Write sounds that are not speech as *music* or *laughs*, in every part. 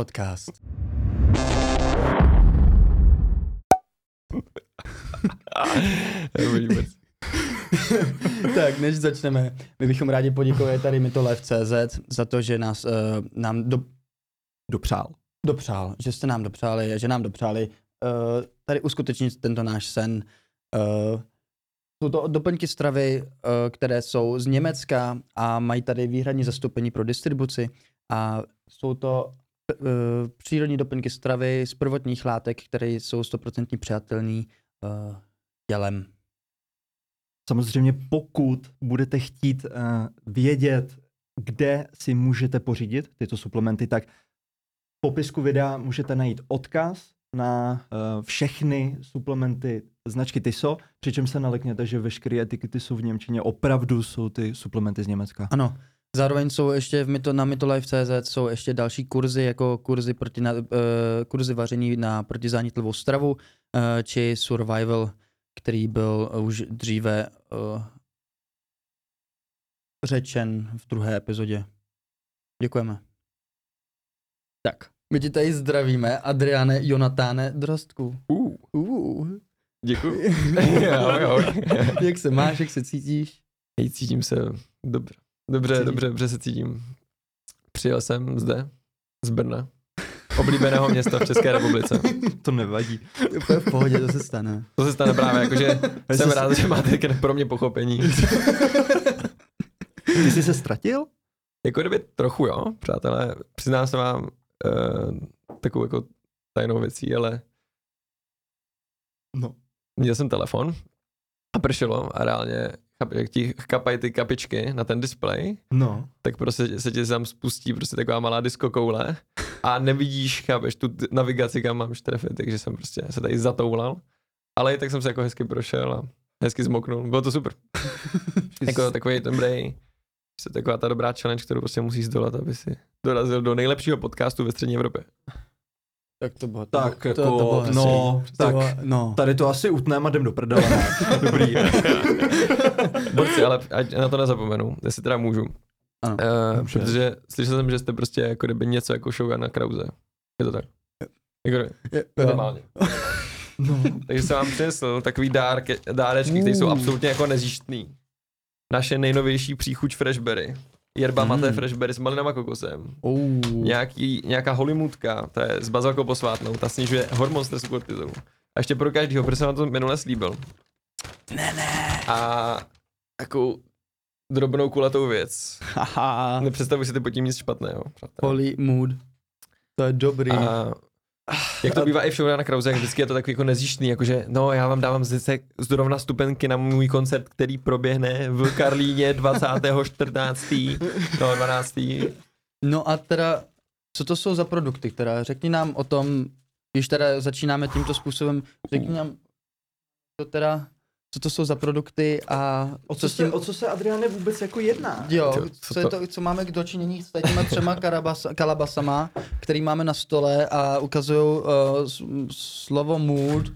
Podcast. *laughs* tak, než začneme, my bychom rádi poděkovali tady Mytolife.cz za to, že nás uh, nám do, Dopřál. dopřál, že jste nám dopřáli, že nám dopřáli uh, tady uskutečnit tento náš sen. Uh, jsou to doplňky stravy, uh, které jsou z Německa a mají tady výhradní zastoupení pro distribuci a jsou to přírodní doplňky stravy z prvotních látek, které jsou 100% přijatelný uh, tělem. Samozřejmě pokud budete chtít uh, vědět, kde si můžete pořídit tyto suplementy, tak v popisku videa můžete najít odkaz na uh, všechny suplementy značky Tiso, přičemž se nalekněte, že veškeré etikety jsou v Němčině, opravdu jsou ty suplementy z Německa. Ano, zároveň jsou ještě v Mito, na Mytolife.cz jsou ještě další kurzy, jako kurzy, proti na, uh, kurzy vaření na protizánitlivou stravu, uh, či survival, který byl už dříve uh, řečen v druhé epizodě. Děkujeme. Tak, my ti tady zdravíme, Adriane Jonatáne Drostku. Uh, Uh. děkuji. *laughs* *laughs* jak se máš, jak se cítíš? Hej, cítím se dobře. Dobře, Cítí- dobře, dobře se cítím. Přijel jsem zde, z Brna, oblíbeného města v České republice. *laughs* To nevadí. Úplně v pohodě, to se stane. To se stane právě, jakože *laughs* jsem rád, že máte pro mě pochopení. *laughs* Ty jsi se ztratil? Jako kdyby trochu, jo, přátelé, přiznám se vám uh, takovou jako tajnou věcí, ale No. měl jsem telefon a pršelo a reálně, jak ti kapají ty kapičky na ten displej, No. tak prostě se ti tam spustí prostě taková malá disco koule a nevidíš, chápeš, tu navigaci, kam mám trefit, takže jsem prostě se tady zatoulal. Ale i tak jsem se jako hezky prošel a hezky zmoknul. Bylo to super. *laughs* jako takový dobrý, se taková ta dobrá challenge, kterou prostě musíš zdolat, aby si dorazil do nejlepšího podcastu ve střední Evropě. Tak to bylo. Tak to, jako, to, to bylo hezký. no, To tak bylo- no. tady to asi utneme a jdem do prdele. *laughs* Dobrý. *laughs* *laughs* Borci, ale ať na to nezapomenu, jestli teda můžu. Ano. Uh, protože slyšel jsem, že jste prostě jako kdyby něco jako Shogun na Krause. Je to tak? Jako, Je, normálně. *laughs* No. Takže jsem vám přinesl takový dárky, dárečky, které jsou absolutně jako nezjištný. Naše nejnovější příchuť Freshberry. Yerba mate Mm. Freshberry s malinou a kokosem. Uh. Nějaký, nějaká hollywoodka, to je s bazalkou posvátnou, ta snižuje hormon stresu kortizolu. A ještě pro každýho, protože jsem vám to minule slíbil. Ne, ne. A takovou drobnou kulatou věc. Haha. Nepředstavuji si ty pod tím nic špatného. Holy mood. To je dobrý. A jak to bývá i v show na Krause, jak vždycky je to takový jako nezjištný, jakože no já vám dávám zde zrovna stupenky na můj koncert, který proběhne v Karlíně 20.14. no 12. No a teda, co to jsou za produkty, teda řekni nám o tom, když teda začínáme tímto způsobem, řekni nám to teda, co to jsou za produkty a O co, s tím, se, o co se Adriane vůbec jako jedná? jo, Co- co, co je to- co máme k dočinění s těma třema karabasa, kalabasama, který máme na stole a ukazují uh, slovo mood.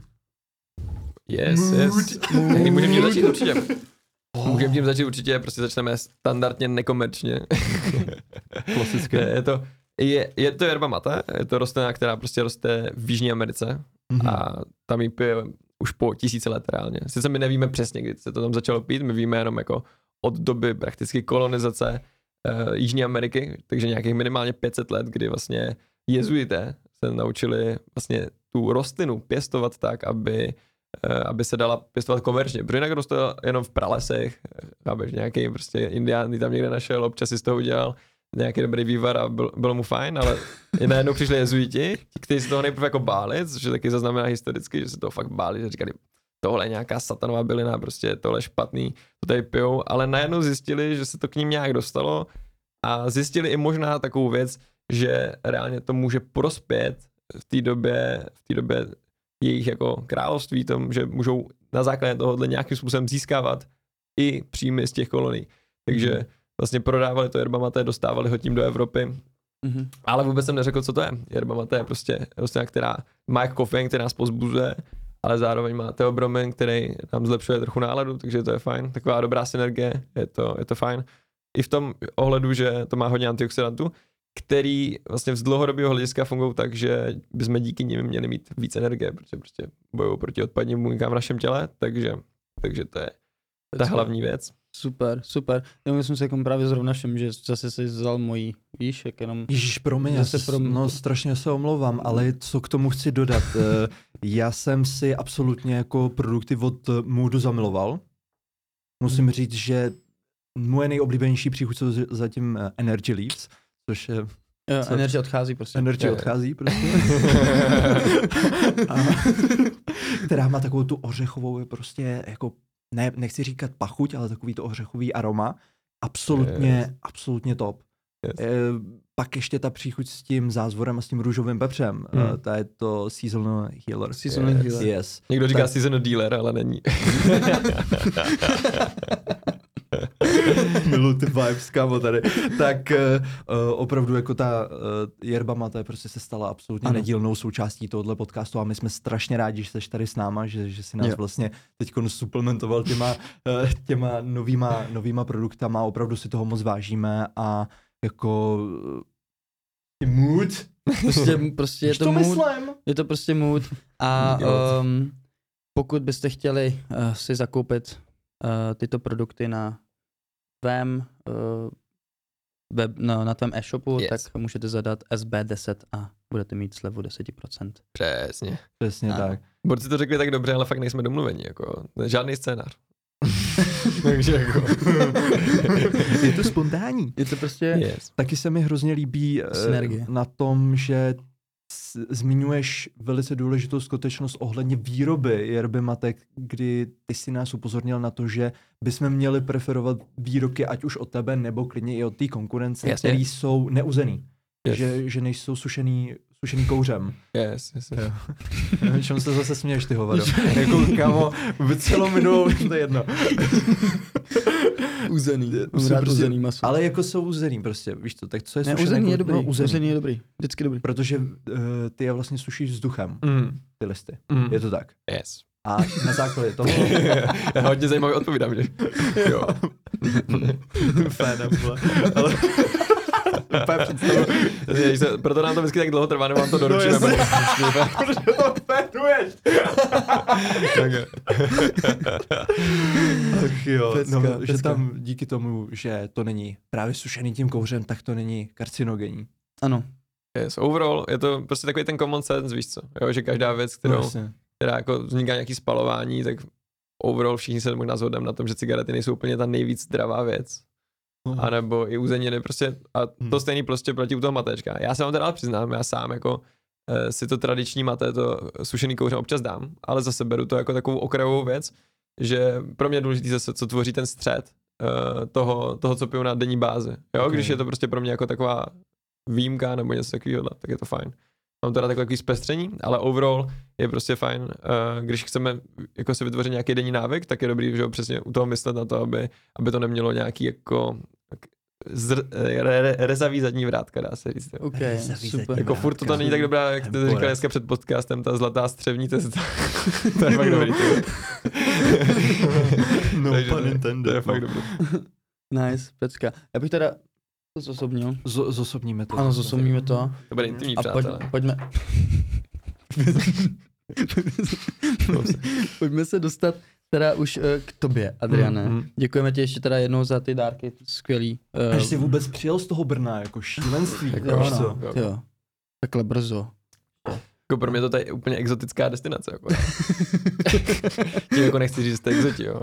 Yes, yes. Hej, můžeme tím začít určitě. Můžeme tím začít určitě, prostě začneme standardně nekomerčně. Klasické. *laughs* je to, je, je to yerba mate, je to rostlina, která prostě roste v Jižní Americe Mhm. a tam ji pije už po tisíce let reálně. Sice my nevíme přesně, kdy se to tam začalo pít, my víme jenom jako od doby prakticky kolonizace uh, Jižní Ameriky, takže nějakých minimálně 500 let, kdy vlastně jezuité se naučili vlastně tu rostlinu pěstovat tak, aby eh, aby se dala pěstovat komerčně, protože jinak roste jenom v pralesech, eh, chápeš, nějaký prostě indián tam někde našel, občas si z toho udělal nějaký dobrý vývar a byl, bylo mu fajn, ale najednou přišli jezuiti, ti, kteří se toho nejprve jako báli, což je taky zaznamená historicky, že se toho fakt báli, že říkali, tohle je nějaká satanová bylina, prostě tohle je špatný, to tady pijou, ale najednou zjistili, že se to k ním nějak dostalo a zjistili i možná takovou věc, že reálně to může prospět v té době, v té době jejich jako království, tom, že můžou na základě tohohle nějakým způsobem získávat i příjmy z těch kolonií. Takže vlastně prodávali to yerba mate, dostávali ho tím do Evropy, Mhm. ale vůbec jsem neřekl, co to je. Yerba mate je prostě rostlina, která má jak kofein, který nás pozbuzuje, ale zároveň má teobromin, který nám zlepšuje trochu náladu, takže to je fajn. Taková dobrá synergie, je to, je to fajn. I v tom ohledu, že to má hodně antioxidantů. který vlastně z dlouhodobého hlediska fungují tak, že bychom díky nim měli mít víc energie, protože prostě bojují proti odpadním buňkám v našem těle, takže, takže to je ta hlavní věc. Super, super. Já jsem si jako právě zrovna všiml, že zase si vzal mojí, víš, jak jenom... Ježíš, promiň, já Zase se, prom- no strašně se omlouvám, ale co k tomu chci dodat? *laughs* Eh, já jsem si absolutně jako produkty od Moodu zamiloval. Musím říct, že moje nejoblíbenější příchuť jsou zatím eh, Energy Leaves, což je Jo, Co? energie odchází prostě. Energy odchází prostě. *laughs* A, která má takovou tu ořechovou, je prostě jako, ne, nechci říkat pachuť, ale takový to ořechový aroma. Absolutně, Yes. absolutně top. Yes. E, pak ještě ta příchuť s tím zázvorem a s tím růžovým pepřem. Hmm. Hmm. ta je to Seasonal Healer. Seasonal Yes. healer. Yes. Někdo říká Tak- season dealer, ale není. *laughs* Miluji ty vibes, kámo, tady. Tak uh, opravdu jako ta uh, yerba mate prostě se stala absolutně Ano. nedílnou součástí tohohle podcastu a my jsme strašně rádi, že jsi tady s náma, že, že si nás Jo. vlastně teď suplementoval těma, uh, těma novýma, novýma produktama, opravdu si toho moc vážíme a jako uh, mood. Prostě, prostě je to co mood, myslím? je to prostě mood. A um, pokud byste chtěli uh, si zakoupit uh, tyto produkty na tvém uh, web, no, na tvém e-shopu, Yes. tak můžete zadat SB10 a budete mít slevu 10%. Přesně. Přesně Ano. tak. Borci to řekli tak dobře, ale fakt nejsme domluveni, jako žádný scénář. *laughs* Takže jako... Je to spontánní. Je to prostě... yes. Taky se mi hrozně líbí eh, Synergie. na tom, že zmiňuješ velice důležitou skutečnost ohledně výroby yerby matek, kdy ty si nás upozornil na to, že bychom měli preferovat výroky ať už od tebe, nebo klidně i od té konkurence, Jasně. které jsou neuzený. Yes. Že, že nejsou sušený, sušený kouřem. Yes, yes, yes. Jo. *laughs* Čemu se zase směješ ty hovado? *laughs* jako kamo, celou minulou, to je jedno. *laughs* Uzený. Prostě- Mám rád uzený maso. Ale jako jsou uzený prostě, víš co, tak co je ne, sušený uzený je dobrý. No, uzený. uzený. je dobrý. Vždycky dobrý. Protože uh, ty je vlastně sušíš vzduchem, Mm. ty listy. Mm. Je to tak. Yes. A na základě toho... *laughs* Hodně zajímavě odpovídám, že? Jo. *laughs* Fénem, vole. Ale... Úplně představu. *laughs* Se- Proto nám to vždycky tak dlouho trvá, než vám to doručíme. jasně. *laughs* protože- to fénuješ. *laughs* Tak jo. Ach jo, Pecka, no, že pecka. tam díky tomu, že to není právě sušený tím kouřem, tak to není karcinogenní. Ano. Yes, overall je to prostě takový ten common sense, víš co? Jo, že každá věc, kterou, jasně. která jako vzniká nějaký spalování, tak overall všichni se možná shodneme na tom, že cigarety nejsou úplně ta nejvíc zdravá věc. A nebo i uzeniny prostě, a to Hmm. stejný prostě platí u toho matečka. Já se vám teda přiznám, já sám jako eh, si to tradiční maté, to sušený kouřem občas dám, ale zase beru to jako takovou okrajovou věc, že pro mě je důležité zase, co tvoří ten střed eh, toho, toho, co piju na denní bázi. Jo, Ok. když je to prostě pro mě jako taková výjimka nebo něco takového, tak je to fajn. Mám teda takové takový zpestření, ale overall je prostě fajn, uh, když chceme jako si vytvořit nějaký denní návyk, tak je dobrý, že jo, přesně u toho myslet na to, aby, aby to nemělo nějaký jako zr, re, re, rezavý zadní vrátka, dá se říct. Jo. OK, Rezavý super. Jako furt to, není tak dobrá, jak ty Borec. říkal dneska před podcastem, ta zlatá střevní cesta. *laughs* to je fakt dobrý. *laughs* No Takže pun to je- intended, To je fakt no. dobrý. Nice, pecka. Já bych teda to zosobnil. Z- zosobníme to. Ano, zosobníme to. To bude intimní, A pojď, přátelé. pojďme. *laughs* pojďme se dostat teda už eh, k tobě, Adriane. Mhm. Děkujeme ti ještě teda jednou za ty dárky, skvělý. eh, Až jsi vůbec přijel z toho Brna, jako šílenství. Jako jo, no, jo. Takhle brzo. Jako pro mě to tady je úplně exotická destinace. Jako. *laughs* Tím jako nechci říct, že jste exoti, jo.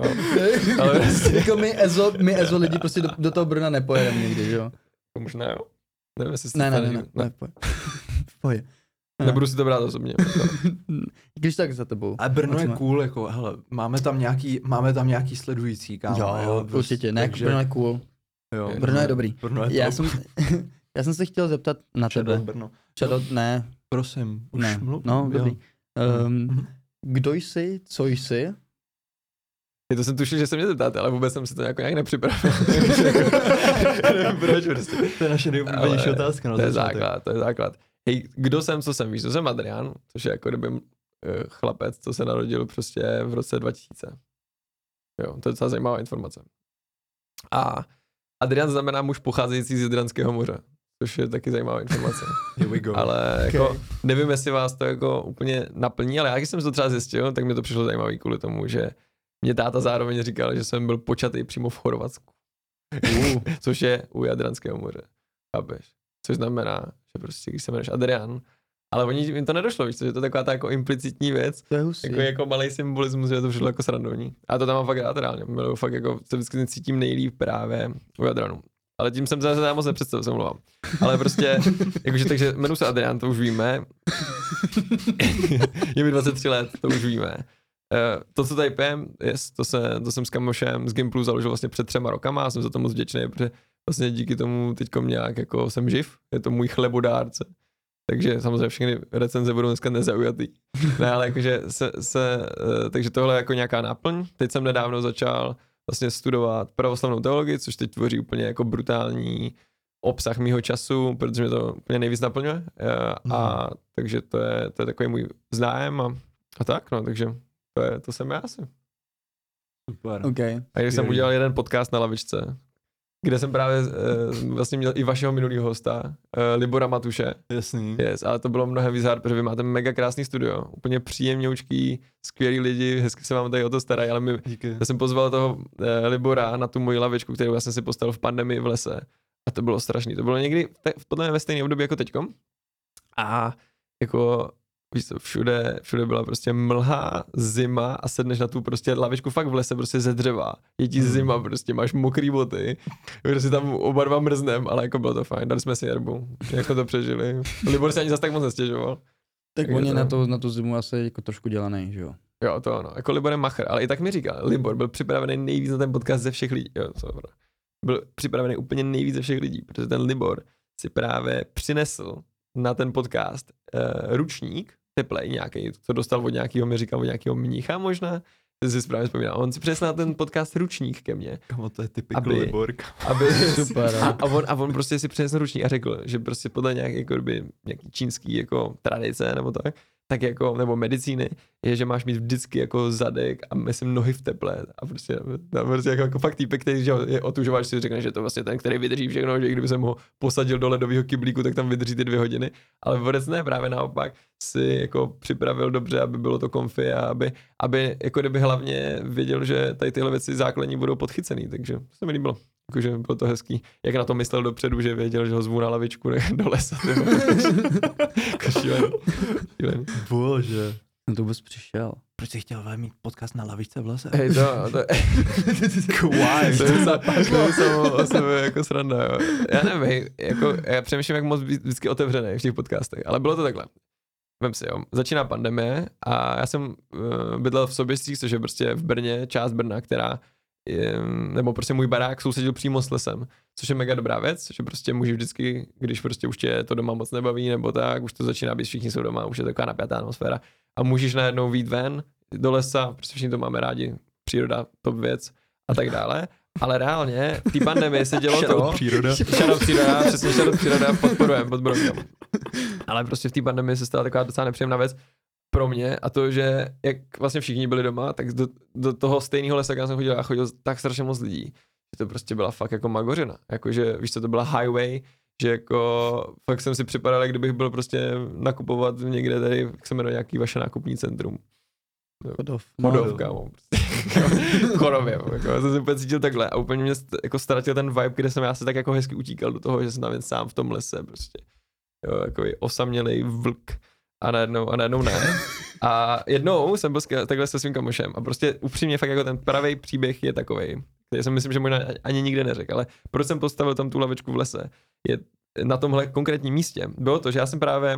Ale prostě, *laughs* jako my ezo, my ezo lidi prostě do, do toho Brna nepojedeme nikdy, že jo? jako možná jo. Nevím, jestli se Ne, ne, ne, *laughs* ne, někdy. ne. pojď. Nebudu si to brát osobně. Když tak za tebou. A Brno je cool, jako, hele, máme tam nějaký, máme tam nějaký sledující, kámo. Jo, prostě, určitě, ne, takže- Brno je cool. jo, Brno je dobrý. Brno je Já jsem, já jsem se chtěl zeptat na Shadow tebe. Brno. Shadow, ne, Prosím, už ne, mluv, no, jo. dobrý. Um, kdo jsi, co jsi? Je to jsem tušil, že se mě zeptáte, ale vůbec jsem si to jako nějak nepřipravil. *laughs* Nevím proč prostě. To je naše nejoblíbenější Ale otázka. Na To je začátek. základ, to je základ. Hej, kdo jsem, co jsem, víš, to jsem Adrian, což je jako kdyby eh, chlapec, co se narodil prostě v roce 2000. Jo, to je docela zajímavá informace. A Adrian znamená muž pocházející z Jadranského moře, což je taky zajímavá informace. *laughs* Here we go. Ale jako, nevím, jestli vás to jako úplně naplní, ale já když jsem to třeba zjistil, tak mi to přišlo zajímavý kvůli tomu, že mě táta zároveň říkal, že jsem byl počatý přímo v Chorvatsku. Uh, *laughs* což je u Jadranského moře. Chápeš? Což znamená, že prostě, když se jmenuješ Adrian, ale oni jim to nedošlo, víš co, že to je taková ta jako implicitní věc, To je hustý. jako, jako malý symbolismus, že to přišlo jako srandovní. A to tam mám fakt rád reálně, miluju fakt jako, se vždycky cítím nejlíp právě u Jadranu. Ale tím jsem se moc nepředstavil, se mluvám. Ale prostě, *laughs* jakože, takže jmenuji se Adrian, to už víme. *laughs* je mi 23 let, to už víme. Uh, to, co tady pijem, yes, to, se, to jsem s kamošem z Gimplu založil vlastně před třema rokama a jsem za to moc vděčný, protože vlastně díky tomu teďkom nějak jako jsem živ, je to můj chlebodárce. Takže samozřejmě všechny recenze budou dneska nezaujatý. Ne, ale jakože se, se, uh, takže tohle je jako nějaká náplň. Teď jsem nedávno začal vlastně studovat pravoslavnou teologii, což teď tvoří úplně jako brutální obsah mýho času, protože mě to úplně nejvíc naplňuje. Uh, a takže to je, to je takový můj zájem a, a tak, no, takže to, je, to jsem já asi. Super. OK. A když jsem udělal jeden podcast na lavičce, kde jsem právě uh, vlastně měl i vašeho minulého hosta, uh, Libora Matuše. Jasný. Yes, ale to bylo mnohem víc hard, protože vy máte mega krásný studio, úplně příjemňoučký, skvělí lidi, hezky se vám tady o to starají, ale my, Díky. já jsem pozval toho uh, Libora na tu moji lavičku, kterou já jsem si postavil v pandemii v lese. A to bylo strašný. To bylo někdy te, podle mě ve stejné období jako teďkom. A jako víš co, všude, všude byla prostě mlha, zima a sedneš na tu prostě lavičku fakt v lese prostě ze dřeva. Je ti zima, prostě máš mokrý boty, prostě tam oba dva mrznem, ale jako bylo to fajn, dali jsme si jerbu, jako to přežili. Libor se ani zas tak moc nestěžoval. Tak je on je to- na, to, na tu zimu asi jako trošku dělaný, že jo? Jo, to ano. Jako Libor je macher, ale i tak mi říkal, Libor byl připravený nejvíc na ten podcast ze všech lidí. Jo, to je. Byl připravený úplně nejvíc ze všech lidí, protože ten Libor si právě přinesl na ten podcast uh, ručník, teplej nějaký, co dostal od nějakého, mi říkal od nějakého mnicha možná, to si správně vzpomínám. On si přinesl na ten podcast ručník ke mně, Kamo, to je typical Aby- Libor. aby, *laughs* Super, a, no. a, on, a on prostě si přinesl ručník a řekl, že prostě podle nějaké jako kdyby, nějaký čínský jako tradice nebo tak, tak jako, nebo medicíny, je, že máš mít vždycky jako zadek a myslím nohy v teple a prostě, a prostě jako, jako fakt týpek, který že je otužovač, si řekne, že to vlastně ten, který vydrží všechno, že kdyby jsem ho posadil do ledového kyblíku, tak tam vydrží ty dvě hodiny, ale vůbec ne, právě naopak si jako připravil dobře, aby bylo to konfi a aby, aby jako kdyby hlavně věděl, že tady tyhle věci základní budou podchycený, takže se mi líbilo. Jakože bylo to hezký. Jak na to myslel dopředu, že věděl, že ho zvu na lavičku ne, do lesa. *laughs* Jako šílený. Šílený. Bože. Jsem to vůbec přišel. Proč jsi chtěl mít podcast na lavičce v lese? Hej, to, to, *laughs* Why? to je sa- to je samo o sebe jako sranda, jo. Já nevím, hej, jako, já přemýšlím, jak moc být vždycky otevřený v těch podcastech, ale bylo to takhle. Vem si, jo, začíná pandemie a já jsem uh, bydlel v Soběžcích, což je prostě v Brně, část Brna, která nebo prostě můj barák sousedil přímo s lesem, což je mega dobrá věc, že prostě můžeš vždycky, když prostě už tě to doma moc nebaví, nebo tak, už to začíná být, všichni jsou doma, už je taková napjatá atmosféra a můžeš najednou výjít ven do lesa, prostě všichni to máme rádi, příroda, top věc a tak dále. Ale reálně v té pandemii se dělo to, příroda. Shadow příroda, přesně Shadow příroda, podporujeme, podporujeme. Ale prostě v té pandemii se stala taková docela nepříjemná věc pro mě a to, že jak vlastně všichni byli doma, tak do, do toho stejného lesa, kam jsem chodil, a chodil tak strašně moc lidí, že to prostě byla fakt jako magořina. Jakože, víš co, to byla highway, že jako fakt jsem si připadal, jak kdybych byl prostě nakupovat někde tady, jak se jmenuje, nějaký vaše nákupní centrum. Chodov. Chodov, kámo. *laughs* Chodově, jako, já jsem se úplně cítil takhle a úplně mě jako ztratil ten vibe, kde jsem já se tak jako hezky utíkal do toho, že jsem tam jen sám v tom lese prostě. Jo, jako osamělej vlk a najednou, a najednou ne. A jednou jsem byl takhle se svým kamošem a prostě upřímně fakt jako ten pravý příběh je takový, který jsem myslím, že možná ani nikde neřekl, ale proč jsem postavil tam tu lavičku v lese, je na tomhle konkrétním místě. Bylo to, že já jsem právě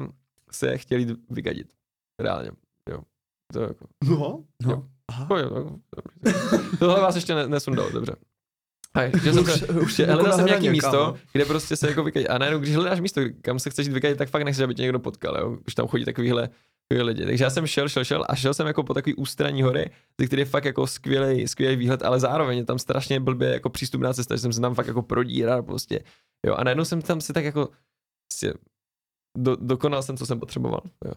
se chtěl jít vygadit. Reálně. Jo. To jako, No. Jo. Aha. Jo, jo, dobře. Tohle vás ještě ne, nesundal, dobře. A že jsem se, už hledal na jsem nějaký místo, kde prostě se jako vykadit. A najednou, když hledáš místo, kam se chceš jít vykadit, tak fakt nechceš, aby tě někdo potkal, jo? Už tam chodí takovýhle, lidi. Takže já jsem šel, šel, šel a šel jsem jako po takový ústraní hory, ze který je fakt jako skvělý, skvělý výhled, ale zároveň je tam strašně blbě jako přístupná cesta, že jsem se tam fakt jako prodíral prostě. Jo, a najednou jsem tam si tak jako prostě do, dokonal jsem, co jsem potřeboval. Jo.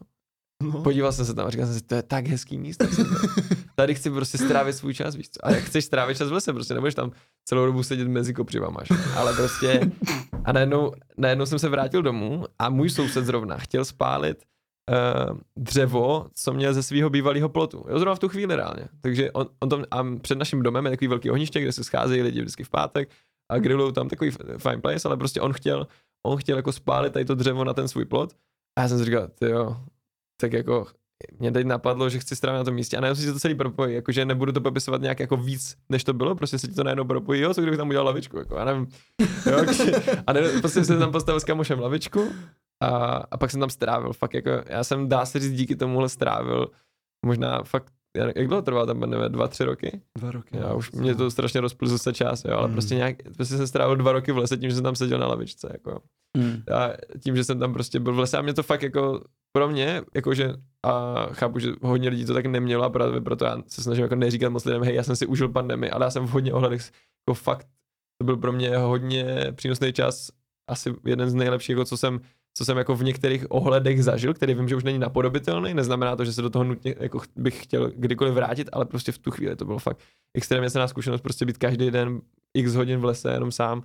No. Podíval jsem se tam a říkal jsem si, to je tak hezký místo. *laughs* Tady chci prostě strávit svůj čas, víš co? A jak chceš strávit čas v lese, prostě nebudeš tam celou dobu sedět mezi kopřivama, že? ale prostě, A najednou, najednou jsem se vrátil domů a můj soused zrovna chtěl spálit uh, dřevo, co měl ze svého bývalého plotu. Jo, zrovna v tu chvíli reálně. Takže on, on tam, a před naším domem je takový velký ohniště, kde se scházejí lidi vždycky v pátek a grillují tam takový fine place, ale prostě on chtěl, on chtěl jako spálit tady to dřevo na ten svůj plot. A já jsem si říkal, jo, tak jako mě teď napadlo, že chci strávit na tom místě a najednou si to celý propojí, jakože nebudu to popisovat nějak jako víc, než to bylo, prostě se ti to najednou propojí, jo, co kdybych tam udělal lavičku, jako, já nevím, jo, *laughs* a ne, prostě jsem tam postavil s kamošem lavičku a, a pak jsem tam strávil, fakt jako, já jsem, dá se říct, díky tomuhle strávil možná fakt jak dlouho trvá tam nevím, dva, tři roky? Dva roky. Já už mě to strašně rozplizl se čas, jo, ale Mm. prostě nějak, prostě jsem strávil dva roky v lese tím, že jsem tam seděl na lavičce, jako. Hmm. A tím, že jsem tam prostě byl v lese a mě to fakt jako pro mě, jakože a chápu, že hodně lidí to tak nemělo a právě proto já se snažím jako neříkat moc lidem, hej, já jsem si užil pandemii, ale já jsem v hodně ohledech jako fakt, to byl pro mě hodně přínosný čas, asi jeden z nejlepších, jako co jsem, co jsem jako v některých ohledech zažil, který vím, že už není napodobitelný, neznamená to, že se do toho nutně jako ch- bych chtěl kdykoliv vrátit, ale prostě v tu chvíli to bylo fakt extrémně cená zkušenost, prostě být každý den x hodin v lese jenom sám.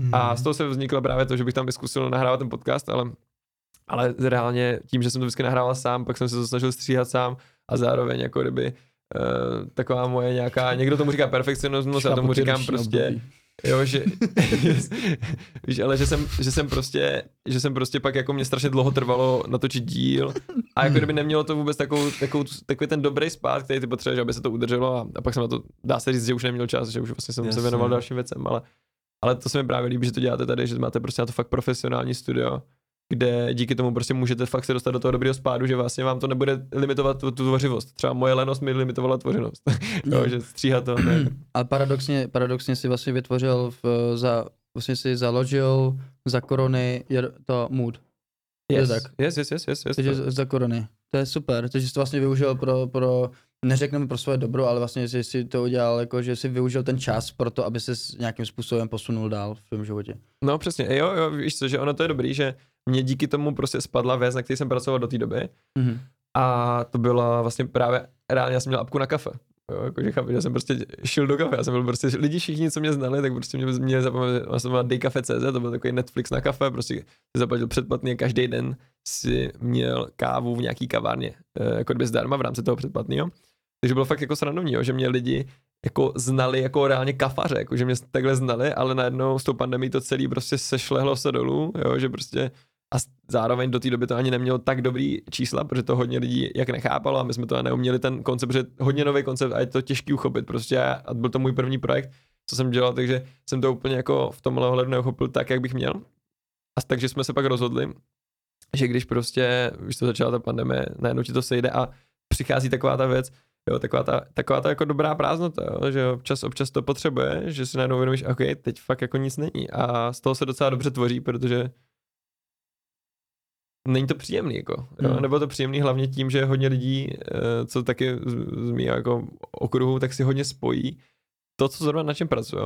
Hmm. a z toho se vzniklo právě to, že bych tam vyzkusil nahrávat ten podcast, ale, ale reálně tím, že jsem to vždycky nahrával sám, pak jsem se to snažil stříhat sám a zároveň jako kdyby Uh, taková moje nějaká, někdo tomu říká perfekcionismus, já tomu říkám prostě, jo, že, *laughs* *laughs* víš, ale že jsem, že jsem prostě, že jsem prostě pak jako mě strašně dlouho trvalo natočit díl a jako kdyby nemělo to vůbec takovou, takovou, takový ten dobrý spát, který ty potřebuješ, aby se to udrželo a, a pak jsem na to, dá se říct, že už neměl čas, že už vlastně jsem se Jasně. věnoval dalším věcem, ale, ale to se mi právě líbí, že to děláte tady, že máte prostě na to fakt profesionální studio, kde díky tomu prostě můžete fakt se dostat do toho dobrého spádu, že vlastně vám to nebude limitovat tu, tu tvořivost. Třeba moje lenost mi limitovala tvořivost. *laughs* jo, že stříhat to. Ne. *clears throat* Ale paradoxně, paradoxně si vlastně vytvořil, v, za, vlastně si založil za korony to mood. Je Yes, tak. yes, yes, yes, yes, yes. Takže za korony. To je super, takže jsi to vlastně využil pro, pro neřekneme pro svoje dobro, ale vlastně jsi si to udělal, jako, že jsi využil ten čas pro to, aby se nějakým způsobem posunul dál v svém životě. No přesně, jo, jo, víš co, že ono to je dobrý, že mě díky tomu prostě spadla věc, na který jsem pracoval do té doby Mhm. a to byla vlastně právě, reálně já jsem měl apku na kafe. Jo, jakože chápu, že jsem prostě šel do kafe, já jsem byl prostě, lidi všichni, co mě znali, tak prostě mě, mě zapomněli, já jsem byl daycafe.cz, to byl takový Netflix na kafe, prostě si zaplatil předplatný a každý den si měl kávu v nějaký kavárně, eh, jako kdyby zdarma v rámci toho předplatného. Takže bylo fakt jako srandovní, že mě lidi jako znali jako reálně kafaře, jako že mě takhle znali, ale najednou s tou pandemí to celý prostě sešlehlo se dolů, jo, že prostě a zároveň do té doby to ani nemělo tak dobrý čísla, protože to hodně lidí jak nechápalo a my jsme to neuměli ten koncept, protože hodně nový koncept a je to těžký uchopit prostě a byl to můj první projekt, co jsem dělal, takže jsem to úplně jako v tomhle ohledu neuchopil tak, jak bych měl. A takže jsme se pak rozhodli, že když prostě, když to začala ta pandemie, najednou ti to sejde a přichází taková ta věc, jo, taková ta, taková ta jako dobrá prázdnota, jo, že občas, občas to potřebuje, že si najednou uvědomíš, OK, teď fakt jako nic není a z toho se docela dobře tvoří, protože není to příjemný, jako, jo? Hmm. nebo to příjemný hlavně tím, že hodně lidí, eh, co taky z, z mého jako okruhu, tak si hodně spojí to, co zrovna na čem pracují,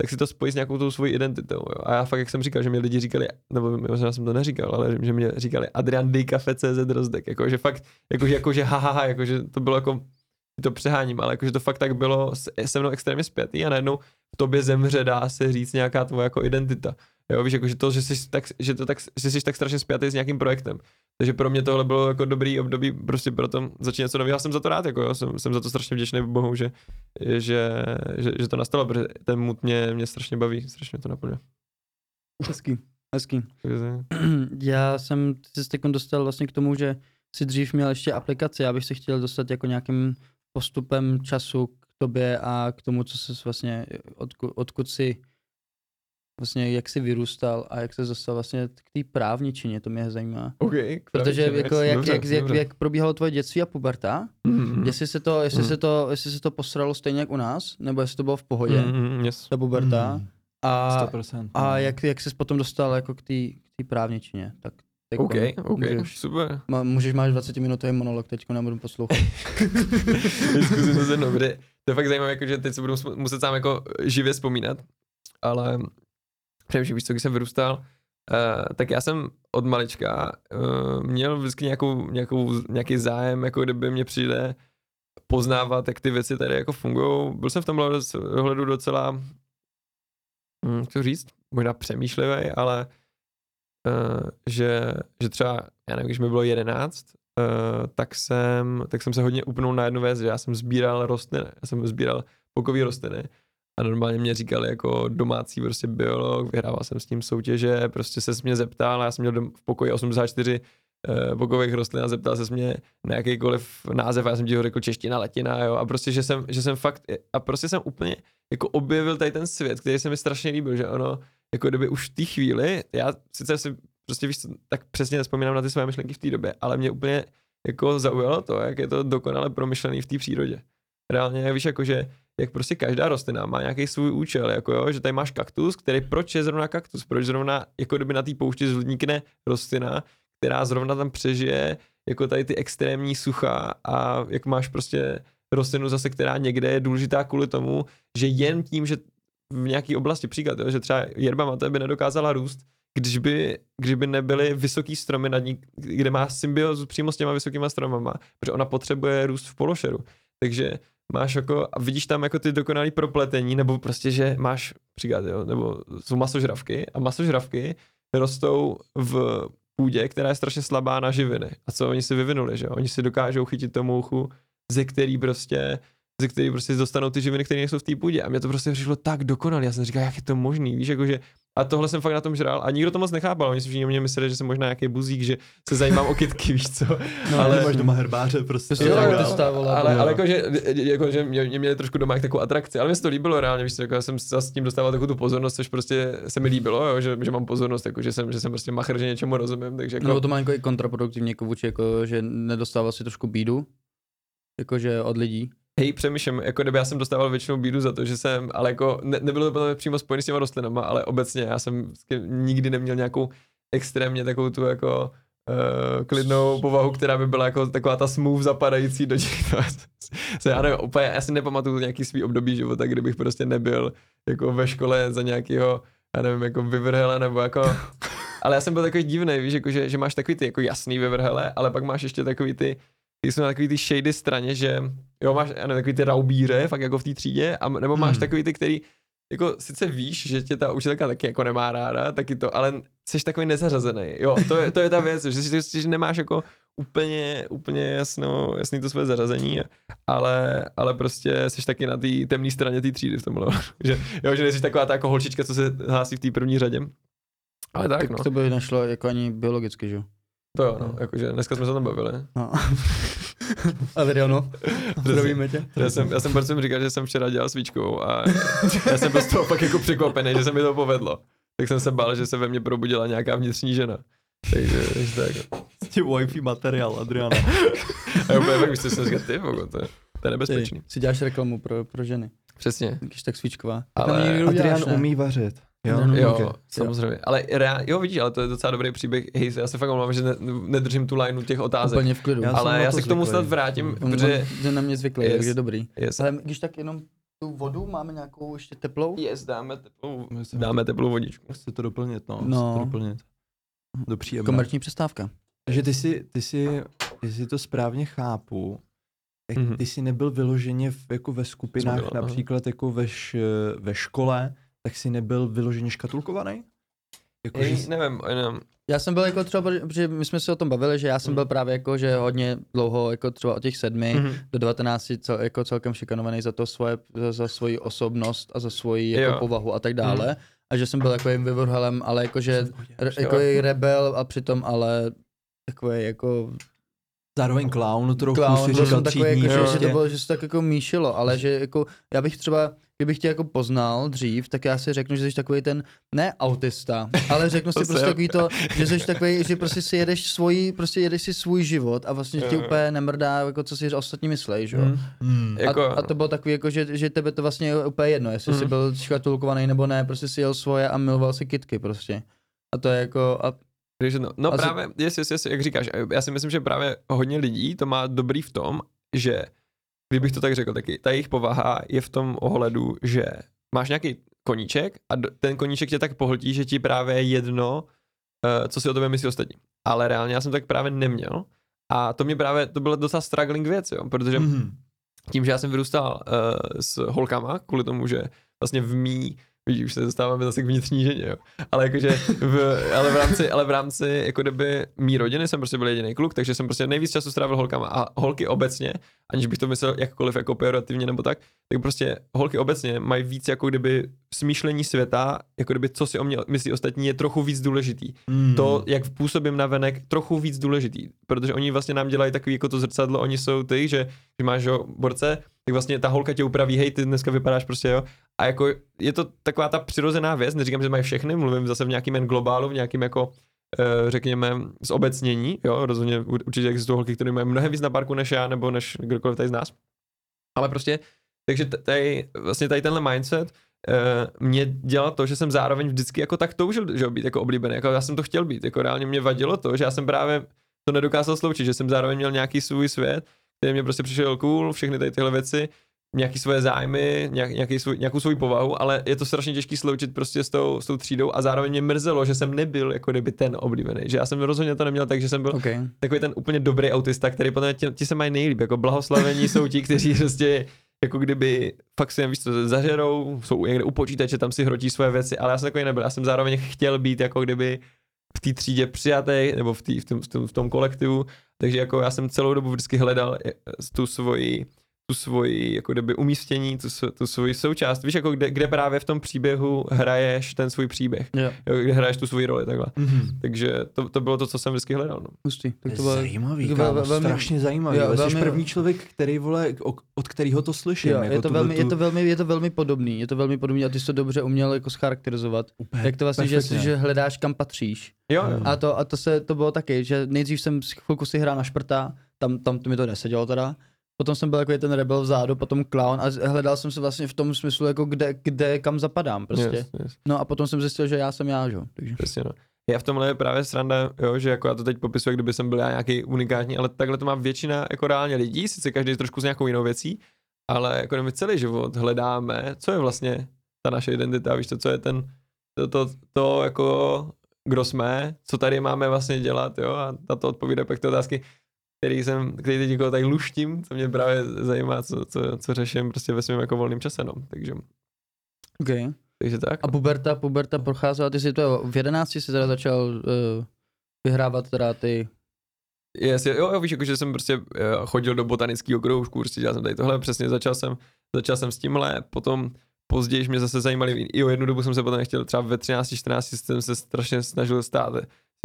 tak si to spojí s nějakou tou svojí identitou. Jo? A já fakt, jak jsem říkal, že mě lidi říkali, nebo možná jsem to neříkal, ale že mě říkali Adrian Dejkafe CZ Rozdek, jako, že fakt, jako, že, jako, že ha, ha, ha, jako, že to bylo jako, to přeháním, ale jakože to fakt tak bylo se, se mnou extrémně zpětý a najednou v tobě zemře, dá se říct, nějaká tvoje jako identita. Jo, víš, jako, že to, že jsi tak, že to tak, že jsi tak strašně spjatý s nějakým projektem. Takže pro mě tohle bylo jako dobrý období, prostě proto začít něco nového. Já jsem za to rád, jako jo, jsem, jsem za to strašně vděčný Bohu, že, že, že, že, to nastalo, protože ten mood mě, mě strašně baví, strašně to naplňuje. Hezký, hezký. *clears throat* Já jsem se teď dostal vlastně k tomu, že si dřív měl ještě aplikaci, já bych se chtěl dostat jako nějakým postupem času k tobě a k tomu, co jsi vlastně, odkud, odkud jsi vlastně, jak jsi vyrůstal a jak se dostal vlastně k té právničině, to mě zajímá. OK, Protože jako, jak, dobře, jak, jak, dobře. jak, probíhalo tvoje dětství a puberta, Mhm, jestli se to, jestli Mm. se to, jestli se to posralo stejně jak u nás, nebo jestli to bylo v pohodě, mhm, yes. ta puberta, Hmm, a, 100%. a no. jak, jak jsi potom dostal jako k té právničině, tak teď OK, OK, můžeš, super. má, můžeš máš 20 minutový monolog, teď nebudu poslouchat. *laughs* Zkusím to zjednou, kde to je fakt zajímavé, jako, že teď se budu muset sám jako živě vzpomínat, ale přemýšlím, víš co, když jsem vyrůstal, uh, tak já jsem od malička uh, měl vždycky nějakou, nějakou, nějaký zájem, jako kdyby mě přijde poznávat, jak ty věci tady jako fungují. Byl jsem v tomhle ohledu docela, hm, to říct, možná přemýšlivý, ale uh, že, že třeba, já nevím, když mi bylo 11, uh, tak, jsem, tak jsem se hodně upnul na jednu věc, že já jsem sbíral rostliny, já jsem sbíral pokové rostliny a normálně mě říkali jako domácí prostě biolog, vyhrával jsem s ním soutěže, prostě se mě zeptal, já jsem měl v pokoji 84 uh, pokových rostlin a zeptal se mě na jakýkoliv název a já jsem ti ho řekl čeština, latina, jo, a prostě, že jsem, že jsem fakt, a prostě jsem úplně jako objevil tady ten svět, který se mi strašně líbil, že ono, jako kdyby už v té chvíli, já sice si prostě víš, tak přesně nespomínám na ty své myšlenky v té době, ale mě úplně jako zaujalo to, jak je to dokonale promyšlený v té přírodě. Reálně víš, jako že jak prostě každá rostlina má nějaký svůj účel, jako jo, že tady máš kaktus, který proč je zrovna kaktus, proč zrovna jako kdyby na té poušti zvodníkne rostlina, která zrovna tam přežije jako tady ty extrémní sucha a jak máš prostě rostlinu zase, která někde je důležitá kvůli tomu, že jen tím, že v nějaké oblasti, příklad, jo, že třeba jerba mate by nedokázala růst, když by, když by nebyly vysoký stromy nad ní, kde má symbiozu přímo s těma vysokýma stromama, protože ona potřebuje růst v pološeru. Takže máš jako, a vidíš tam jako ty dokonalý propletení, nebo prostě, že máš, příklad, jo, nebo jsou masožravky a masožravky rostou v půdě, která je strašně slabá na živiny. A co oni si vyvinuli, že Oni si dokážou chytit to mouchu, ze který prostě ze který prostě dostanou ty živiny, které nejsou v té půdě. A mě to prostě přišlo tak dokonalé. Já jsem říkal, jak je to možný, víš, jakože a tohle jsem fakt na tom žral a nikdo to moc nechápal. Oni si všichni mě mysleli, že jsem možná nějaký buzík, že se zajímám o kytky, *laughs* víš co. No, ale máš doma herbáře prostě. Jo, tak jo, dál. dostával, ale, ale jakože, jakože mě, mě, měli trošku doma jak takovou atrakci, ale mě se to líbilo reálně, víš co, jako já jsem s tím dostával takovou tu pozornost, což prostě se mi líbilo, jo, že, že, mám pozornost, jako, že, jsem, že jsem prostě machr, že něčemu rozumím, takže jako, No to má jako i kontraproduktivně jako vůči, jako, že nedostával si trošku bídu, jakože od lidí. Hej, přemýšlím, jako kdyby já jsem dostával většinou bídu za to, že jsem, ale jako ne, nebylo to mě přímo spojené s těma rostlinama, ale obecně já jsem nikdy neměl nějakou extrémně takovou tu jako uh, klidnou povahu, která by byla jako taková ta smooth zapadající do těch *laughs* se já nevím, úplně, já si nepamatuju nějaký svý období života, kdybych prostě nebyl jako ve škole za nějakého, já nevím, jako vyvrhele nebo jako *laughs* ale já jsem byl takový divný, víš, jako, že, že máš takový ty jako jasný vyvrhele, ale pak máš ještě takový ty, ty jsou na takový ty shady straně, že jo, máš nevím, takový ty raubíře, fakt jako v té třídě, a, nebo máš Hmm. takový ty, který jako sice víš, že tě ta učitelka taky jako nemá ráda, taky to, ale jsi takový nezařazený. Jo, to je, to je ta věc, že, si, že nemáš jako úplně, úplně jasno, jasný to své zařazení, ale, ale prostě jsi taky na té temné straně té třídy v tomhle. *laughs* že, jo, že nejsi taková ta jako holčička, co se hlásí v té první řadě. Ale tak, Tak no. to by nešlo jako ani biologicky, že jo? To jo, no, jakože dneska jsme se tam bavili. No. Adriano, *laughs* zdravíme tě. Já jsem, já jsem prostě říkal, že jsem včera dělal svíčkou a já jsem byl z toho fakt jako překvapený, že se mi to povedlo. Tak jsem se bál, že se ve mně probudila nějaká vnitřní žena. Takže, takže tak. Ty wifi materiál, Adriana. *laughs* A já úplně fakt, víš, co jsem říkal, ty vogo, to, je- to je nebezpečný. Ty si děláš reklamu pro, pro ženy, Přesně. když tak svíčková. Ale Tak Adrian umí vařit. Jo, umí Jo, Okay. samozřejmě. Ale reál, jo, vidíš, ale to je docela dobrý příběh. Hej, já se fakt omlouvám, že ne, nedržím tu lineu těch otázek. Úplně v klidu. Já ale já to se k tomu zvyklý. snad vrátím, On, protože... on je na mě zvyklý, Yes. takže dobrý. Yes, Ale když tak jenom tu vodu máme nějakou ještě teplou? yes dáme teplou, Myslím, dáme teplou vodičku. Chci to doplnit, no. No. Chci to doplnit. Do příjemné. Komerční přestávka. Takže ty si, ty si, jestli to správně chápu, tak Mhm. ty jsi nebyl vyloženě v, jako ve skupinách, Jsme byla, aha. například jako ve, š, ve škole, tak jsi nebyl vyloženě škatulkovaný? Jako, že Hej, jsi- nevím, jenom, Já jsem byl jako třeba, protože my jsme se o tom bavili, že já jsem Mhm. byl právě jako, že hodně dlouho, jako třeba od těch sedmi Mhm. do 19 cel, jako celkem šikanovaný za to svoje, za, za svoji osobnost a za svoji jako Jo. povahu a tak dále. A že jsem byl takovým vyvrhelem, ale jakože re, jako Jo. rebel a přitom ale takový jako zároveň clown trochu clown, si říkal jsem takový, jako, že, že, prostě. to bylo, že se to tak jako míšilo, ale že jako, já bych třeba, kdybych tě jako poznal dřív, tak já si řeknu, že jsi takový ten, ne autista, ale řeknu *laughs* si prostě takový to, že jsi takový, že prostě si jedeš svoji, prostě jedeš si svůj život a vlastně jo. úplně nemrdá, jako co si ostatní myslej, že jo. Mhm. Hmm. Jako- A, a, to bylo takový, jako, že, že tebe to vlastně je úplně jedno, jestli jsi Mhm. byl škatulkovaný nebo ne, prostě si jel svoje a miloval si kitky prostě. A to je jako, a Takže no, no Asi- právě, yes, yes, yes, jak říkáš, já si myslím, že právě hodně lidí to má dobrý v tom, že, kdybych to tak řekl taky, ta jejich povaha je v tom ohledu, že máš nějaký koníček a ten koníček tě tak pohltí, že ti právě je jedno, eh, co si o tobě myslí ostatní. Ale reálně já jsem tak právě neměl a to mě právě, to byla docela struggling věc, jo, protože Mhm. tím, že já jsem vyrůstal uh, s holkama, kvůli tomu, že vlastně v mý Vidíš, už se dostáváme zase k vnitřní ženě, jo. Ale jakože, v, ale v rámci, ale v rámci, jako kdyby mý rodiny jsem prostě byl jediný kluk, takže jsem prostě nejvíc času strávil holkama a holky obecně, aniž bych to myslel jakkoliv jako pejorativně nebo tak, tak prostě holky obecně mají víc jako kdyby smýšlení světa, jako kdyby co si o mě myslí ostatní je trochu víc důležitý. Mm. To, jak působím na venek, trochu víc důležitý, protože oni vlastně nám dělají takový jako to zrcadlo, oni jsou ty, že, že máš jo, borce, tak vlastně ta holka tě upraví, hej, ty dneska vypadáš prostě, jo. A jako je to taková ta přirozená věc, neříkám, že mají všechny, mluvím zase v nějakým jen globálu, v nějakým jako eh, řekněme, zobecnění, jo, rozhodně určitě existují holky, které mají mnohem víc na parku než já, nebo než kdokoliv tady z nás. Ale prostě, takže tady, vlastně tady tenhle mindset uh, mě dělal to, že jsem zároveň vždycky jako tak toužil, že být jako oblíbený, jako já jsem to chtěl být, jako reálně mě vadilo to, že já jsem právě to nedokázal sloučit, že jsem zároveň měl nějaký svůj svět, který mě prostě přišel cool, všechny tady tyhle věci, nějaký svoje zájmy, nějak, nějaký svůj, nějakou svou povahu, ale je to strašně těžký sloučit prostě s tou, s tou třídou a zároveň mě mrzelo, že jsem nebyl jako kdyby ten oblíbený, že já jsem rozhodně to neměl tak, že jsem byl Okay. takový ten úplně dobrý autista, který potom ti, ti se mají nejlíp, jako blahoslavení jsou ti, kteří prostě jako kdyby fakt si jen víš co, zažerou, jsou někde u počítače, tam si hrotí svoje věci, ale já jsem takový nebyl, já jsem zároveň chtěl být jako kdyby v té třídě přijatý, nebo v, tý, v, tom, v, tom, v tom kolektivu, takže jako já jsem celou dobu vždycky hledal eh, tu svoji tu svoji jako kdyby umístění, tu, tu svoji součást. Víš, jako kde, kde právě v tom příběhu hraješ ten svůj příběh. Jo, Jo, kde hraješ tu svoji roli takhle. Mm-hmm. Takže to, to bylo to, co jsem vždycky hledal. No. hustý. Tak To to je bylo, zajímavý, tak kámo, vel- velmi- strašně zajímavý. jo, Jo, Jsi velmi- první člověk, který, vole, od kterého to slyším. jo, jako je, to velmi, je, tu- to velmi, je to velmi podobný, je to velmi podobný a ty jsi to dobře uměl jako scharakterizovat. Úplně Jak to vlastně, že, perfektně. že hledáš kam patříš. Jo, Jo. A to, a to se, to bylo taky, že nejdřív jsem s- chvilku si hrál na šprta, tam, tam to mi to nesedělo teda, potom jsem byl jako ten rebel vzadu, potom clown a hledal jsem se vlastně v tom smyslu, jako kde, kde kam zapadám prostě. Yes, yes. No a potom jsem zjistil, že já jsem já, že? jo, takže. Přesně no. Já v tomhle je právě sranda, jo, že jako já to teď popisuju, kdyby jsem byl já nějaký unikátní, ale takhle to má většina jako reálně lidí, sice každý trošku s nějakou jinou věcí, ale jako my celý život hledáme, co je vlastně ta naše identita, víš to, co je ten, to, to, to jako, kdo jsme, co tady máme vlastně dělat, jo, a tato odpovídá pak ty otázky, který jsem, který teď jako tady luštím, co mě právě zajímá, co, co, co řeším prostě ve svém jako volném čase, no, takže, Okay. takže tak. A puberta, puberta procházela, ty jsi to v 11 jsi teda začal uh, vyhrávat teda ty, Yes, jo, jo, víš, jako, že jsem prostě eh, chodil do botanického kroužku, prostě dělal jsem tady tohle, přesně začal jsem, začal jsem s tímhle, potom později mě zase zajímaly, i o jednu dobu jsem se potom chtěl, třeba ve 13, 14 jsem se strašně snažil stát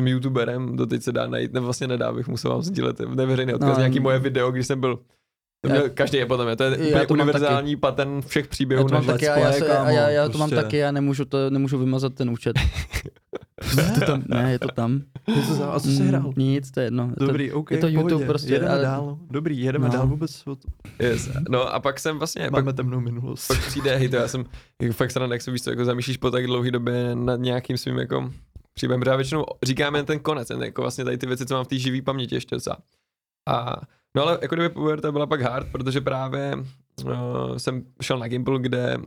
jsem youtuberem, doteď se dá najít, nebo vlastně nedá, bych musel vám sdílet neveřejný odkaz, No, no, nějaký moje video, když jsem byl to Já- měl, každý je potom, je, to je Já to univerzální pattern všech já příběhů. to mám na taky, a já, se, a já, já to mám prostě. taky, já nemůžu, to, nemůžu vymazat ten účet. *laughs* to tam, ne, je to tam. Je to za- A co jsi Mm, hrál? Nic, to je jedno. Je to, Dobrý, OK, je to YouTube pohodě. prostě, Jedeme ale- dál. Dobrý, jedeme No. dál vůbec. od- Yes. No a pak jsem vlastně, pak, Máme temnou minulost. pak přijde, hej, to já jsem jako fakt sranda, jak se víš, co, jako zamýšlíš po tak dlouhé době nad nějakým svým jako příběhem, protože já většinou říkáme ten konec, ten, jako vlastně tady ty věci, co mám v té živý paměti ještě docela. A no ale jako kdyby puberta byla pak hard, protože právě uh, jsem šel na Gimple, kde,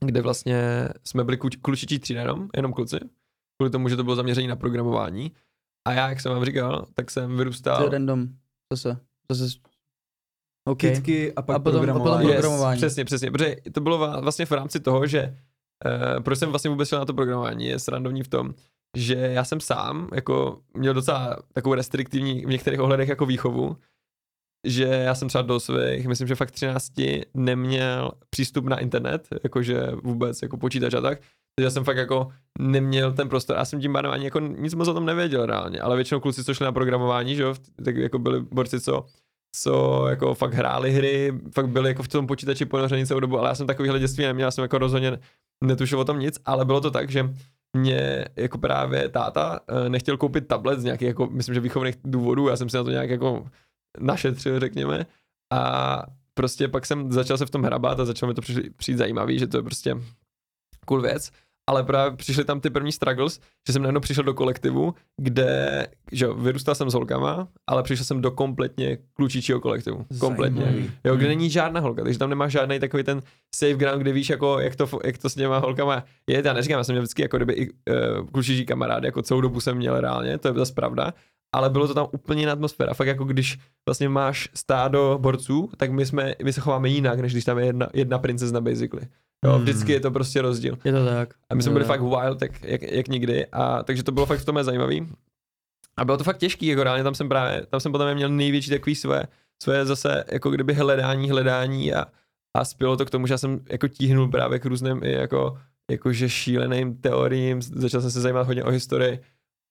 kde vlastně jsme byli kluč, klučičí třída jenom, jenom kluci, kvůli tomu, že to bylo zaměření na programování. A já, jak jsem vám říkal, tak jsem to je vyrůstal random. Zase, zase. OK. Kytky a pak A potom- a potom programování. Yes. programování. Přesně, přesně, protože to bylo vlastně v rámci toho, že uh, proč jsem vlastně vůbec šel na to programování, je srandovní v tom, že já jsem sám jako měl docela takovou restriktivní v některých ohledech jako výchovu, že já jsem třeba do svých, myslím, že fakt 13 neměl přístup na internet, jakože vůbec jako počítač a tak, takže já jsem fakt jako neměl ten prostor, já jsem tím pádem ani jako nic moc o tom nevěděl reálně, ale většinou kluci, co šli na programování, že jo, tak jako byli borci, co co jako fakt hráli hry, fakt byli jako v tom počítači ponoření celou dobu, ale já jsem takovýhle dětství neměl, já jsem jako rozhodně netušil o tom nic, ale bylo to tak, že mě jako právě táta eh, nechtěl koupit tablet z nějakých jako, myslím, že výchovných důvodů, já jsem si na to nějak jako našetřil, řekněme, a prostě pak jsem začal se v tom hrabat a začal mi to přijít zajímavý, že to je prostě cool věc, ale právě přišly tam ty první struggles, že jsem najednou přišel do kolektivu, kde, že jo, vyrůstal jsem s holkama, ale přišel jsem do kompletně klučičího kolektivu. Kompletně. Zajímavý. Jo, kde není žádná holka, takže tam nemáš žádný takový ten safe ground, kde víš, jako, jak, to, jak to s těma holkama je. Já neříkám, já jsem měl vždycky jako kdyby i uh, klučičí kamarád, jako celou dobu jsem měl reálně, to je zase pravda, ale bylo to tam úplně jiná atmosféra. Fakt jako když vlastně máš stádo borců, tak my, jsme, my se chováme jinak, než když tam je jedna, jedna princezna basically. Jo, Hmm. vždycky je to prostě rozdíl. Je to tak. A my jsme byli to fakt wild, jak, jak, jak nikdy. A takže to bylo fakt v tomhle zajímavý. A bylo to fakt těžký, jako reálně tam jsem právě, tam jsem potom měl největší takový své, své zase jako kdyby hledání, hledání a, a spělo to k tomu, že já jsem jako tíhnul právě k různým i jako, jakože šíleným teoriím, začal jsem se zajímat hodně o historii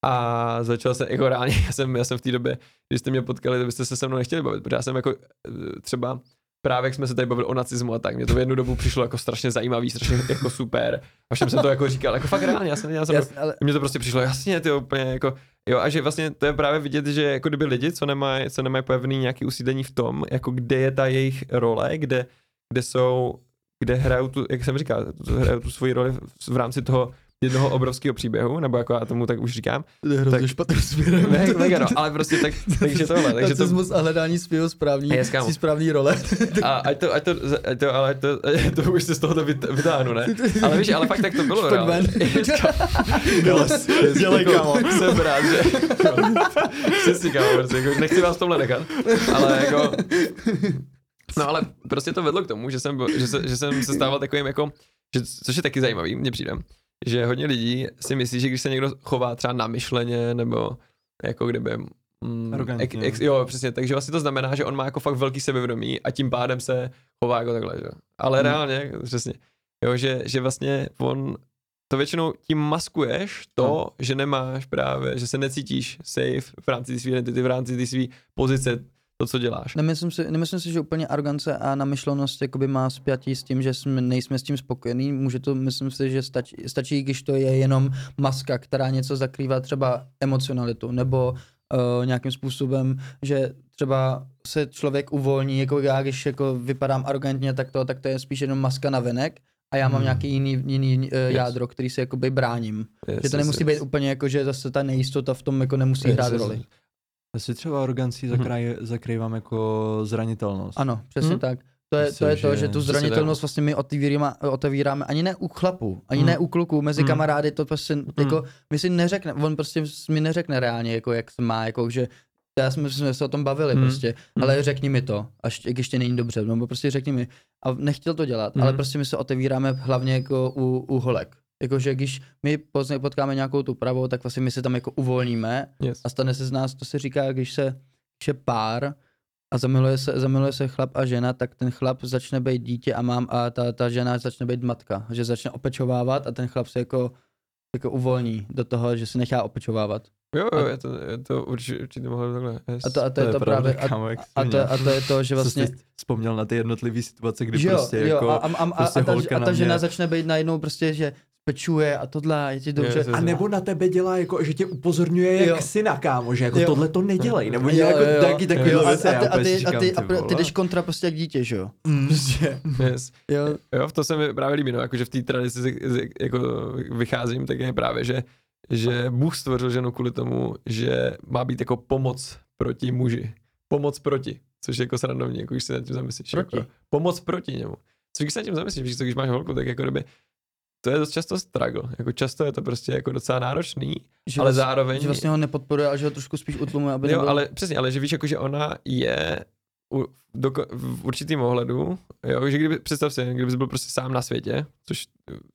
a začal jsem, jako reálně, já jsem, já jsem v té době, když jste mě potkali, to byste se se mnou nechtěli bavit, protože já jsem jako eh, třeba právě jak jsme se tady bavili o nacismu a tak, mě to v jednu dobu přišlo jako strašně zajímavý, strašně jako super. A všem jsem to jako říkal, jako fakt reálně, já jsem, já jsem Jasně, ale mně to prostě přišlo jasně, ty úplně jako, jo, a že vlastně to je právě vidět, že jako kdyby lidi, co nemají, co nemají pevný nějaký usídlení v tom, jako kde je ta jejich role, kde, kde jsou, kde hrajou tu, jak jsem říkal, hrajou tu svoji roli v, v rámci toho jednoho obrovského příběhu, nebo jako já tomu tak už říkám. to je hrozně Tak- špatným směrem. *laughs* Ne, mega, no, ale prostě tak, takže tohle, *laughs* takže to, a hledání svého správný, svý správný role. a ať to, ať to, ať to, ale ať to, to už se z toho vyt- vytáhnu, ne? Ale víš, ale fakt tak to bylo, ven. *laughs* Dělej, kámo. Jsem rád, že... Přesně, kámo, prostě, jako, nechci vás tomhle nechat, ale jako... No ale prostě to vedlo k tomu, že jsem, byl- že, se, že jsem se stával takovým jako, že, což je taky zajímavý, mně přijde, že hodně lidí si myslí, že když se někdo chová třeba namyšleně, nebo jako kdyby... Mm, ek, ek, jo, přesně, takže vlastně to znamená, že on má jako fakt velký sebevědomí a tím pádem se chová jako takhle, že? Ale Hmm. reálně, přesně, jo, že, že vlastně on to většinou tím maskuješ to, No. že nemáš právě, že se necítíš safe v rámci své identity, v rámci té své pozice, to, co děláš. Nemyslím si, nemyslím si, že úplně arogance a namyšlenost jakoby má spjatí s tím, že jsme, nejsme s tím spokojení. Může to, myslím si, že stačí, stačí, když to je jenom maska, která něco zakrývá třeba emocionalitu, nebo uh, nějakým způsobem, že třeba se člověk uvolní, jako já, když jako vypadám arrogantně, tak to, tak to je spíš jenom maska na venek a já mám Hmm. nějaký jiný, jiný uh, Yes. jádro, který se jakoby bráním. Yes, že to yes, nemusí yes. být úplně jako, že zase ta nejistota v tom jako nemusí Yes, hrát yes, roli. Já si třeba arogancí Mhm. zakraj, zakrývám jako zranitelnost. Ano, přesně Mhm. tak. To je, to je to, že- že tu zranitelnost vlastně my otevíráme, otevíráme ani ne u chlapů, ani Mhm. ne u kluků, mezi Mhm. kamarády, to prostě jako, my si neřekne, on prostě mi neřekne reálně, jako jak se má, jako že já jsme, jsme se o tom bavili Mhm. prostě, Mhm. ale řekni mi to, až jak ještě není dobře, nebo prostě řekni mi. A nechtěl to dělat, ale Mhm. prostě my se otevíráme hlavně jako u, u holek. Jakože když my potkáme nějakou tu pravou, tak vlastně my se tam jako uvolníme Yes. a stane se z nás, to se říká, když se, když je pár a zamiluje se, zamiluje se chlap a žena, tak ten chlap začne být dítě a mám a ta, ta žena začne být matka, že začne opečovávat a ten chlap se jako, jako uvolní do toho, že se nechá opečovávat. Jo, A- jo, je to, je to určitě, určitě mohlo takhle. Yes. A to, a to, je to pravda, právě, a, kámo, a, to, a to je to, že vlastně... vlastně, vzpomněl na ty jednotlivé situace, kdy jo, prostě jo, jako... a, a, a, a, prostě a, ta, holka a ta mě- žena začne být najednou prostě, že pečuje a tohle, je ti dobře. Yes, yes, A nebo na tebe dělá jako, že tě upozorňuje jak Jo. syna, kámo, že jako Jo. tohle to nedělej, nebo Jo, jako jo, taky takový Jo, a, věci, a, ty, a, ty, a, říkám, ty, ty a ty jdeš kontra prostě jak dítě, že jo? Mm. *laughs* Prostě, Yes. jo. Jo, to se mi právě líbí, no, jakože v té tradici jako vycházím, tak je právě, že, že Bůh stvořil ženu kvůli tomu, že má být jako pomoc proti muži. Pomoc proti, což je jako srandovní, jako když se nad tím zamyslíš. Proti? Jako, pomoc proti němu. Což když se nad tím zamyslíš, co, když máš holku, tak jako kdyby, to je dost často struggle. Jako často je to prostě jako docela náročný, Že ale vlastně- zároveň... Že vlastně ho nepodporuje, ale že ho trošku spíš utlumuje, aby Jo, nebyl... ale přesně, ale že víš, jako, že ona je u, doko, v určitým ohledu, jo, že kdyby, představ si, kdybys byl prostě sám na světě, což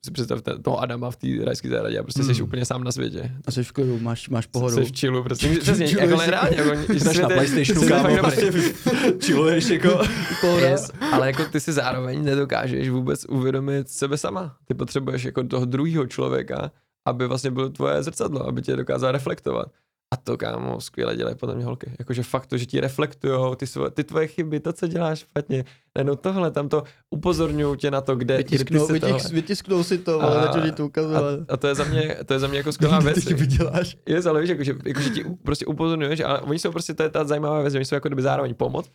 si představte toho Adama v té rajské zahradě a prostě Hmm. jsi úplně sám na světě. A jsi v klidu, máš, máš pohodu. Jsi v chillu, prostě. *laughs* Přesně, jako ne, reálně, jako, *laughs* Jsi na Playstationu, kámo, prostě *laughs* chilluješ jako... Pohoda. Yes, ale jako ty si zároveň nedokážeš vůbec uvědomit sebe sama. Ty potřebuješ jako toho druhého člověka, aby vlastně byl tvoje zrcadlo, aby tě dokázal reflektovat. A to, kámo, skvěle dělají podle mě holky. Jakože fakt to, že ti reflektujou ty, svoje, ty tvoje chyby, to, co děláš špatně. Najednou tohle, tam to upozorňují tě na to, kde, kde ty Vytisknou, si vytisk, vytisknou si to, A- ale začali to A, ukazovat. a, to je za mě, to je za mě jako skvělá věc. Ty vyděláš. Je, ale víš, jakože, jakože ti prostě upozorňuješ, ale oni jsou prostě, to je ta zajímavá věc, že oni jsou jako kdyby zároveň pomoc,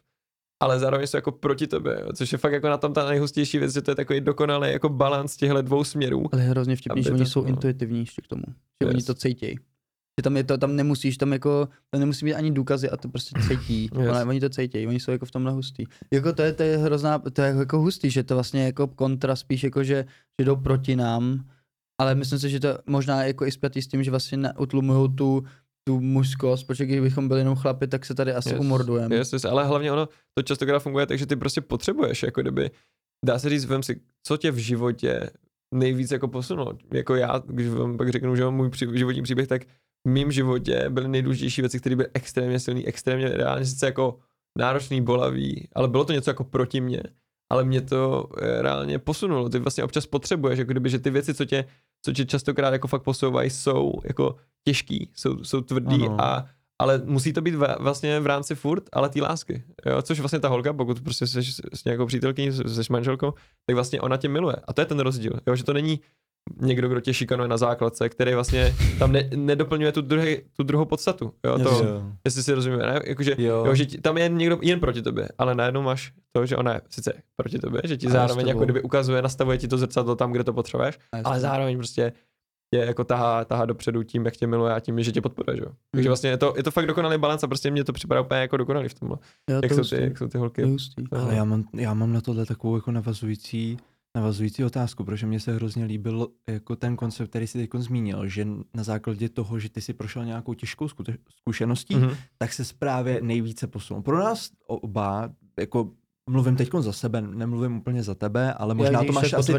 ale zároveň jsou jako proti tobě, jo, což je fakt jako na tom ta nejhustější věc, že to je takový dokonalý jako balans těchto dvou směrů. Ale hrozně vtipný, že to- oni jsou no. intuitivní k tomu. Že Yes. oni to cítějí. Že tam je to, tam nemusíš, tam jako, tam nemusí být ani důkazy a to prostě cítí. *clears throat* Yes. Ale oni to cítějí, oni jsou jako v tomhle hustý. Jako to je, to je hrozná, to je jako hustý, že to vlastně jako kontra spíš jako, že, že jdou proti nám, ale myslím si, že to možná jako i spjatý s tím, že vlastně utlumujou tu, tu mužskost, protože kdybychom byli jenom chlapi, tak se tady asi Yes. umordujeme. Yes, yes, ale hlavně ono to častokrát funguje tak, že ty prostě potřebuješ jako kdyby dá se říct, vem si, co tě v životě nejvíc jako posunulo. Jako já, když vám pak řeknu, že mám můj při, životní příběh, tak mém životě byly nejdůležitější věci, které byly extrémně silný, extrémně reálně sice jako náročný, bolavý, ale bylo to něco jako proti mně, ale mě to eh, reálně posunulo. Ty vlastně občas potřebuješ, jako kdyby, že ty věci, co tě, co tě častokrát jako fakt posouvají, jsou jako těžký, jsou, jsou tvrdý Ano. a ale musí to být v, vlastně v rámci furt, ale té lásky. Jo? Což vlastně ta holka, pokud prostě jsi s nějakou přítelkyní, jsi manželkou, tak vlastně ona tě miluje. A to je ten rozdíl. Jo? Že to není někdo, kdo tě šikanuje na základce, který vlastně tam ne, nedoplňuje tu, druhý, tu druhou podstatu. Jo? To, Jo. jestli si rozumíme, ne? Jakože, Jo. jo. že ti, tam je někdo jen proti tobě, ale najednou máš to, že ona je sice proti tobě, že ti s zároveň jako kdyby ukazuje, nastavuje ti to zrcadlo tam, kde to potřebuješ, ale zároveň prostě je jako tahá, tahá dopředu tím, jak tě miluje a tím, že tě podporuje, že. Takže Mm. vlastně je to, je to fakt dokonalý balans a prostě mně to připadá úplně jako dokonalý v tomhle. Jo, Jak to jsou, ty, jak jsou ty holky. to. Ale já mám, já mám na tohle takovou jako navazující, navazující otázku, protože mně se hrozně líbil jako ten koncept, který jsi teď zmínil, že na základě toho, že ty si prošel nějakou těžkou zkušeností, Mhm. tak se právě nejvíce posunul. Pro nás oba, jako mluvím teď za sebe, nemluvím úplně za tebe, ale možná já, to máš asi,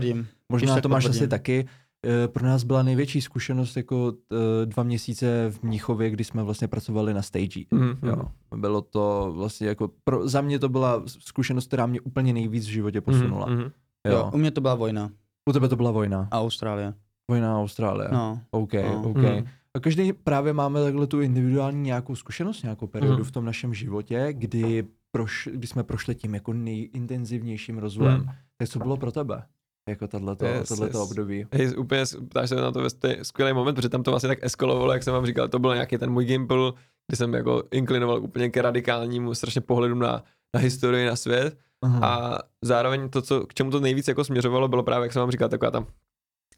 možná to máš asi taky. Eh, Pro nás byla největší zkušenost jako eh, dva měsíce v Mnichově, kdy jsme vlastně pracovali na stage. Mhm. Jo. Bylo to vlastně jako, pro, za mě to byla zkušenost, která mě úplně nejvíc v životě posunula. Mhm. Jo, Jo. u mě to byla vojna. U tebe to byla vojna. A Austrálie. Vojna Austrálie. No. OK, No. OK. Mhm. A každý právě máme takhle tu individuální nějakou zkušenost, nějakou periodu Mhm. v tom našem životě, kdy, proš, kdy jsme prošli tím jako nejintenzivnějším rozvojem. Mhm. Tak co bylo pro tebe? Jako tohleto, Yes, tohleto yes. období. Hej, úplně ptáš se na to, to je skvělý moment, protože tam to vlastně tak eskalovalo, jak jsem vám říkal, to byl nějaký ten můj gimpl, kdy jsem jako inklinoval úplně k radikálnímu strašně pohledu na, na historii, na svět Aha. a zároveň to, co, k čemu to nejvíc jako směřovalo, bylo právě, jak jsem vám říkal, taková ta,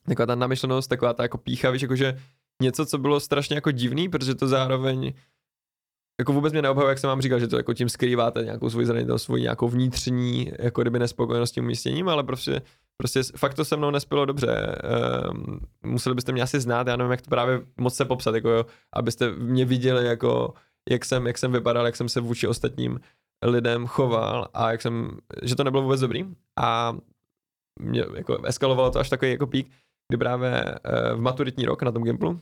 taková ta namyšlenost, taková ta jako pícha, víš, jakože něco, co bylo strašně jako divný, protože to zároveň jako vůbec mě neobhajuje, jak jsem vám říkal, že to jako tím skrýváte nějakou svoji zranitelnost, svoji nějakou vnitřní jako kdyby nespokojenost s tím umístěním, ale prostě, prostě fakt to se mnou nespělo dobře. Um, museli byste mě asi znát, já nevím, jak to právě moc se popsat, jako jo, abyste mě viděli, jako jak jsem, jak jsem vypadal, jak jsem se vůči ostatním lidem choval a jak jsem, že to nebylo vůbec dobrý. A mě jako eskalovalo to až takový jako pík, kdy právě eh, v maturitní rok na tom Gimplu,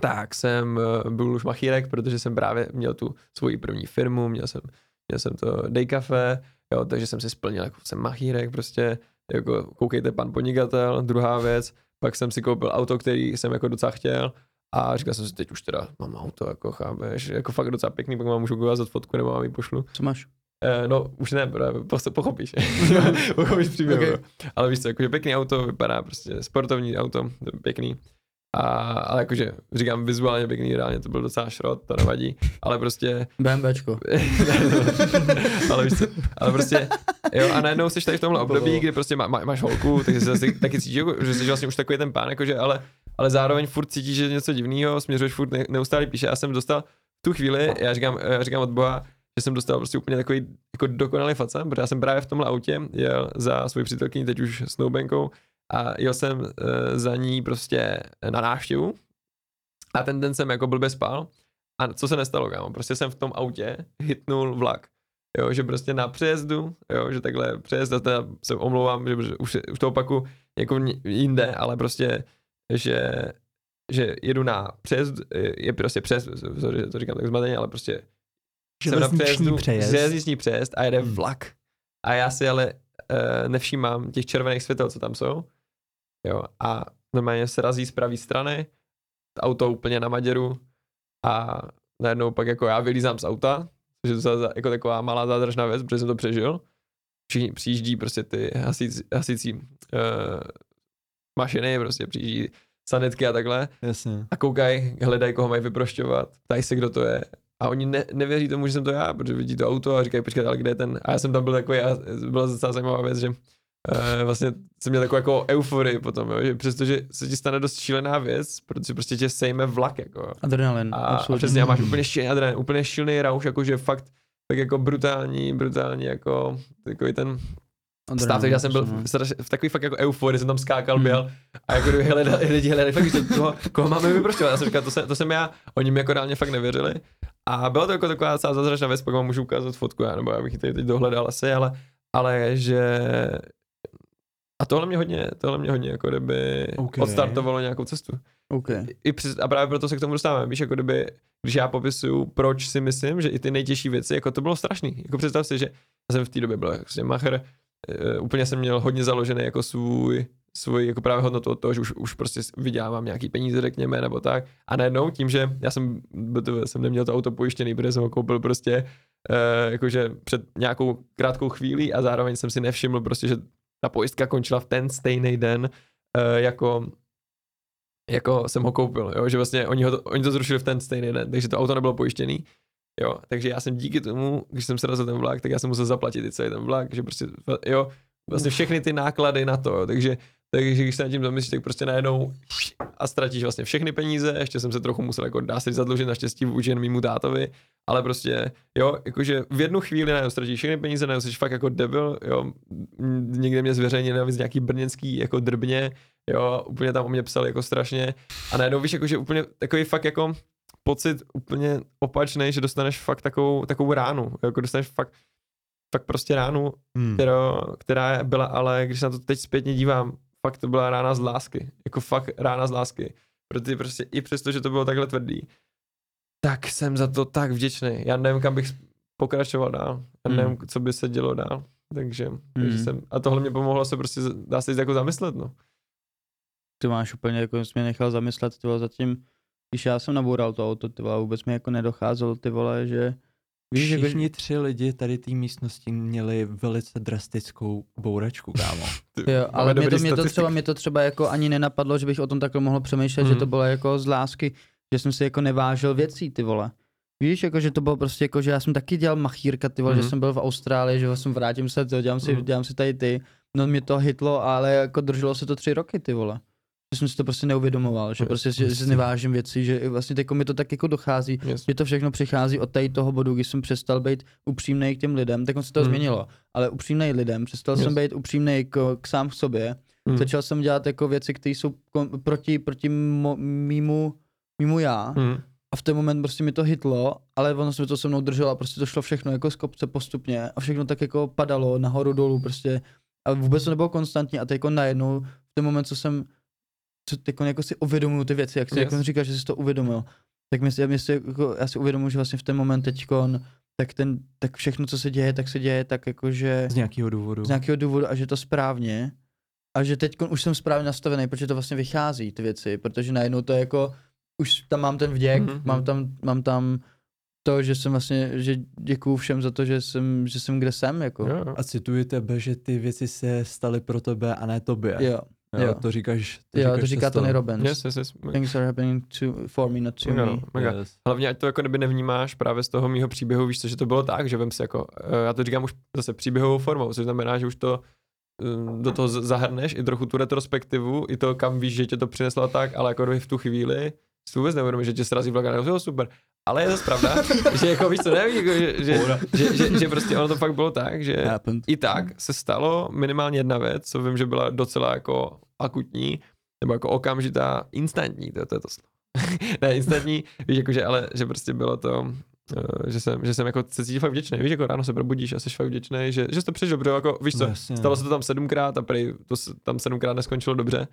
tak jsem eh, byl už machírek, protože jsem právě měl tu svoji první firmu, měl jsem, měl jsem to day cafe, jo, takže jsem si splnil, jako jsem machírek prostě, jako koukejte pan podnikatel, druhá věc, pak jsem si koupil auto, který jsem jako docela chtěl a říkal jsem si, teď už teda mám auto, jako chápeš, jako fakt docela pěkný, pak vám můžu ukázat fotku nebo vám ji pošlu. Co máš? Eh, no, už ne, právě, prostě pochopíš. *laughs* pochopíš příběh. Okay. Ale víš co, jakože pěkný auto, vypadá prostě sportovní auto, pěkný. A, ale jakože říkám vizuálně pěkný, reálně to byl docela šrot, to nevadí, ale prostě, *laughs* BMWčko. *laughs* ale víš co, ale prostě, jo, a najednou jsi tady v tomhle období, kdy prostě má, má, máš holku, takže se taky cítíš, že jsi vlastně už takový ten pán, jakože, ale, ale zároveň furt cítíš, že něco divného, směřuješ furt ne, neustále píše. Já jsem dostal tu chvíli, já říkám, já říkám od Boha, že jsem dostal prostě úplně takový jako dokonalý facem, protože já jsem právě v tomhle autě jel za svoji přítelkyní, teď už s Snowbankou, a jel jsem uh, za ní prostě na návštěvu a ten den jsem jako blbě spal a co se nestalo, kámo, prostě jsem v tom autě hitnul vlak. Jo, že prostě na přejezdu, jo, že takhle přejezd, a teda se omlouvám, že už, už to opaku jako jinde, ale prostě, že, že jedu na přejezd, je prostě přejezd, sorry, to říkám tak zmateně, ale prostě jsem na Železniční přejezd. železniční přejezd a jede Hmm. vlak. A já si ale uh, nevšímám těch červených světel, co tam jsou. Jo, a normálně se razí z pravé strany, to auto úplně na Maděru a najednou pak jako já vylízám z auta, což je za- jako taková malá zádržná věc, protože jsem to přežil. Všichni přijíždí prostě ty hasící, hasící uh, mašiny, prostě přijíždí sanitky a takhle Jasně. a koukají, hledají, koho mají vyprošťovat, ptají se, kdo to je. A oni ne, nevěří tomu, že jsem to já, protože vidí to auto a říkají, počkat, ale kde je ten? A já jsem tam byl takový, a byla docela zajímavá věc, že uh, vlastně jsem měl takovou jako euforii potom, jo, že přestože se ti stane dost šílená věc, protože prostě tě sejme vlak, jako. Adrenalin. A, a absolutně. přesně, a máš úplně šílený adrenalin, úplně šílený rauš, jakože fakt tak jako brutální, brutální, jako takový ten Takže já jsem byl v, v takový fakt jako euforii, jsem tam skákal, Hmm. běl a jako kdyby hledali, lidi hledali, *laughs* fakt, že koho, koho máme vyprošťovat. Já jsem říkal, to, jsem, to jsem já, oni mi jako reálně fakt nevěřili. A byla to jako taková docela zázračná věc, pak vám můžu ukázat fotku, já, nebo já bych ji teď dohledal asi, ale, ale že, a tohle mě hodně, tohle mě hodně jako kdyby OK. odstartovalo nějakou cestu. OK. I, přes, a právě proto se k tomu dostáváme, víš, jako kdyby, když já popisuju, proč si myslím, že i ty nejtěžší věci, jako to bylo strašný. Jako představ si, že já jsem v té době byl prostě macher, uh, úplně jsem měl hodně založený jako svůj, svůj jako právě hodnotu od toho, že už, už prostě vydělávám nějaký peníze, řekněme, nebo tak. A najednou tím, že já jsem, to, jsem neměl to auto pojištěný, protože jsem ho koupil prostě uh, jakože před nějakou krátkou chvílí a zároveň jsem si nevšiml prostě, že ta pojistka končila v ten stejný den, uh, jako jako jsem ho koupil, jo, že vlastně oni, ho, oni to zrušili v ten stejný den, takže to auto nebylo pojištěný, jo, takže já jsem díky tomu, když jsem srazil ten vlak, tak já jsem musel zaplatit i celý ten vlak, že prostě, jo, vlastně všechny ty náklady na to, jo, takže, takže když se nad tím zamyslíš, tak prostě najednou a ztratíš vlastně všechny peníze, ještě jsem se trochu musel jako dá se zadlužit naštěstí vůči jen mýmu tátovi, ale prostě, jo, jakože v jednu chvíli najednou ztratíš všechny peníze, najednou jsi fakt jako debil, jo, někde mě zveřejnili navíc nějaký brněnský jako drbně, jo, úplně tam o mě psali jako strašně. A najednou víš, jakože úplně takový fakt jako pocit úplně opačný, že dostaneš fakt takovou, takovou ránu, jako dostaneš fakt, fakt prostě ránu, Hmm. která, která byla, ale když se na to teď zpětně dívám, fakt to byla rána z lásky, jako fakt rána z lásky, protože prostě i přesto, že to bylo takhle tvrdý, tak jsem za to tak vděčný. Já nevím, kam bych pokračoval dál. Já nevím, co by se dělo dál. Takže, takže Hmm. jsem, a tohle mě pomohlo se prostě, dá se jako zamyslet, no. Ty máš úplně, jako jsi mě nechal zamyslet, ty zatím, když já jsem naboural to auto, ty vole, vůbec mi jako nedocházelo, ty vole, že víš, jako, Všichni tři lidi tady té místnosti měli velice drastickou bouračku, kámo. *laughs* Ty, Jo, ale mě to, mě to třeba, mě to třeba jako ani nenapadlo, že bych o tom takhle mohl přemýšlet, Mhm. že to bylo jako z lásky, že jsem si jako nevážil věcí, ty vole. Víš, jako, že to bylo prostě jako, že já jsem taky dělal machírka, ty vole, Mhm. že jsem byl v Austrálii, že jsem vrátím se, dělám si, Mhm. dělám si tady ty, no mě to hitlo, ale jako drželo se to tři roky, ty vole. Že jsem si to prostě neuvědomoval, že prostě si, si nevážím věci, že vlastně teď mi to tak jako dochází, Yes. že to všechno přichází od tady toho bodu, když jsem přestal být upřímný k těm lidem, tak on se to Hmm. změnilo, ale upřímný lidem, přestal Yes. jsem být upřímný k, k sám k sobě, Mm. začal jsem dělat jako věci, které jsou kom, proti, proti mo, mýmu, mýmu já Mm. a v ten moment prostě mi to hitlo, ale ono se to se mnou drželo a prostě to šlo všechno jako z kopce postupně a všechno tak jako padalo nahoru dolů prostě a vůbec to nebylo konstantní a teď jako najednou v ten moment, co jsem co teď jako si uvědomuju ty věci, jak jsi Yes. jako říkal, že jsi to uvědomil, tak my si, my si jako, já si uvědomuji, že vlastně v ten moment teďkon, tak, ten, tak všechno, co se děje, tak se děje tak jako, že Z nějakého důvodu. z nějakého důvodu a že to správně a že teď už jsem správně nastavený, protože to vlastně vychází ty věci, protože najednou to je jako, už tam mám ten vděk, Mhm. mám tam, mám tam to, že jsem vlastně, že děkuju všem za to, že jsem, že jsem kde jsem, jako. Jo, jo. A cituji tebe, že ty věci se staly pro tebe a ne tobě. Jo, jo, jo. To říkáš, to jo, říkáš to říká. Tony Robbins. Yes, yes, yes. Things are happening to, for me, not to Mega, me. no, mega. Yes. Hlavně, ať to jako neby nevnímáš právě z toho mýho příběhu, víš co, že to bylo tak, že vem si jako, eh, já to říkám už zase příběhovou formou, což znamená, že už to eh, do toho zahrneš i trochu tu retrospektivu, i to, kam víš, že tě to přineslo tak, ale jako v tu chvíli si vůbec neuvědomíš, že tě srazí vlak a jo, super. Ale je to pravda, *laughs* že jako víš co, neví, jako, že, že, že, že, že, prostě ono to fakt bylo tak, že Happened. i tak se stalo minimálně jedna věc, co vím, že byla docela jako akutní, nebo jako okamžitá, instantní, to, to je to slovo. *laughs* ne, instantní, víš, jakože, ale že prostě bylo to, eh, že jsem, že jsem jako se cítil fakt vděčný, víš, jako ráno se probudíš a jsi fakt vděčný, že, že jsi to přežil, protože jako, víš co, jasně. stalo se to tam sedmkrát a prej to tam sedmkrát neskončilo dobře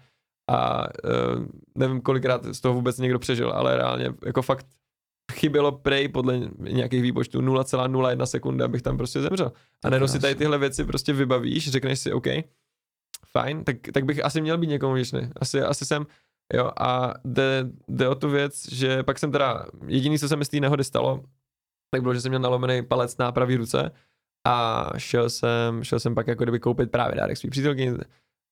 a uh, nevím, kolikrát z toho vůbec někdo přežil, ale reálně jako fakt chybělo prej podle nějakých výpočtů 0,01 sekundy, abych tam prostě zemřel. A najednou si tady tyhle věci prostě vybavíš, řekneš si, OK, fajn, tak, tak bych asi měl být někomu vděčný. Asi, asi jsem, jo, a jde, jde o tu věc, že pak jsem teda, jediný, co se mi z té nehody stalo, tak bylo, že jsem měl nalomený palec na pravý ruce a šel jsem, šel jsem pak jako kdyby koupit právě dárek svý přítelkyni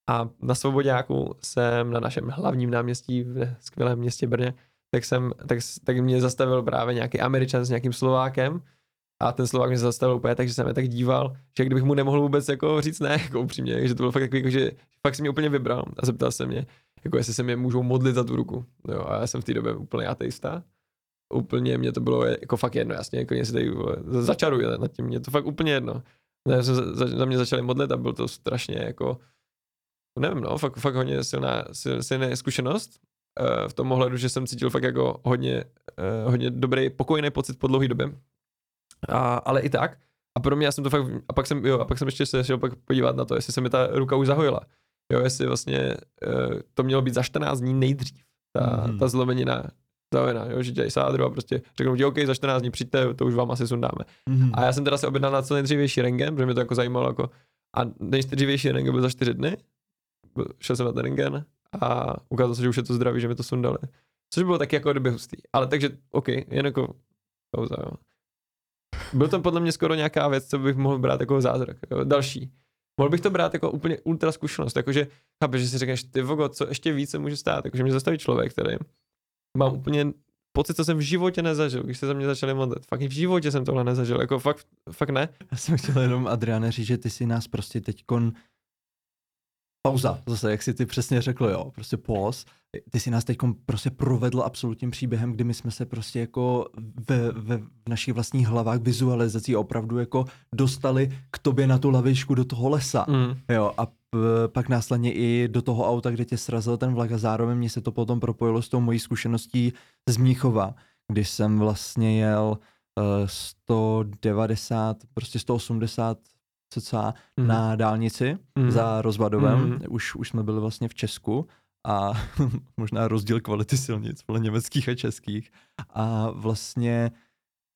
a na Svobodáku jsem na našem hlavním náměstí v skvělém městě Brně, tak jsem, tak, tak mě zastavil právě nějaký Američan s nějakým Slovákem a ten Slovák mě zastavil úplně tak, že jsem je tak díval, že kdybych mu nemohl vůbec jako říct ne, *laughs* jako upřímně, že to bylo fakt takový, jako, že fakt si mě úplně vybral a zeptal se mě, jako jestli se mě můžou modlit za tu ruku. Jo, a já jsem v té době úplně ateista. Úplně mě to bylo jako fakt jedno, jasně, jako mě si tady začaruje nad tím, mě to fakt úplně jedno. Ne, se za, za, za mě začali modlit a byl to strašně jako, nevím, no, fakt, fakt hodně silná, sil, silná zkušenost v tom ohledu, že jsem cítil fakt jako hodně, uh, hodně dobrý, pokojný pocit po dlouhé době. A, ale i tak. A pro mě já jsem to fakt, a pak jsem, jo, a pak jsem ještě se šel pak podívat na to, jestli se mi ta ruka už zahojila. Jo, jestli vlastně uh, to mělo být za 14 dní nejdřív, ta, Mhm. ta zlomenina, zlomenina, jo, že dělají sádru a prostě řeknou ti, OK, za 14 dní přijďte, to už vám asi sundáme. Mhm. A já jsem teda se objednal na co nejdřívější rengen, protože mě to jako zajímalo, jako, a nejdřívější rengen byl za 4 dny, šel jsem na ten rengen a ukázalo se, že už je to zdravý, že mi to sundali. Což bylo taky jako kdyby hustý. Ale takže, OK, jen jako pauza, jo. Byl to podle mě skoro nějaká věc, co bych mohl brát jako zázrak. Jo. Další. Mohl bych to brát jako úplně ultra zkušenost, jakože, chápeš, že si řekneš, ty vogo, co ještě více může stát, jakože mě zastaví člověk, který mám úplně pocit, co jsem v životě nezažil, když se za mě začali modlit. Fakt v životě jsem tohle nezažil, jako fakt, fakt ne. Já jsem chtěl jenom, Adriane, říct, že ty si nás prostě teďkon pauza, zase, jak si ty přesně řekl, jo, prostě pos. Ty si nás teď prostě provedl absolutním příběhem, kdy my jsme se prostě jako ve, ve v našich vlastních hlavách vizualizací opravdu jako dostali k tobě na tu lavičku do toho lesa. Mm. Jo, a p- pak následně i do toho auta, kde tě srazil ten vlak a zároveň mě se to potom propojilo s tou mojí zkušeností z Mnichova, když jsem vlastně jel uh, 190, prostě 180 cca Mm. na dálnici Mm. za Rozvadovem, Mhm. už, už jsme byli vlastně v Česku a *laughs* možná rozdíl kvality silnic, vole německých a českých a vlastně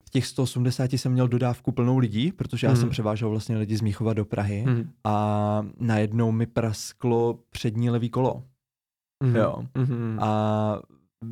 v těch 180 jsem měl dodávku plnou lidí, protože já Mhm. jsem převážel vlastně lidi z Míchova do Prahy Mm. a najednou mi prasklo přední levý kolo. Mm. Jo. Mm. A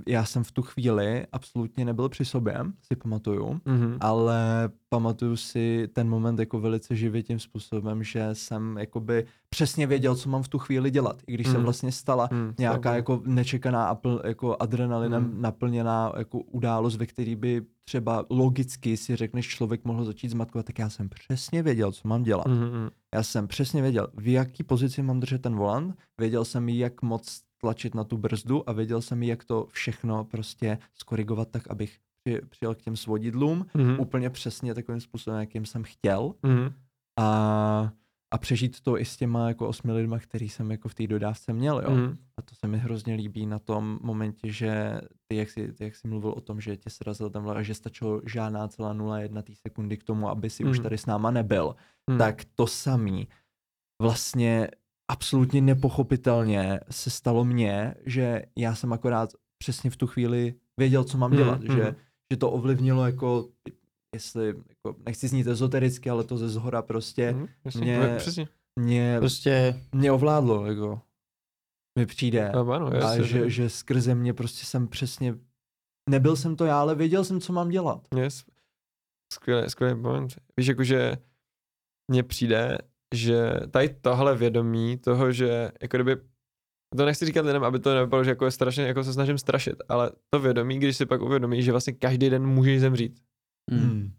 já jsem v tu chvíli absolutně nebyl při sobě, si pamatuju, Mm. ale pamatuju si ten moment jako velice živě tím způsobem, že jsem jakoby přesně věděl, co mám v tu chvíli dělat, i když se Mm. vlastně stala Mm. nějaká jako nečekaná jako adrenalinem Mm. naplněná jako událost, ve který by třeba logicky si řekneš, člověk mohl začít zmatkovat, tak já jsem přesně věděl, co mám dělat. Mm. Já jsem přesně věděl, v jaký pozici mám držet ten volant, věděl jsem, jak moc tlačit na tu brzdu a věděl jsem, jak to všechno prostě skorigovat tak, abych při, přijel k těm svodidlům Mm. úplně přesně takovým způsobem, jakým jsem chtěl Mm. a, a přežít to i s těma jako osmi lidma, který jsem jako v té dodávce měl, jo. Mm. A to se mi hrozně líbí na tom momentě, že ty, jak jsi, ty, jak jsi mluvil o tom, že tě srazil ten vlak a že stačilo žádná celá 0,1 té sekundy k tomu, aby si už Mhm. tady s náma nebyl, Mm. tak to samý vlastně absolutně nepochopitelně se stalo mně, že já jsem akorát přesně v tu chvíli věděl, co mám Mhm, dělat, že, mhm. že to ovlivnilo jako, jestli, jako, nechci znít ezotericky, ale to ze zhora prostě Mm. Mě- Přesně. mě, Prostě mě ovládlo, jako mi přijde. No, ano, A jasně, že, že skrze mě prostě jsem přesně, nebyl jsem to já, ale věděl jsem, co mám dělat. Yes. Skvělý, skvělý moment. Víš, jakože mně přijde, že tady tohle vědomí toho, že jako kdyby to nechci říkat lidem, aby to nevypadalo, že jako je strašně, jako se snažím strašit, ale to vědomí, když si pak uvědomíš, že vlastně každý den můžeš zemřít, mm.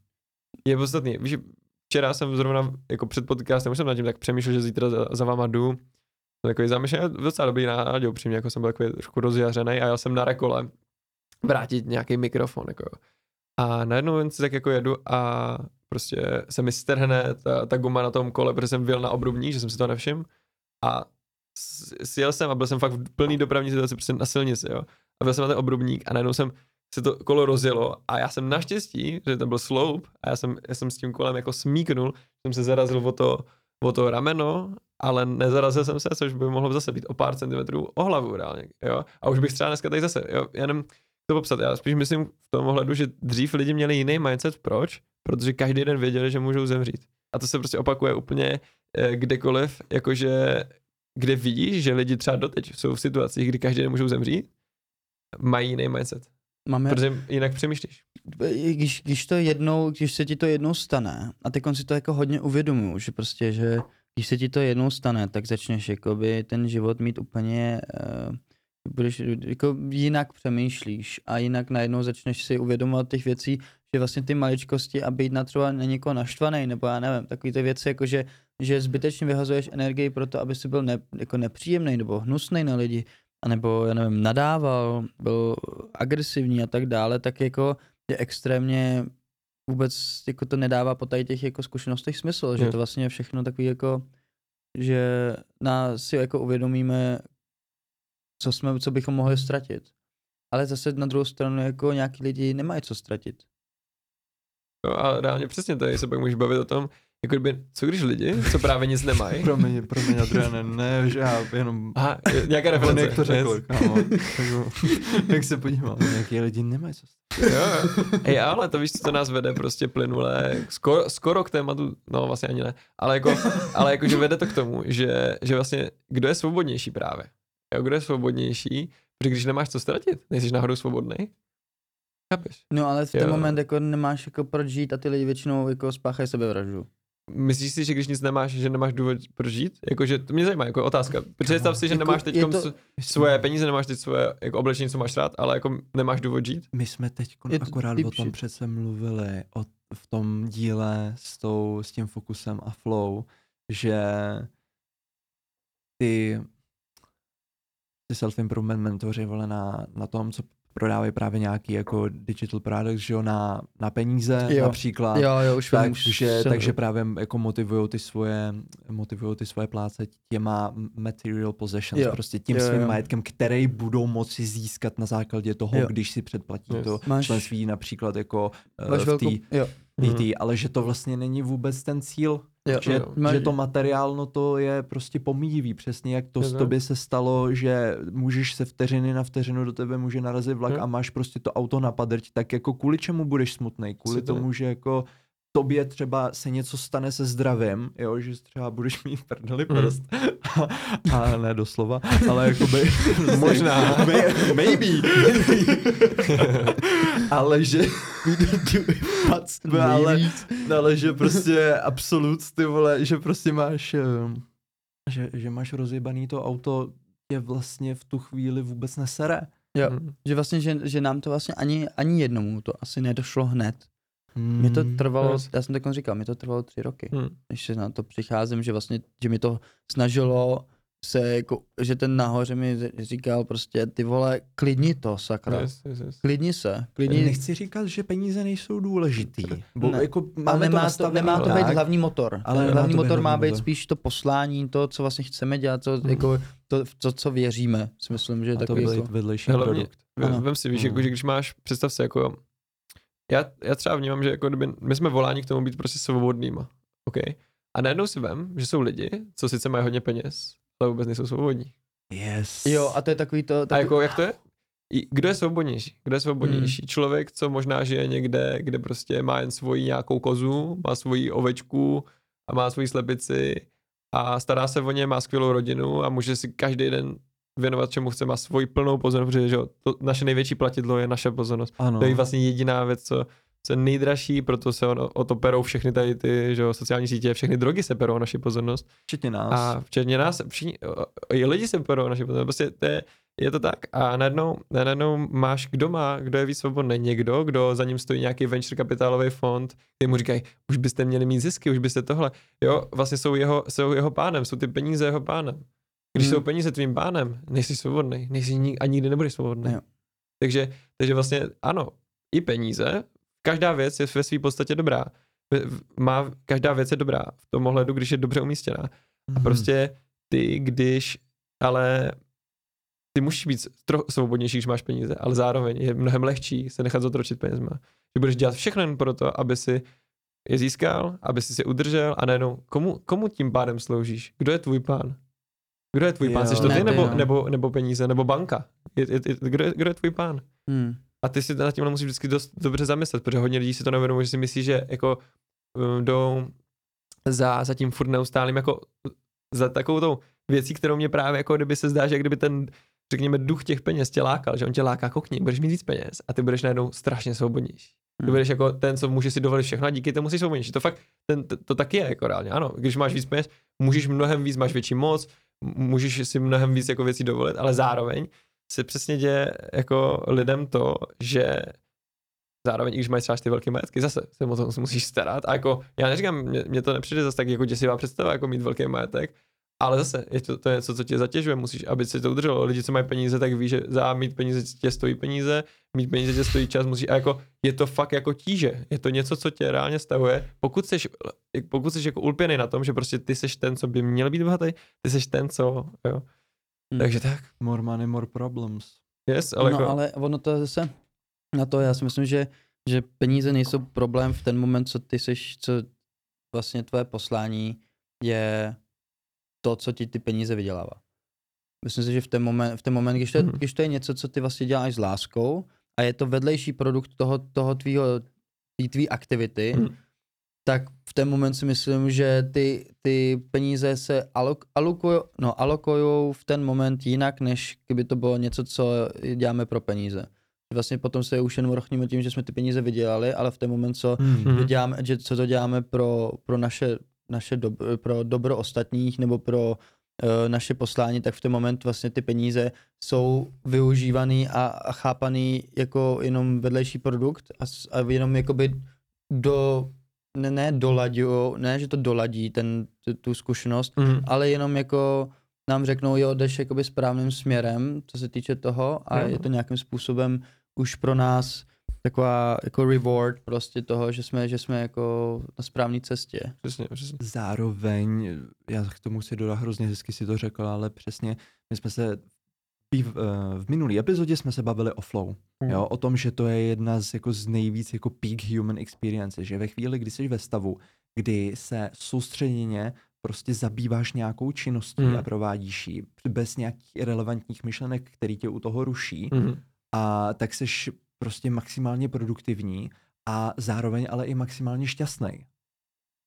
je podstatný. Víš, včera jsem zrovna jako před podcastem, už jsem nad tím tak přemýšlel, že zítra za, za váma jdu, Jsem takový zamýšlený, docela dobrý nálad, upřímně, jako jsem byl takový trošku rozjařený a jel jsem na rekole vrátit nějaký mikrofon, jako. A najednou jen si tak jako jedu a prostě se mi strhne ta, ta guma na tom kole, protože jsem vyjel na obrubník, že jsem si to nevšiml. A sjel jsem a byl jsem fakt v plný dopravní situaci, prostě na silnici, jo. A byl jsem na ten obrubník a najednou jsem se to kolo rozjelo a já jsem naštěstí, že to byl slope a já jsem, já jsem s tím kolem jako smíknul, jsem se zarazil o to, o to rameno, ale nezarazil jsem se, což by mohlo zase být o pár centimetrů o hlavu reálně, jo. A už bych třeba dneska tady zase, jo, jenom to popsat. Já spíš myslím v tom ohledu, že dřív lidi měli jiný mindset. Proč? Protože každý den věděli, že můžou zemřít. A to se prostě opakuje úplně eh, kdekoliv, jakože kde vidíš, že lidi třeba doteď jsou v situacích, kdy každý den můžou zemřít, mají jiný mindset. Máme, Protože jinak přemýšlíš. když, když to jednou, když se ti to jednou stane, a teď si to jako hodně uvědomuju, že prostě, že když se ti to jednou stane, tak začneš jakoby ten život mít úplně, uh, budeš, jako jinak přemýšlíš a jinak najednou začneš si uvědomovat těch věcí, že vlastně ty maličkosti a být na třeba na někoho naštvaný, nebo já nevím, takový ty věci, jako že, že zbytečně vyhazuješ energii pro to, aby si byl ne, jako nepříjemný nebo hnusný na lidi, anebo, já nevím, nadával, byl agresivní a tak dále, tak jako je extrémně vůbec jako to nedává po tady těch jako zkušenostech smysl, že Jo. to vlastně je všechno takový jako, že nás si jako uvědomíme, co jsme, co bychom mohli ztratit. Ale zase na druhou stranu jako nějaký lidi nemají co ztratit. Jo, a reálně přesně tady se pak můžeš bavit o tom, jako kdyby, co když lidi, co právě nic nemají, *laughs* Promiň, promiň, Adriane, ne, že já jenom... Aha, nějaká reference. jak to řekl, Yes. kámo. *laughs* Jako, jak se podívám, nějaký lidi nemají co Jo, jo. Hej, ale to víš, co to nás vede prostě plynule, skoro, skoro k tématu, no vlastně ani ne, ale jako, ale jako že vede to k tomu, že, že vlastně, kdo je svobodnější právě, jo, kdo je svobodnější, protože když nemáš co ztratit, nejsi náhodou svobodný, chápeš? No ale v ten Jo. moment jako nemáš jako proč žít a ty lidi většinou jako spáchají sebevraždu. Myslíš si, že když nic nemáš, že nemáš důvod pro žít? Jakože, to mě zajímá, jako otázka. Představ si, že Jako nemáš teď to- svoje peníze, nemáš teď svoje jako oblečení, co máš rád, ale jako nemáš důvod žít? My jsme teď to akorát deep o tom přece mluvili o, v tom díle s, tou, s tím fokusem a flow, že ty, ty self-improvement mentoři vole na, na tom, co prodávají právě nějaký jako digital product, že jo, na, na peníze Jo. například. Jo, jo, už vím, už takže, právě jako motivují ty svoje, motivují ty svoje pláce těma material possessions, Jo. prostě tím Jo, svým jo. majetkem, který budou moci získat na základě toho, Jo. když si předplatí Yes. to Máš- členství například jako Máš v velkou, té jo, TT, ale že to vlastně není vůbec ten cíl, jo, že, jo. Že to materiálno to je prostě pomíjivý, přesně jak to Je s tobě se stalo, že můžeš se vteřiny na vteřinu do tebe může narazit vlak Jo. a máš prostě to auto na padrť, tak jako kvůli čemu budeš smutný? Kvůli tak. tomu, že jako tobě třeba se něco stane se zdravím, jo, že třeba budeš mít prdeli Mm. prst, a, a ne doslova, ale jakoby... *laughs* Možná. May- *laughs* Maybe. *laughs* ale že... Ale, ale že prostě absolut, ty vole, že prostě máš, ehm, že, že máš rozjebaný to auto, je vlastně v tu chvíli vůbec nesere. Jo, Mm. že vlastně, že, že nám to vlastně ani, ani jednomu to asi nedošlo hned. Mě to Hmm. trvalo, yes. já jsem tak říkal, mě to trvalo tři roky, Hm. než se na to přicházím, že vlastně, že mi to snažilo se jako, že ten nahoře mi říkal prostě, ty vole, klidni to, sakra. Yes, yes, yes. Klidni se, klidni, Nechci říkat, že peníze nejsou důležitý. Bo Ne. jako ale máme nemá to, nastavený nemá to tak, být hlavní motor. ale Ale nemá hlavní to motor má být motor. spíš to poslání, to, co vlastně chceme dělat, to, Mhm. jako, to, to, co věříme. Si myslím, že je to takový byl jako, vedlejší Hlavně, produkt. vem, vem si, víš, Mm. jako, že když máš, představ si, jako, já, já třeba vnímám, že jako kdyby, my jsme voláni k tomu být prostě svobodnýma, OK? A najednou si vem, že jsou lidi, co sice mají hodně peněz, ale vůbec nejsou svobodní. Yes. Jo, a to je takový to, A takový, jako, jak to je? Kdo je svobodnější? Kdo je svobodnější? Hmm. Člověk, co možná žije někde, kde prostě má jen svoji nějakou kozu, má svoji ovečku a má svoji slepici a stará se o ně, má skvělou rodinu a může si každý den věnovat čemu chce, má svoji plnou pozornost, protože že to, naše největší platidlo je naše pozornost. ano. To je vlastně jediná věc, co, je nejdražší, proto se ono, o to perou všechny tady ty že jo, sociální sítě, všechny drogy se perou naši pozornost. Včetně nás. A včetně nás, všichni, i lidi se perou naši pozornost. Prostě to je, je to tak. A najednou, najednou máš, kdo má, kdo je víc svobodný, někdo, kdo za ním stojí nějaký venture kapitálový fond, který mu říkají, už byste měli mít zisky, už byste tohle. Jo, vlastně jsou jeho, jsou jeho pánem, jsou ty peníze jeho pánem. Když Hmm. jsou peníze tvým pánem, nejsi svobodný, nejsi nik, a nikdy nebudeš svobodný. Jo. Takže, takže vlastně ano, i peníze, každá věc je ve své podstatě dobrá. Má, každá věc je dobrá v tom ohledu, když je dobře umístěná. A Mhm. prostě ty, když, ale ty musíš být trochu svobodnější, když máš peníze, ale zároveň je mnohem lehčí se nechat zotročit penězma. Že budeš dělat všechno jen proto, aby si je získal, aby si si udržel a najednou, komu, komu tím pádem sloužíš? Kdo je tvůj pán? Kdo je tvůj pán? Jsi to ty ty nebo, nebo, nebo peníze, nebo banka? Je, je, je, kdo, je, kdo je tvůj pán? hmm. A ty si nad tímhle musíš vždycky dost dobře zamyslet, protože hodně lidí si to neuvědomuje, že si myslí, že jako um, jdou za, za tím furt neustálým jako za takovou tou věcí, kterou mě právě jako kdyby se zdá, že kdyby ten řekněme duch těch peněz tě lákal, že on tě láká kokni, budeš mít víc peněz a ty budeš najednou strašně svobodnější. Ty Hmm. budeš jako ten, co může si dovolit všechno a díky tomu jsi svobodnější. To fakt, ten, to, to taky je jako reálně, ano. Když máš víc peněz, můžeš mnohem víc, máš větší moc, můžeš si mnohem víc jako věcí dovolit, ale zároveň se přesně děje jako lidem to, že zároveň, i když mají třeba ty velké majetky, zase se o to musíš starat. A jako, já neříkám, mě, mě to nepřijde zase tak jako děsivá představa, jako mít velký majetek, ale zase, je to, to je něco, co tě zatěžuje, musíš, aby se to udrželo. Lidi, co mají peníze, tak ví, že za mít peníze tě stojí peníze, mít peníze tě stojí čas, musíš, a jako, je to fakt jako tíže, je to něco, co tě reálně stavuje. Pokud jsi, pokud jsi jako ulpěný na tom, že prostě ty seš ten, co by měl být bohatý, ty seš ten, co, jo. Hmm. Takže tak, More money, more problems. yes, ale no, jako, ale ono to je zase na to, já si myslím, že, že peníze nejsou problém v ten moment, co ty seš, co vlastně tvoje poslání je to, co ti ty peníze vydělává. Myslím si, že v ten moment, v ten moment když, to je, Mhm. když to je něco, co ty vlastně děláš s láskou a je to vedlejší produkt toho, toho tvýho, tvý, tvý aktivity, Mhm. Tak v ten moment si myslím, že ty, ty peníze se alok, alokují no, alokujou v ten moment jinak, než kdyby to bylo něco, co děláme pro peníze. Vlastně potom se už jen vrchníme tím, že jsme ty peníze vydělali, ale v ten moment, co, Hmm. Mhm. že děláme, že co to děláme pro, pro naše, naše dobro, pro dobro ostatních nebo pro uh, naše poslání, tak v ten moment vlastně ty peníze jsou využívaný a, a chápaný jako jenom vedlejší produkt a, a jenom jakoby do, ne, ne doladí, ne, že to doladí ten, tu, tu zkušenost, Mhm. ale jenom jako nám řeknou, jo, jdeš jakoby správným směrem, co se týče toho a Jo. je to nějakým způsobem už pro nás taková jako reward prostě toho, že jsme, že jsme jako na správné cestě. Přesně, přesně. Zároveň, já k tomu chci dodat hrozně hezky si to řekl, ale přesně, my jsme se v, v, v minulý epizodě jsme se bavili o flow. Hmm. Jo, o tom, že to je jedna z, jako z nejvíc jako peak human experience, že ve chvíli, kdy jsi ve stavu, kdy se soustředěně prostě zabýváš nějakou činností Hmm. a provádíš ji bez nějakých relevantních myšlenek, který tě u toho ruší, Mhm. a tak jsi prostě maximálně produktivní a zároveň ale i maximálně šťastný.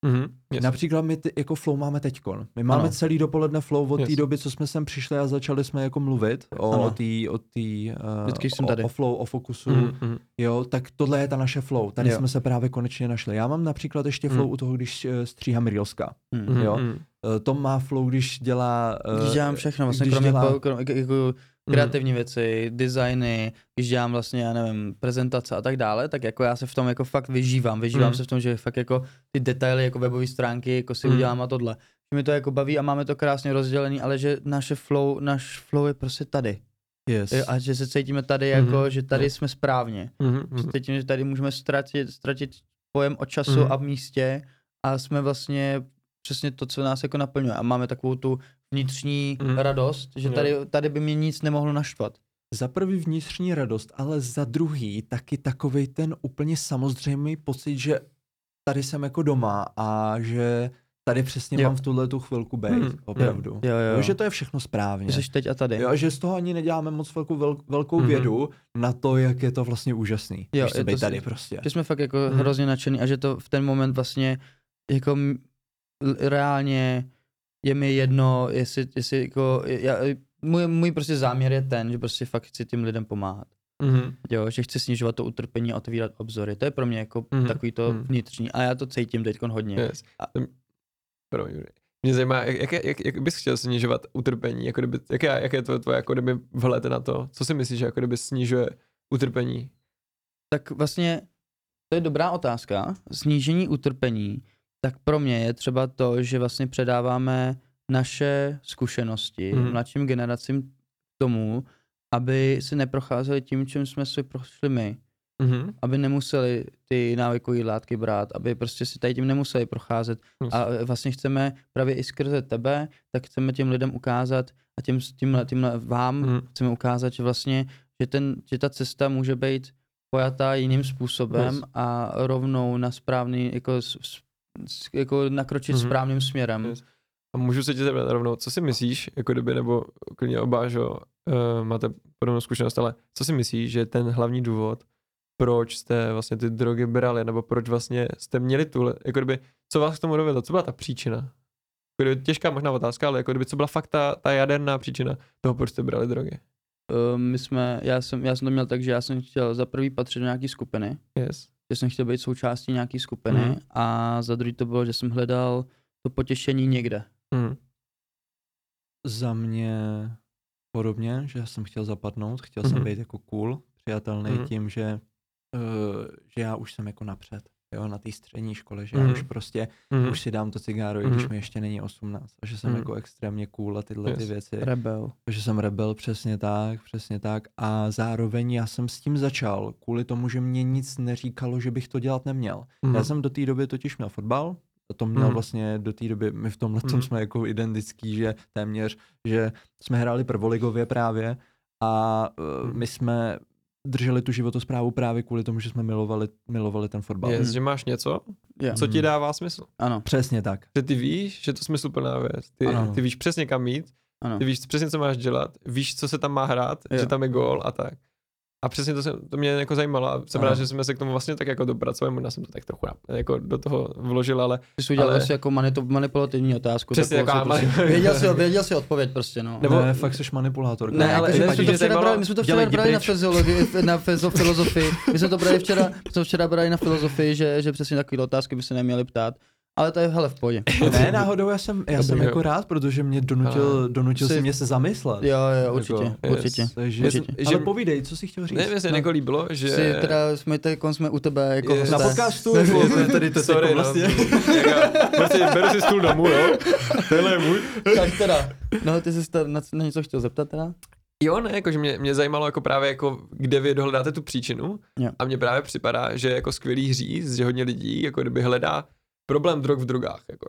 Mhm. Yes. Například my ty, jako flow máme teďkon. My máme Ano. celý dopoledne flow od té Yes. doby, co jsme sem přišli a začali jsme jako mluvit o té, o, tý, uh, jsem o, tady. o flow, o fokusu, Mhm, mhm. jo, tak tohle je ta naše flow. Tady Jo. jsme se právě konečně našli. Já mám například ještě Hmm. flow u toho, když uh, stříhám reelska. Hmm. Mhm, Jo. mhm. Uh, Tom má flow, když dělá... Uh, Když dělám všechno, vlastně když kromě dělá- jako, jako kreativní věci, designy, když dělám vlastně, já nevím, prezentace a tak dále, tak jako já se v tom jako fakt vyžívám. Vyžívám Mm. se v tom, že fakt jako ty detaily, jako webové stránky, jako si Mm. udělám a tohle. Že mi to jako baví a máme to krásně rozdělený, ale že naše flow, náš flow je prostě tady. yes. A že se cítíme tady jako, Mhm. že tady Jo. jsme správně. Mhm, Že mhm. cítíme, že tady můžeme ztratit, ztratit pojem o času Mhm. a místě a jsme vlastně přesně to, co nás jako naplňuje. A máme takovou tu vnitřní Mhm. radost, že tady, tady by mě nic nemohlo naštvat. Za prvý vnitřní radost, ale za druhý taky takový ten úplně samozřejmý pocit, že tady jsem jako doma a že tady přesně Jo. mám v tuhle tu chvilku být, Hmm, opravdu. Jo, jo, jo. Že to je všechno správně. Že jsi teď a tady. Jo, že z toho ani neděláme moc velkou, vel, velkou Mhm. vědu na to, jak je to vlastně úžasný. Jo, je to být si- tady prostě. Že jsme fakt jako Mhm. hrozně nadšený a že to v ten moment vlastně jako reálně je mi jedno, jestli, jestli jako, já, můj, můj prostě záměr je ten, že prostě fakt chci tím lidem pomáhat. Mhm. Jo, že chci snižovat to utrpení a otvírat obzory. To je pro mě jako Mhm, takový to mhm. vnitřní a já to cítím teď hodně. Yes. A-. Promiň. Mě zajímá, jak, jak, jak, jak bys chtěl snižovat utrpení, jako kdyby, jak, je, jak je to tvoje jako kdyby vhled na to, co si myslíš, že jako kdyby snižuje utrpení? Tak vlastně to je dobrá otázka. Snížení utrpení, tak pro mě je třeba to, že vlastně předáváme naše zkušenosti Mhm. mladším generacím tomu, aby si neprocházeli tím, čím jsme si prošli my. Mhm. Aby nemuseli ty návykové látky brát, aby prostě si tady tím nemuseli procházet. A vlastně chceme právě i skrze tebe, tak chceme těm lidem ukázat a těm, tím, tím vám Mhm. chceme ukázat, že vlastně, že, ten, že ta cesta může být pojatá jiným způsobem Yes. a rovnou na správný, jako, jako nakročit Mhm. správným směrem. Yes. A můžu se tě zeptat rovnou, co si myslíš, jako kdyby, nebo klidně oba, že jo, uh, máte podobnou zkušenost, ale co si myslíš, že ten hlavní důvod, proč jste vlastně ty drogy brali, nebo proč vlastně jste měli tuhle, jako kdyby, co vás k tomu dovedlo, co byla ta příčina? Jako kdyby, těžká možná otázka, ale jako kdyby, co byla fakt ta, ta jaderná příčina toho, proč jste brali drogy? Uh, my jsme, já jsem, já jsem to měl tak, že já jsem chtěl za prvý patřit do nějaký skupiny, Yes. Že jsem chtěl být součástí nějaký skupiny Mhm. a za druhý to bylo, že jsem hledal to potěšení někde. Hmm. Za mě podobně, že jsem chtěl zapadnout, chtěl Mhm. jsem být jako cool, přijatelný Mhm. tím, že, uh, že já už jsem jako napřed, jo, na té střední škole, že Mhm. já už prostě, Hmm. už si dám to cigáro, i když Mhm. mi ještě není 18, a že jsem Mhm. jako extrémně cool a tyhle ty Yes. věci. Rebel. že jsem rebel, přesně tak, přesně tak. A zároveň já jsem s tím začal, kvůli tomu, že mě nic neříkalo, že bych to dělat neměl. Hmm. Já jsem do té doby totiž měl fotbal, a to měl Mhm. vlastně do té doby, my v tomhle tom Mhm. jsme jako identický, že téměř, že jsme hráli prvoligově právě a Mhm. my jsme drželi tu životosprávu právě kvůli tomu, že jsme milovali, milovali ten fotbal. Je, Mhm. že máš něco, Jo. co ti Mhm. dává smysl. Ano, Přesně tak. Že ty víš, že to smysluplná věc. Ty, Ano. ty víš přesně kam jít, ano. ty víš přesně, co máš dělat, víš, co se tam má hrát, Jo. že tam je gól a tak. A přesně to, se, to mě jako zajímalo a jsem rád, že jsme se k tomu vlastně tak jako dopracovali, možná jsem to tak trochu jako do toho vložil, ale Ty jsi udělal ale- asi jako manito- manipulativní otázku. Přesně taková si prostě, mani- věděl, si, *laughs* věděl si odpověď prostě, no. Nebo- ne, fakt jsi manipulátor. Ne, ale- ne, my jsme že to včera brali, my jsme to včera brali na fyziologii, *laughs* na filozofii. My jsme to brali včera, my jsme včera brali na filozofii, že, že přesně takové otázky by se neměly ptát. Ale to je hele v pohodě. *laughs* Ne, náhodou já jsem, já jsem jako rád, protože mě donutil, donutil Jsi- si mě se zamyslet. Jo, jo, určitě, Jako, yes. určitě. Takže, Myslím, ale že- povídej, co jsi chtěl říct? ne, mě se No. jako líbilo, že... Si teda jsme teď jsme u tebe jako hosté. Na podcastu, Ne, jako, ne, tady to Sorry, jako no. vlastně. Jako, prostě beru si stůl domů, jo. Tenhle je můj. Tak teda, no ty jsi na, na něco chtěl zeptat teda? Jo, ne, jakože mě, mě zajímalo jako právě jako, kde vy dohledáte tu příčinu Jo. a mně právě připadá, že je jako skvělý říct, že hodně lidí jako kdyby hledá problém drog v drogách, jako.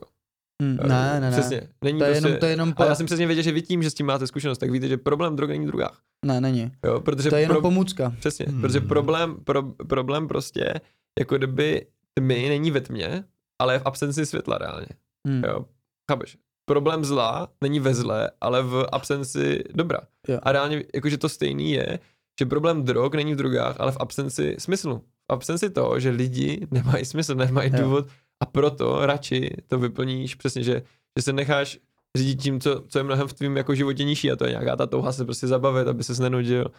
Eh, ne, ne, ne. Přesně. Není To je prostě, jenom, to je jenom, po, Ale já jsem přesně věděl, že vy tím, že s tím máte zkušenost, tak víte, že problém drog není v drogách. ne, není. Jo, protože To je jenom pro, pomůcka. Přesně, Hmm. protože problém, pro, problém prostě, jako kdyby tmy není ve tmě, ale je v absenci světla reálně. Hm. Jo, chápeš? Problém zla není ve zle, ale v absenci dobra. Jo. A reálně, jakože to stejný je, že problém drog není v drogách, ale v absenci smyslu. V absenci toho, že lidi nemají smysl, nemají Jo. důvod a proto radši to vyplníš přesně, že, že se necháš řídit tím, co, co je mnohem v tvém jako životě nižší a to je nějaká ta touha se prostě zabavit, aby se nenudil,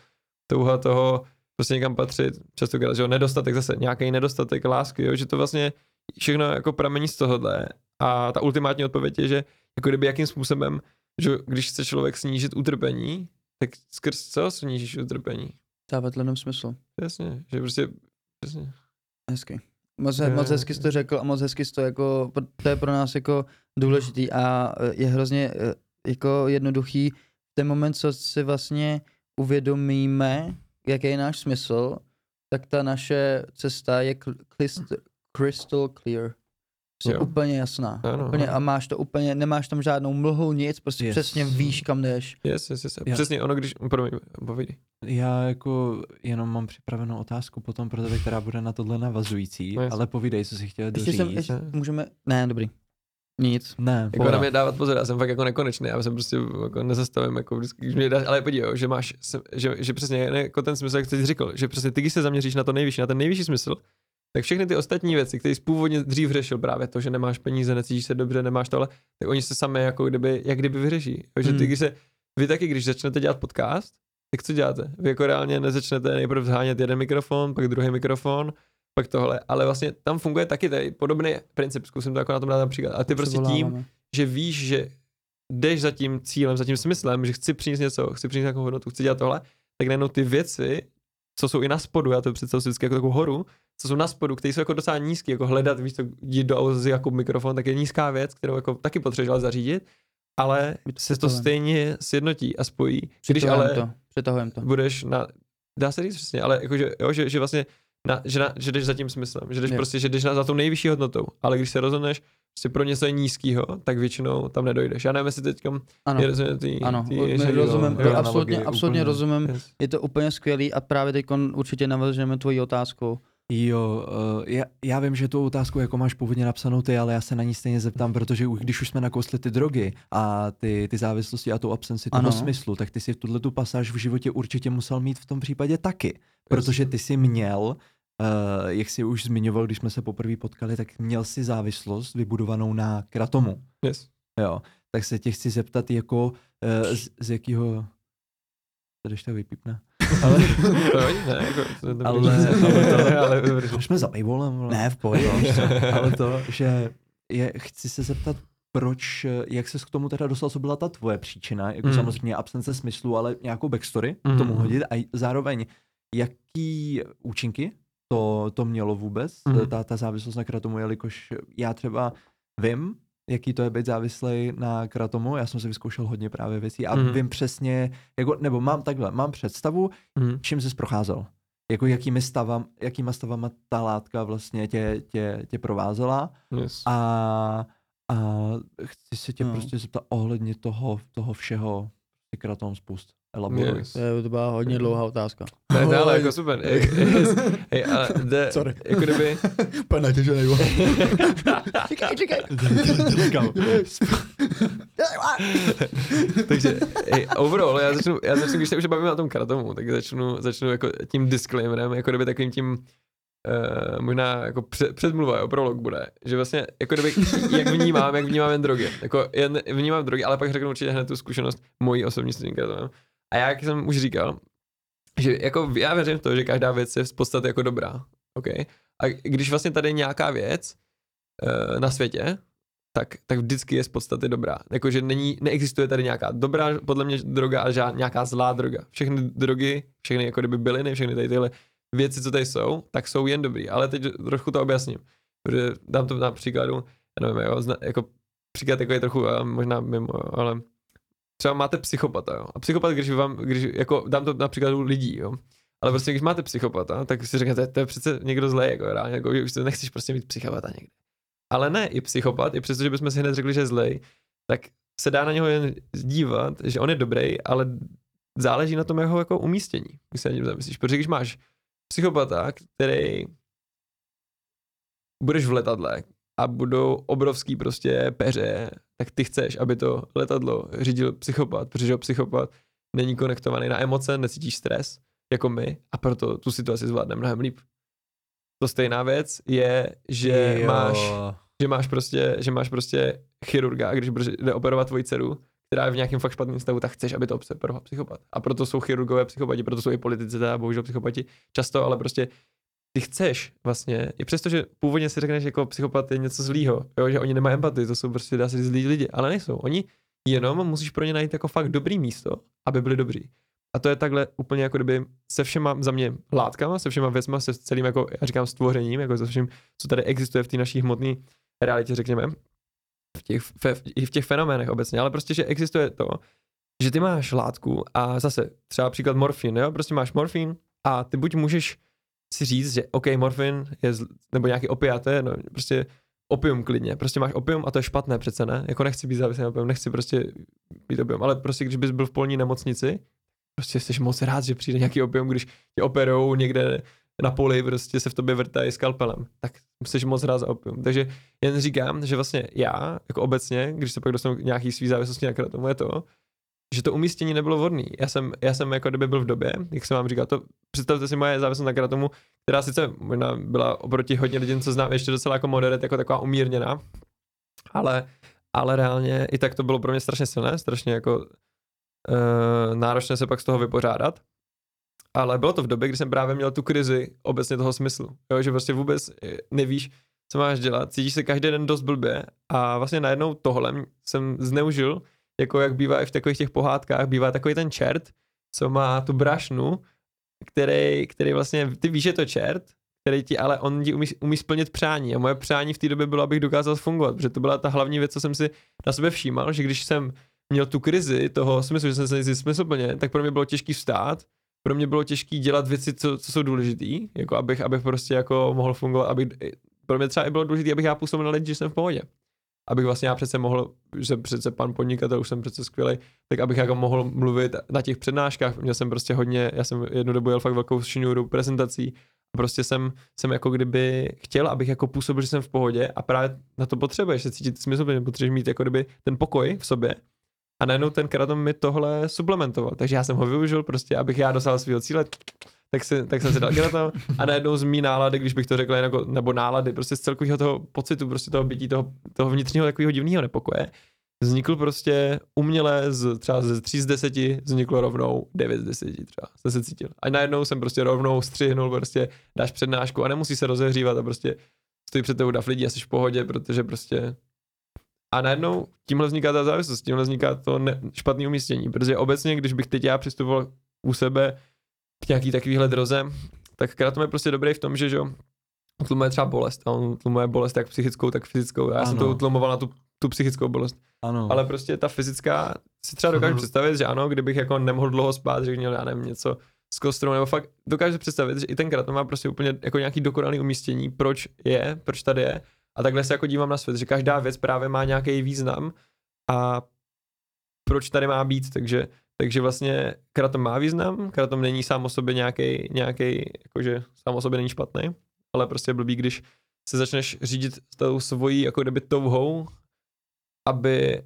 touha toho prostě někam patřit, častokrát, že jo, nedostatek zase, nějaký nedostatek lásky, jo, že to vlastně všechno jako pramení z tohohle a ta ultimátní odpověď je, že jako kdyby jakým způsobem, že když chce člověk snížit utrpení, tak skrz co snížíš utrpení? Dávat jenom smysl. Jasně, že prostě, přesně. Hezky. Moc, Jo, moc hezky jsi to řekl a moc hezky jsi to jako, to je pro nás jako důležitý a eh, je hrozně eh, jako jednoduchý ten moment, co si vlastně uvědomíme, jaký je náš smysl, tak ta naše cesta je crystal clear. Jsou Jo. úplně jasná. Ano, úplně, ano. a máš to úplně, nemáš tam žádnou mlhu, nic, prostě Yes. přesně víš, kam jdeš. Yes, yes, yes. Já- Přesně, ono když, promiň, povídej. Já jako jenom mám připravenou otázku potom pro tebe, která bude na tohle navazující, No ale povídej, co si chtěl Ještě doříct. jsem, ještě, můžeme, ne, dobrý. Nic. Ne, Jako na mě dávat pozor, já jsem fakt jako nekonečný, já jsem prostě jako nezastavím, jako vždycky, když mě dáš, ale podívej, jo, že máš, že, že přesně jako ten smysl, jak jsi řekl, že přesně ty, když se zaměříš na to nejvyšší, na ten nejvyšší smysl, tak všechny ty ostatní věci, které jsi původně dřív řešil, právě to, že nemáš peníze, necítíš se dobře, nemáš tohle, tak oni se sami jako kdyby, jak kdyby vyřeší. Jo, že ty, Hmm. když se, vy taky, když začnete dělat podcast, tak co děláte? Vy jako reálně nezačnete nejprve zhánět jeden mikrofon, pak druhý mikrofon, pak tohle, ale vlastně tam funguje taky tady podobný princip, zkusím to jako na tom dát například. A ty prostě tím, že víš, že jdeš za tím cílem, za tím smyslem, že chci přinést něco, chci přinést nějakou hodnotu, chci dělat tohle, tak najednou ty věci, co jsou i na spodu, já to představuji si vždycky jako takovou horu, co jsou na spodu, které jsou jako docela nízké, jako hledat, víš, to jít do auta jako mikrofon, tak je nízká věc, kterou jako taky potřebuješ ale zařídit, ale se to stejně sjednotí a spojí. Když ale to. Přetahujeme to. budeš na, dá se říct přesně, ale jakože, jo, že, že vlastně na, že, na, že jdeš za tím smyslem, že jdeš Jo. prostě, že jdeš na, za tou nejvyšší hodnotou, ale když se rozhodneš prostě pro něco nízkého, tak většinou tam nedojdeš. Já nevím, jestli teď Ano, je rozumět tý, ano, tý, my rozumím, jo, absolutně, analogie absolutně úplně. rozumím. yes. Je to úplně skvělý a právě teď určitě navažeme tvoji otázku. Jo, uh, já, já vím, že tu otázku jako máš původně napsanou ty, ale já se na ní stejně zeptám, protože už, když už jsme nakousli ty drogy a ty, ty závislosti a tu absenci toho Ano. smyslu, tak ty si tuhle tu pasáž v životě určitě musel mít v tom případě taky. Protože ty jsi měl, uh, jak jsi už zmiňoval, když jsme se poprvé potkali, tak měl si závislost vybudovanou na kratomu. Yes. Jo, tak se tě chci zeptat jako uh, z, z jakého... To když to vypípne. Ale, ne, jako, to, Ale- ale to- už jsme za paywallem. Ne, v pohodě. ale to, že je, chci se zeptat, proč, jak ses k tomu teda dostal, co byla ta tvoje příčina, jako Hmm. samozřejmě absence smyslu, ale nějakou backstory Mhm. k tomu hodit a zároveň, jaký účinky to, to mělo vůbec, Mhm. ta, ta závislost na kratomu, jelikož já třeba vím, jaký to je být závislý na kratomu, já jsem si vyzkoušel hodně právě věcí a Mhm. vím přesně, jako, nebo mám takhle, mám představu, Mhm. čím jsi procházel. Jako jakými stavam, jakýma stavama ta látka vlastně tě, tě, tě provázela Yes. a, a chci se tě No. prostě zeptat ohledně toho, toho všeho, kratom spust. Elaboruj. Yes. To, je, to byla hodně dlouhá otázka. Ne, to ale jako super. Hej, ale jde, Sorry. jako kdyby... *laughs* Pane, ty že nejvo. Čekaj, čekaj. *laughs* Takže hej, overall, já začnu, já začnu, když se už bavíme o tom karatomu, tak začnu, začnu jako tím disclaimerem, jako kdyby takovým tím Uh, možná jako před, předmluva, jo, prolog bude, že vlastně, jako kdyby, jak vnímám, jak vnímám jen drogy, jako jen vnímám drogy, ale pak řeknu určitě hned tu zkušenost mojí osobní s tím. A já, jak jsem už říkal, že jako já věřím v to, že každá věc je v podstatě jako dobrá, OK? A když vlastně tady je nějaká věc uh, na světě, tak, tak vždycky je z podstaty dobrá. Jakože není, neexistuje tady nějaká dobrá, podle mě droga, ale žád, nějaká zlá droga. Všechny drogy, všechny jako kdyby byliny, všechny tady tyhle věci, co tady jsou, tak jsou jen dobrý. Ale teď trošku to objasním. Protože dám to na příkladu, já nevím, jo, jako příklad jako je trochu ale možná mimo, ale třeba máte psychopata, jo. A psychopat, když vám, když, jako dám to na příkladu lidí, jo. Ale prostě, když máte psychopata, tak si řeknete, to je přece někdo zlej, jako, reálně, jako, už to nechceš prostě mít psychopata někde. Ale ne, i psychopat, i přesto, že bychom si hned řekli, že je zlej, tak se dá na něho jen dívat, že on je dobrý, ale záleží na tom jeho jako umístění, když se na něm zamyslíš. Protože když máš psychopata, který budeš v letadle a budou obrovský prostě peře, tak ty chceš, aby to letadlo řídil psychopat, protože psychopat není konektovaný na emoce, necítíš stres, jako my, a proto tu situaci zvládne mnohem líp. To stejná věc je, že Jo. máš že máš prostě, že máš prostě chirurga, když jde operovat tvoji dceru, která je v nějakém fakt špatném stavu, tak chceš, aby to operoval psychopat. A proto jsou chirurgové psychopati, proto jsou i politici, teda bohužel psychopati často, ale prostě ty chceš vlastně, i přesto, že původně si řekneš, jako psychopat je něco zlýho, jo, že oni nemají empatii, to jsou prostě dá se zlí lidi, ale nejsou. Oni jenom musíš pro ně najít jako fakt dobrý místo, aby byli dobří. A to je takhle úplně jako kdyby se všema za mě látkama, se všema věcma, se celým jako, já říkám stvořením, jako se vším, co tady existuje v té naší hmotné realitě, řekněme, v těch, fe, i v těch fenoménech obecně, ale prostě, že existuje to, že ty máš látku a zase třeba příklad morfin, jo, prostě máš morfin a ty buď můžeš si říct, že OK, morfin je, zl, nebo nějaký je no, prostě opium klidně, prostě máš opium a to je špatné přece, ne? Jako nechci být závislý na opium, nechci prostě být opium, ale prostě když bys byl v polní nemocnici, prostě jsi moc rád, že přijde nějaký opium, když tě operou někde na poli, prostě se v tobě vrtají skalpelem, tak jsi moc rád za opium. Takže jen říkám, že vlastně já, jako obecně, když se pak dostanu nějaký svý závislosti na kratomu, je to, že to umístění nebylo vhodné. Já jsem, já jsem jako kdyby byl v době, jak jsem vám říkal, to představte si moje závislost na kratomu, která sice možná byla oproti hodně lidem, co znám, ještě docela jako moderat, jako taková umírněná, ale, ale reálně i tak to bylo pro mě strašně silné, strašně jako uh, náročné se pak z toho vypořádat. Ale bylo to v době, kdy jsem právě měl tu krizi obecně toho smyslu. Jo, že prostě vůbec eh, nevíš, co máš dělat, cítíš se každý den dost blbě a vlastně najednou tohle jsem zneužil, jako jak bývá i v takových těch pohádkách, bývá takový ten čert, co má tu brašnu, který, který vlastně, ty víš, že to čert, který ti, ale on ti umí, umí splnit přání a moje přání v té době bylo, abych dokázal fungovat, protože to byla ta hlavní věc, co jsem si na sebe všímal, že když jsem měl tu krizi toho smyslu, že jsem se necítil smysluplně, tak pro mě bylo těžký vstát, pro mě bylo těžké dělat věci, co, co jsou důležité, jako abych, abych prostě jako mohl fungovat, abych, pro mě třeba i bylo důležité, abych já působil na lidi, že jsem v pohodě. Abych vlastně já přece mohl, že přece pan podnikatel, už jsem přece skvělý, tak abych jako mohl mluvit na těch přednáškách. Měl jsem prostě hodně, já jsem jednu dobu jel fakt velkou šňůru prezentací a prostě jsem, jsem jako kdyby chtěl, abych jako působil, že jsem v pohodě a právě na to potřebuješ se cítit smysluplně, potřebuješ mít jako kdyby ten pokoj v sobě a najednou ten keratom mi tohle suplementoval. Takže já jsem ho využil prostě, abych já dosáhl svého cíle, tak, si, tak jsem si dal keratom a najednou z mý nálady, když bych to řekl, jako, nebo nálady, prostě z celkového toho pocitu, prostě toho bytí, toho, toho vnitřního takového divného nepokoje, vznikl prostě uměle z třeba ze 3 z 10 vzniklo rovnou 9 z 10 třeba, jsem se cítil. A najednou jsem prostě rovnou střihnul, prostě dáš přednášku a nemusí se rozehřívat a prostě stojí před tebou dav lidí a jsi v pohodě, protože prostě a najednou tímhle vzniká ta závislost, tímhle vzniká to ne, špatné umístění, protože obecně, když bych teď já přistupoval u sebe nějaký takovýhle droze, tak kratom je prostě dobrý v tom, že, že jo, utlumuje třeba bolest a on utlumuje bolest jak psychickou, tak fyzickou. Já ano. jsem to Ano. utlumoval na tu, tu psychickou bolest. Ano. Ale prostě ta fyzická si třeba dokážu Mhm. představit, že ano, kdybych jako nemohl dlouho spát, že měl, já nevím, něco s kostrou, nebo fakt dokážu představit, že i ten kratom má prostě úplně jako nějaký dokonalý umístění, proč je, proč tady je. A takhle se jako dívám na svět, že každá věc právě má nějaký význam a proč tady má být, takže Takže vlastně Kratom má význam, Kratom není sám o sobě nějaký, nějaký jakože sám o sobě není špatný, ale prostě je blbý, když se začneš řídit s tou svojí jako kdyby touhou, aby,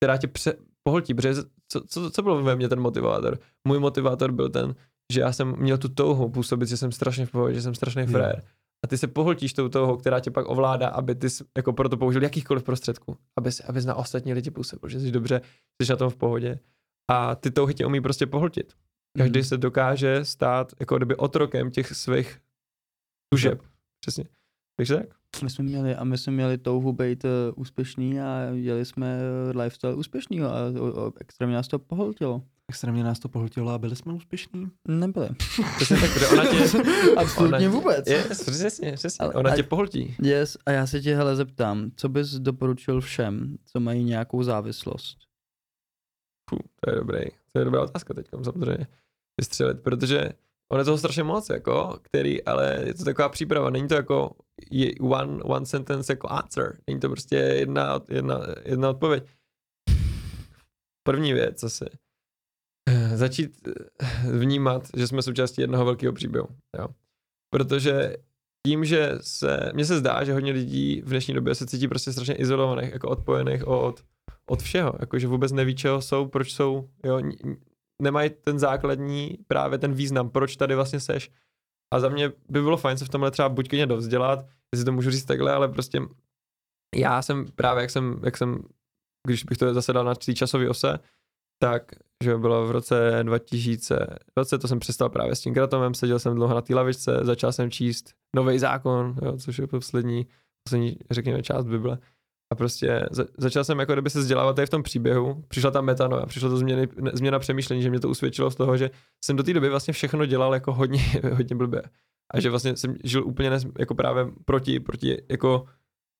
která tě pře, pohltí, protože co, co, co bylo ve mně ten motivátor? Můj motivátor byl ten, že já jsem měl tu touhu působit, že jsem strašně v pohodě, že jsem strašný frér. A ty se pohltíš tou touhou, která tě pak ovládá, aby ty jsi jako proto použil jakýchkoliv prostředků, aby abys na ostatní lidi působil, že jsi dobře, jsi na tom v pohodě. A ty touhy tě umí prostě pohltit. Každý Mhm. se dokáže stát jako kdyby otrokem těch svých tužeb. Přesně. Takže tak. My jsme měli, a my jsme měli touhu být uh, úspěšný a dělali jsme uh, lifestyle úspěšnýho a uh, uh, extrémně nás to pohltilo. Extrémně nás to pohltilo a byli jsme úspěšní. Nebyli. *laughs* Přesně tak, ona tě... *laughs* Absolutně ona, vůbec. Yes, přesně, přesně. Ale- ona a- tě pohltí. Yes, a já se tě hele zeptám, co bys doporučil všem, co mají nějakou závislost? Fuh, to je dobrý. To je dobrá otázka teď, samozřejmě. Vystřelit, protože ono je toho strašně moc, jako, který, ale je to taková příprava, není to jako one, one sentence jako answer, není to prostě jedna, jedna, jedna odpověď. První věc eh, začít vnímat, že jsme součástí jednoho velkého příběhu, jo. Protože tím, že se, mně se zdá, že hodně lidí v dnešní době se cítí prostě strašně izolovaných, jako odpojených od, od všeho, jakože vůbec neví, čeho jsou, proč jsou, jo, nemají ten základní právě ten význam, proč tady vlastně seš. A za mě by bylo fajn se v tomhle třeba buď klidně dovzdělat, jestli to můžu říct takhle, ale prostě já jsem právě, jak jsem, jak jsem když bych to zase dal na té časové ose, tak, že bylo v roce 2020, to jsem přestal právě s tím kratomem, seděl jsem dlouho na té lavičce, začal jsem číst nový zákon, jo, což je poslední, poslední, řekněme, část Bible. A prostě za, začal jsem jako kdyby se vzdělávat tady v tom příběhu, přišla tam metanoja, přišla to změny, ne- změna přemýšlení, že mě to usvědčilo z toho, že jsem do té doby vlastně všechno dělal jako hodně, *laughs* hodně blbě. A že vlastně jsem žil úplně nes, jako právě proti, proti, jako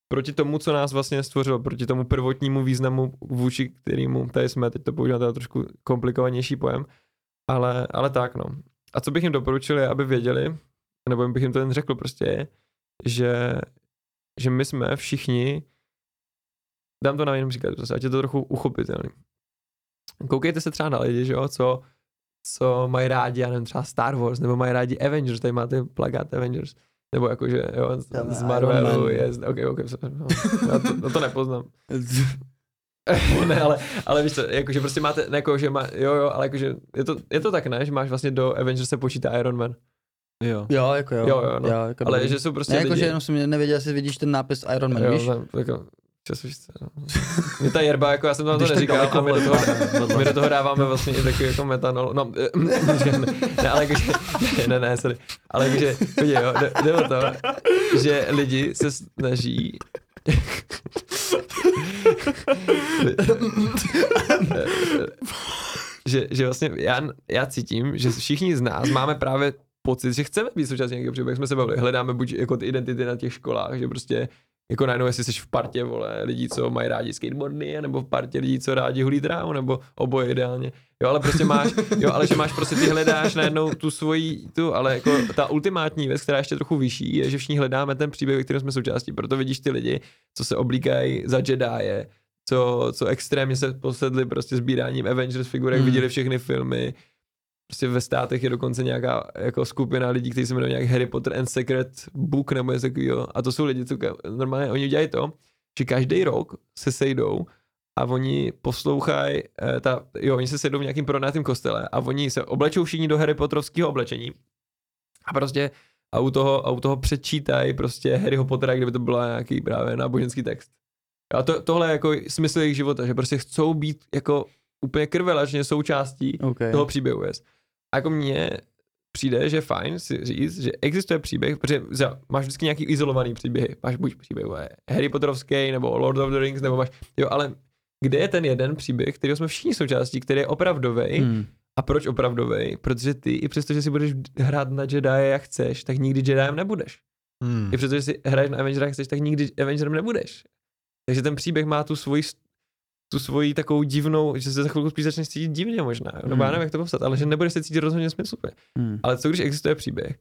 proti tomu, co nás vlastně stvořilo, proti tomu prvotnímu významu, vůči kterému tady jsme, teď to používám teda trošku komplikovanější pojem, ale, ale tak no. A co bych jim doporučil je, aby věděli, nebo bych jim to jen řekl prostě že, že my jsme všichni, dám to na jiném příkladu, zase, ať je to trochu uchopitelný. Koukejte se třeba na lidi, že jo, co, co mají rádi, já nevím, třeba Star Wars, nebo mají rádi Avengers, tady máte plagát Avengers, nebo jakože, jo, z, z Marvelu, je, ok, ok, no, *laughs* já to, no to nepoznám. *laughs* ne, ale, ale víš co, jakože prostě máte, ne, jako, že má, jo, jo, ale jakože, je to, je to tak, ne, že máš vlastně do Avengers se počítá Iron Man, Jo. Jo, jako jo. Jo, jo, no. Já, jako ale dobrý. že jsou prostě ne, lidi, jakože jenom jsem nevěděl, jestli vidíš ten nápis Iron Man, jo, víš? ne, jako, no. Mě ta jerba, jako já jsem tam to neříkal, a my do, toho, my do toho dáváme vlastně i takový jako metanol, no, *laughs* ne, ne, ale jakože, ne, *laughs* ne, ne, sorry, ale jakože, podívej, jo, jde, jde o to, že lidi se snaží *laughs* že, že vlastně já, já cítím, že všichni z nás máme právě pocit, že chceme být součástí nějakého příběhu, jak jsme se bavili, hledáme buď jako ty identity na těch školách, že prostě jako najednou, jestli jsi v partě, vole, lidí, co mají rádi skateboardy, nebo v partě lidí, co rádi hulí trávu, nebo oboje ideálně. Jo, ale prostě máš, jo, ale že máš prostě, ty hledáš najednou tu svoji, tu, ale jako ta ultimátní věc, která je ještě trochu vyšší, je, že všichni hledáme ten příběh, ve kterém jsme součástí. Proto vidíš ty lidi, co se oblíkají za Jedi, co, co extrémně se posedli prostě sbíráním Avengers figurek, Hmm. viděli všechny filmy, prostě ve státech je dokonce nějaká jako skupina lidí, kteří se jmenují nějak Harry Potter and Secret Book nebo něco takového. A to jsou lidi, co normálně oni dělají to, že každý rok se sejdou a oni poslouchají, eh, ta, jo, oni se sejdou v nějakým pronátém kostele a oni se oblečou všichni do Harry Potterovského oblečení a prostě a u toho, a u toho přečítají prostě Harryho Pottera, kdyby to byla nějaký právě náboženský text. A to, tohle je jako smysl jejich života, že prostě chcou být jako úplně krvelačně součástí Okay. toho příběhu je. A jako mně přijde, že je fajn si říct, že existuje příběh, protože za- máš vždycky nějaký izolovaný příběhy. Máš buď příběh Harry Potterovský, nebo Lord of the Rings, nebo máš, jo, ale kde je ten jeden příběh, který jsme všichni součástí, který je opravdový Hmm. a proč opravdový? Protože ty, i přesto, že si budeš hrát na Jedi jak chceš, tak nikdy Jediem nebudeš. Hmm. I přesto, že si hraješ na Avengera jak chceš, tak nikdy Avengerem nebudeš. Takže ten příběh má tu svoji tu svoji takovou divnou, že se za chvilku spíš začneš cítit divně možná, nebo já Hmm. nevím, jak to popsat, ale že nebudeš se cítit rozhodně smysluplně. Hmm. Ale co když existuje příběh,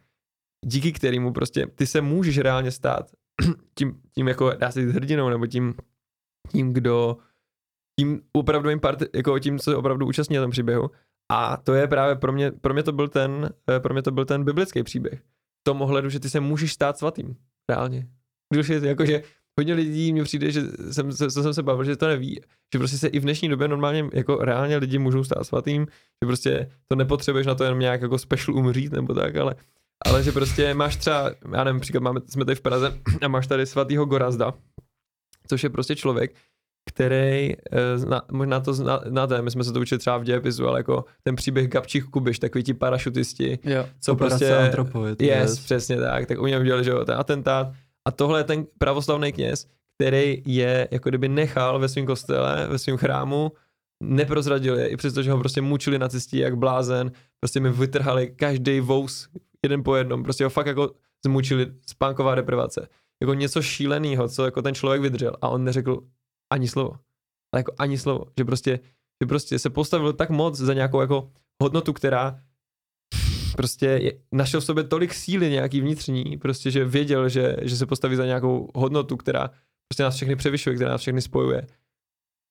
díky kterému prostě ty se můžeš reálně stát *clears throat* tím, tím jako dá se říct hrdinou, nebo tím, tím, kdo tím opravdovým part, jako tím, co se opravdu účastní na tom příběhu. A to je právě pro mě, pro mě to byl ten, eh, pro mě to byl ten biblický příběh. V tom ohledu, že ty se můžeš stát svatým. Reálně. Když je, jakože hodně lidí mi přijde, že jsem, se, co jsem se bavil, že to neví, že prostě se i v dnešní době normálně jako reálně lidi můžou stát svatým, že prostě to nepotřebuješ na to jenom nějak jako special umřít nebo tak, ale, ale že prostě máš třeba, já nevím, příklad máme, jsme tady v Praze a máš tady svatýho Gorazda, což je prostě člověk, který, eh, zna, možná to znáte, my jsme se to učili třeba v dějepisu, ale jako ten příběh Gabčích Kubiš, takový ti parašutisti, Jo. co prostě, Antropoid, yes, yes. přesně tak, tak u něm udělali, že jo, ten atentát a tohle je ten pravoslavný kněz, který je, jako kdyby nechal ve svém kostele, ve svém chrámu, neprozradil je, i přesto, že ho prostě mučili nacisti jak blázen, prostě mi vytrhali každý vous jeden po jednom, prostě ho fakt jako zmučili, spánková deprivace. Jako něco šíleného, co jako ten člověk vydržel a on neřekl ani slovo. Ale jako ani slovo, že prostě, že prostě se postavil tak moc za nějakou jako hodnotu, která prostě je, našel v sobě tolik síly nějaký vnitřní, prostě, že věděl, že, že se postaví za nějakou hodnotu, která prostě nás všechny převyšuje, která nás všechny spojuje.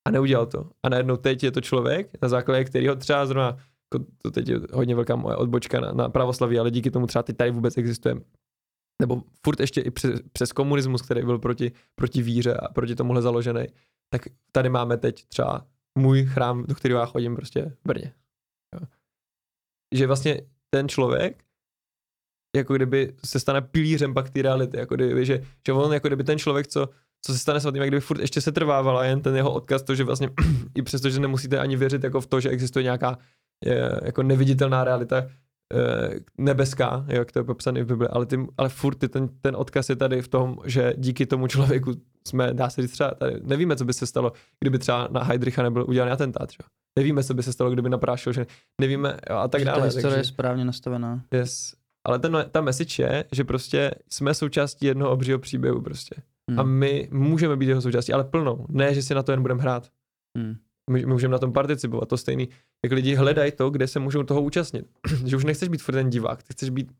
A neudělal to. A najednou teď je to člověk, na základě kterého třeba zrovna, jako to teď je hodně velká moje odbočka na, na pravoslaví, ale díky tomu třeba teď tady vůbec existuje. Nebo furt ještě i přes, přes komunismus, který byl proti, proti víře a proti tomuhle založený, tak tady máme teď třeba můj chrám, do kterého já chodím prostě v Brně. Že vlastně ten člověk jako kdyby se stane pilířem pak té reality, jako kdyby, že, že on jako kdyby ten člověk, co, co se stane svatým, jak kdyby furt ještě se trvávala jen ten jeho odkaz, to, že vlastně *clears throat* i přesto, že nemusíte ani věřit jako v to, že existuje nějaká je, jako neviditelná realita, nebeská, jak to je popsané v Bibli, ale, ty, ale furt ty, ten, ten odkaz je tady v tom, že díky tomu člověku jsme, dá se říct třeba, tady nevíme, co by se stalo, kdyby třeba na Heidricha nebyl udělaný atentát, že? Nevíme, co by se stalo, kdyby naprášil, že nevíme jo, a tak Že dále. Ta historie takže- je správně nastavená. Yes. Ale ten, ta message je, že prostě jsme součástí jednoho obřího příběhu prostě. Hmm. A my můžeme být jeho součástí, ale plnou. Ne, že si na to jen budeme hrát. Hmm. My, můžeme na tom participovat. To stejný, jak lidi hledají to, kde se můžou toho účastnit. *clears throat* že už nechceš být furt ten divák, ty chceš být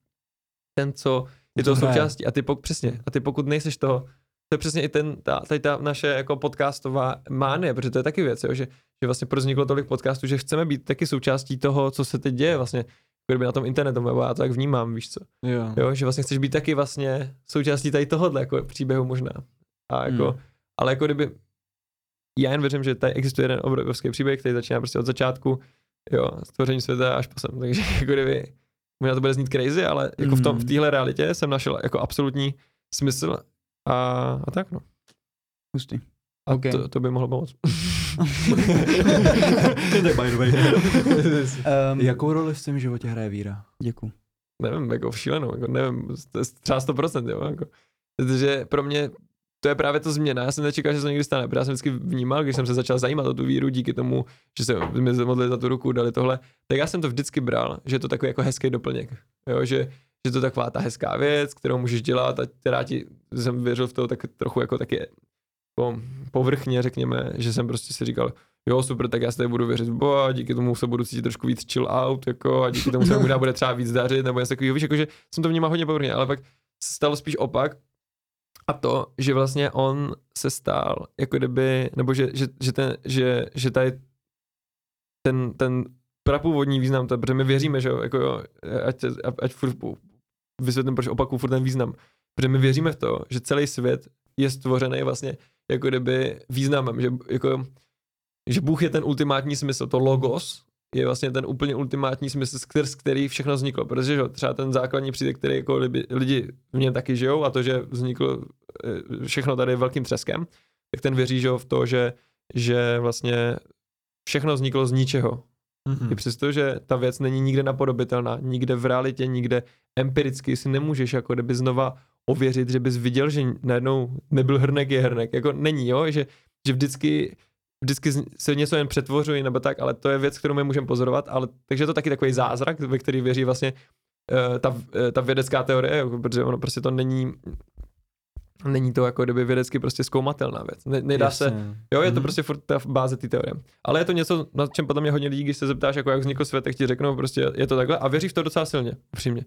ten, co je toho součástí. A ty pokud, přesně, a ty pokud nejseš toho, to je přesně i ten, ta, tady ta naše jako podcastová mánie, protože to je taky věc, jo, že, že vlastně proč vzniklo tolik podcastů, že chceme být taky součástí toho, co se teď děje vlastně jako kdyby na tom internetu, nebo já to tak vnímám, víš co. Jo. Jo, že vlastně chceš být taky vlastně součástí tady tohohle jako příběhu možná. A jako, hmm. ale jako kdyby, já jen věřím, že tady existuje jeden obrovský příběh, který začíná prostě od začátku, jo, stvoření světa až po sem, takže *laughs* jako kdyby, možná to bude znít crazy, ale jako v tom, v Hmm. téhle realitě jsem našel jako absolutní smysl a, a tak no. Hustý. A Ok. to, to, by mohlo pomoct. *laughs* To je by the way. Um, Jakou roli v tvém životě hraje víra? Děkuji. nevím, jako šílenou, jako nevím, to je třeba 100%, jo, jako. Protože pro mě to je právě to změna. Já jsem nečekal, že se to někdy stane, protože já jsem vždycky vnímal, když jsem se začal zajímat o tu víru díky tomu, že se mi modlili za tu ruku, dali tohle, tak já jsem to vždycky bral, že je to takový jako hezký doplněk. Jo, že, že to je taková ta hezká věc, kterou můžeš dělat a která ti, jsem věřil v to tak trochu jako taky jako povrchně, řekněme, že jsem prostě si říkal, jo, super, tak já se tady budu věřit v Boha, díky tomu se budu cítit trošku víc chill out, jako, a díky tomu se mi *laughs* možná bude třeba víc dařit, nebo něco takového, víš, jakože jsem to vnímal hodně povrchně, ale pak se stalo spíš opak, a to, že vlastně on se stál, jako kdyby, nebo že, že, že, ten, že, že tady ten, ten prapůvodní význam, to, protože my věříme, že jo, jako jo, ať, ať, furt vysvětlím, proč opakuju furt ten význam, protože my věříme v to, že celý svět je stvořený vlastně jako kdyby významem, že jako že Bůh je ten ultimátní smysl, to logos je vlastně ten úplně ultimátní smysl, skrz který všechno vzniklo, protože že, jo, třeba ten základní přítek, který jako lidi, lidi v něm taky žijou a to, že vzniklo eh, všechno tady velkým třeskem, tak ten věří že v to, že, že vlastně všechno vzniklo z ničeho. Mhm. I přesto, že ta věc není nikde napodobitelná, nikde v realitě, nikde empiricky si nemůžeš jako kdyby znova ověřit, že bys viděl, že najednou nebyl hrnek je hrnek. Jako není, jo, že, že vždycky vždycky se něco jen přetvořují nebo tak, ale to je věc, kterou my můžeme pozorovat, ale takže je to taky takový zázrak, ve který věří vlastně uh, ta, uh, ta vědecká teorie, jako, protože ono prostě to není není to jako kdyby vědecky prostě zkoumatelná věc. Ne, nedá se, Jasně. Jo, je to Mhm. prostě furt ta báze té teorie. Ale je to něco, na čem podle mě hodně lidí, když se zeptáš, jako jak vznikl svět, tak ti řeknou, prostě je to takhle a věří v to docela silně, upřímně.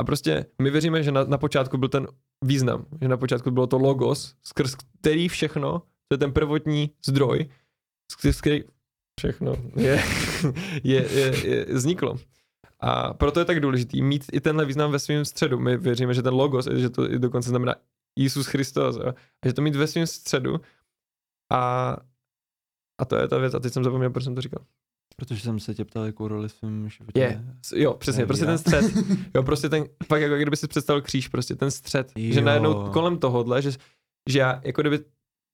A prostě my věříme, že na, na počátku byl ten význam, že na počátku bylo to logos, skrz který všechno, to je ten prvotní zdroj, z všechno je, *laughs* je, je, je, vzniklo. A proto je tak důležitý mít i tenhle význam ve svém středu. My věříme, že ten logos, že to i dokonce znamená Jisus Christos, jo? a že to mít ve svém středu. A, a to je ta věc. A teď jsem zapomněl, proč jsem to říkal. Protože jsem se tě ptal, jakou roli v svém životě. Je, jo, přesně, prostě ten střed. *laughs* Jo, prostě ten, fakt jako kdyby si představil kříž, prostě ten střed. Jo. Že najednou kolem tohohle, že, že já jako kdyby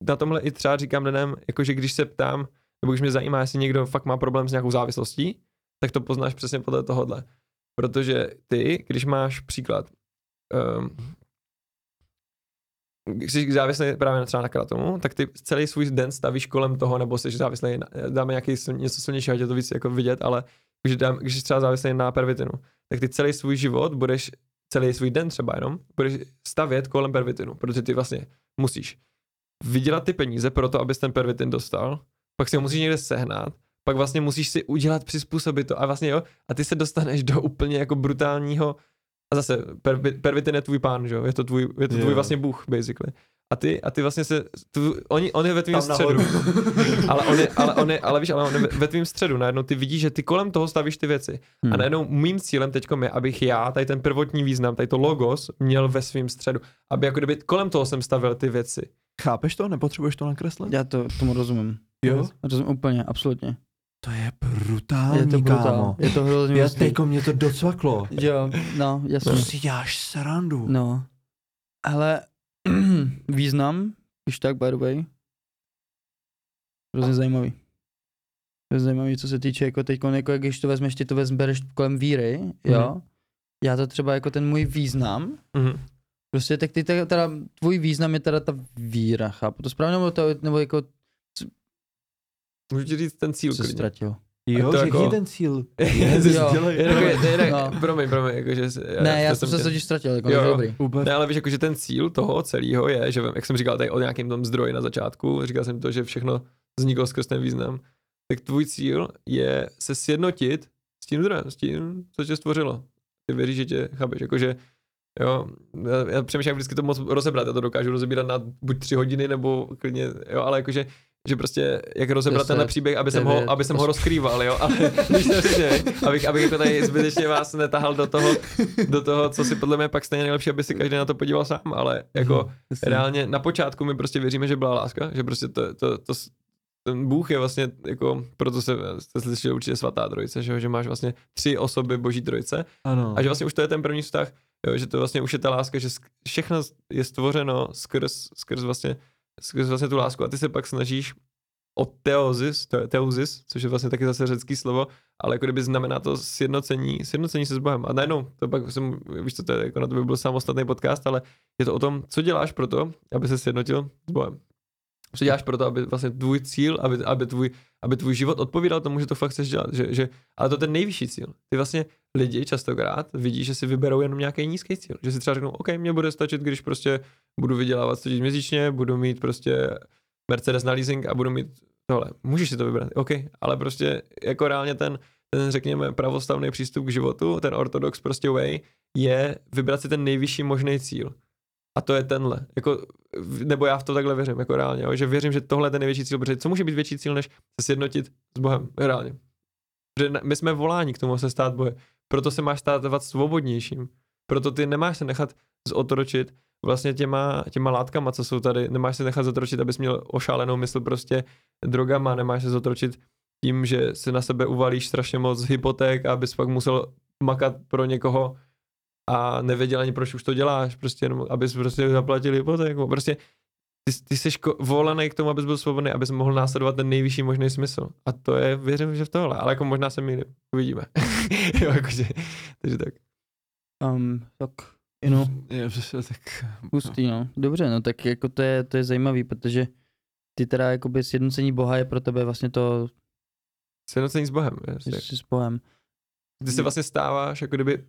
na tomhle i třeba říkám lidem, jako že když se ptám, nebo když mě zajímá, jestli někdo fakt má problém s nějakou závislostí, tak to poznáš přesně podle tohohle. Protože ty, když máš příklad, um, když jsi závislý právě třeba na kratomu, tak ty celý svůj den stavíš kolem toho, nebo jsi závislý, dáme nějaký něco silnějšího, ať je to víc jako vidět, ale když, dám, když jsi třeba závislý na pervitinu, tak ty celý svůj život budeš, celý svůj den třeba jenom, budeš stavět kolem pervitinu, protože ty vlastně musíš vydělat ty peníze pro to, abys ten pervitin dostal, pak si ho musíš někde sehnat, pak vlastně musíš si udělat, přizpůsobit to a vlastně jo, a ty se dostaneš do úplně jako brutálního a zase, pervitin je tvůj pán, že jo? Je to tvůj, je to tvůj vlastně bůh, basically. A ty, a ty vlastně se, tu, oni, on je ve tvém středu. *laughs* ale, on je, ale, on je, ale víš, ale on je ve, ve tvém středu. Najednou ty vidíš, že ty kolem toho stavíš ty věci. Hmm. A najednou mým cílem teď je, abych já, tady ten prvotní význam, tady to logos, měl ve svém středu. Aby jako kdyby kolem toho jsem stavil ty věci. Chápeš to? Nepotřebuješ to nakreslit? Já to tomu rozumím. Jo? Rozumím úplně, absolutně. To je brutální, je to brutál. kámo. Je to hrozně Já teďko mě to docvaklo. Jo, no, jasně. To si děláš srandu. No. Ale *clears throat* význam, když tak, by the way, hrozně zajímavý. Hrozně zajímavý, co se týče, jako teď, jako, když to vezmeš, ty to vezmeš kolem víry, jo. Mm-hmm. Já to třeba jako ten můj význam, mm-hmm. Prostě tak ty teda, tvůj význam je teda ta víra, chápu to správně, nebo, to, nebo jako Můžu ti říct ten cíl Co jsi ztratil. Jo, řekni jako... ten cíl. Promiň, promiň, jakože... Ne, já jsem se totiž ztratil, jako jo, dobrý. Ne, ale víš, jakože ten cíl toho celého je, že jak jsem říkal tady o nějakém tom zdroji na začátku, říkal jsem to, že všechno vzniklo skrz ten význam, tak tvůj cíl je se sjednotit s tím zdrojem, s tím, co tě stvořilo. Ty věříš, že tě chápeš, jakože Jo, já, já přemýšlím, vždycky to moc rozebrat, já to dokážu rozebírat na buď tři hodiny, nebo klidně, jo, ale jakože že prostě jak rozebrat tenhle příběh, aby jsem, ho, aby jsem ho rozkrýval, jo, ale *laughs* když se abych, abych jako tady zbytečně vás netahal do toho, do toho, co si podle mě pak stejně nejlepší, aby si každý na to podíval sám, ale jako hmm, reálně na počátku my prostě věříme, že byla láska, že prostě to, to, to, ten Bůh je vlastně jako, proto se jste slyšeli určitě svatá trojice, že, že máš vlastně tři osoby boží trojice ano. a že vlastně už to je ten první vztah, jo, že to vlastně už je ta láska, že všechno je stvořeno skrz, skrz vlastně skrz vlastně tu lásku a ty se pak snažíš o teozis, teozis, což je vlastně taky zase řecký slovo, ale jako kdyby znamená to sjednocení, sjednocení se s Bohem. A najednou, to pak jsem, víš co, to je, jako na to by byl samostatný podcast, ale je to o tom, co děláš pro to, aby se sjednotil s Bohem. Co děláš pro to, aby vlastně tvůj cíl, aby, aby, tvůj, aby tvůj život odpovídal tomu, že to fakt chceš dělat. Že, že, ale to je ten nejvyšší cíl. Ty vlastně lidi častokrát vidí, že si vyberou jenom nějaký nízký cíl. Že si třeba řeknou, OK, mě bude stačit, když prostě budu vydělávat 100 měsíčně, budu mít prostě Mercedes na leasing a budu mít tohle. Můžeš si to vybrat, OK, ale prostě jako reálně ten, ten řekněme pravostavný přístup k životu, ten ortodox prostě way, je vybrat si ten nejvyšší možný cíl. A to je tenhle. Jako, nebo já v to takhle věřím, jako reálně, jo? že věřím, že tohle je ten největší cíl, protože co může být větší cíl, než se sjednotit s Bohem, reálně. Protože my jsme voláni k tomu se stát Bohem. Proto se máš stát svobodnějším. Proto ty nemáš se nechat zotročit vlastně těma, těma látkama, co jsou tady. Nemáš se nechat zotročit, abys měl ošálenou mysl prostě drogama, nemáš se zotročit tím, že si na sebe uvalíš strašně moc hypoték abys pak musel makat pro někoho a nevěděl ani proč už to děláš, prostě jenom abys prostě zaplatil hypotéku. Prostě ty, ty jsi volený k tomu, abys byl svobodný, abys mohl následovat ten nejvyšší možný smysl. A to je, věřím, že v tohle, ale jako možná se mýlím, uvidíme. *laughs* jo, jakože, takže tak. Um, tak, you know, je, tak, pustý, no. Dobře, no tak jako to je, to je zajímavý, protože ty teda jakoby sjednocení Boha je pro tebe vlastně to... Sjednocení s Bohem, jasně. S Bohem. Ty se vlastně stáváš, jako kdyby,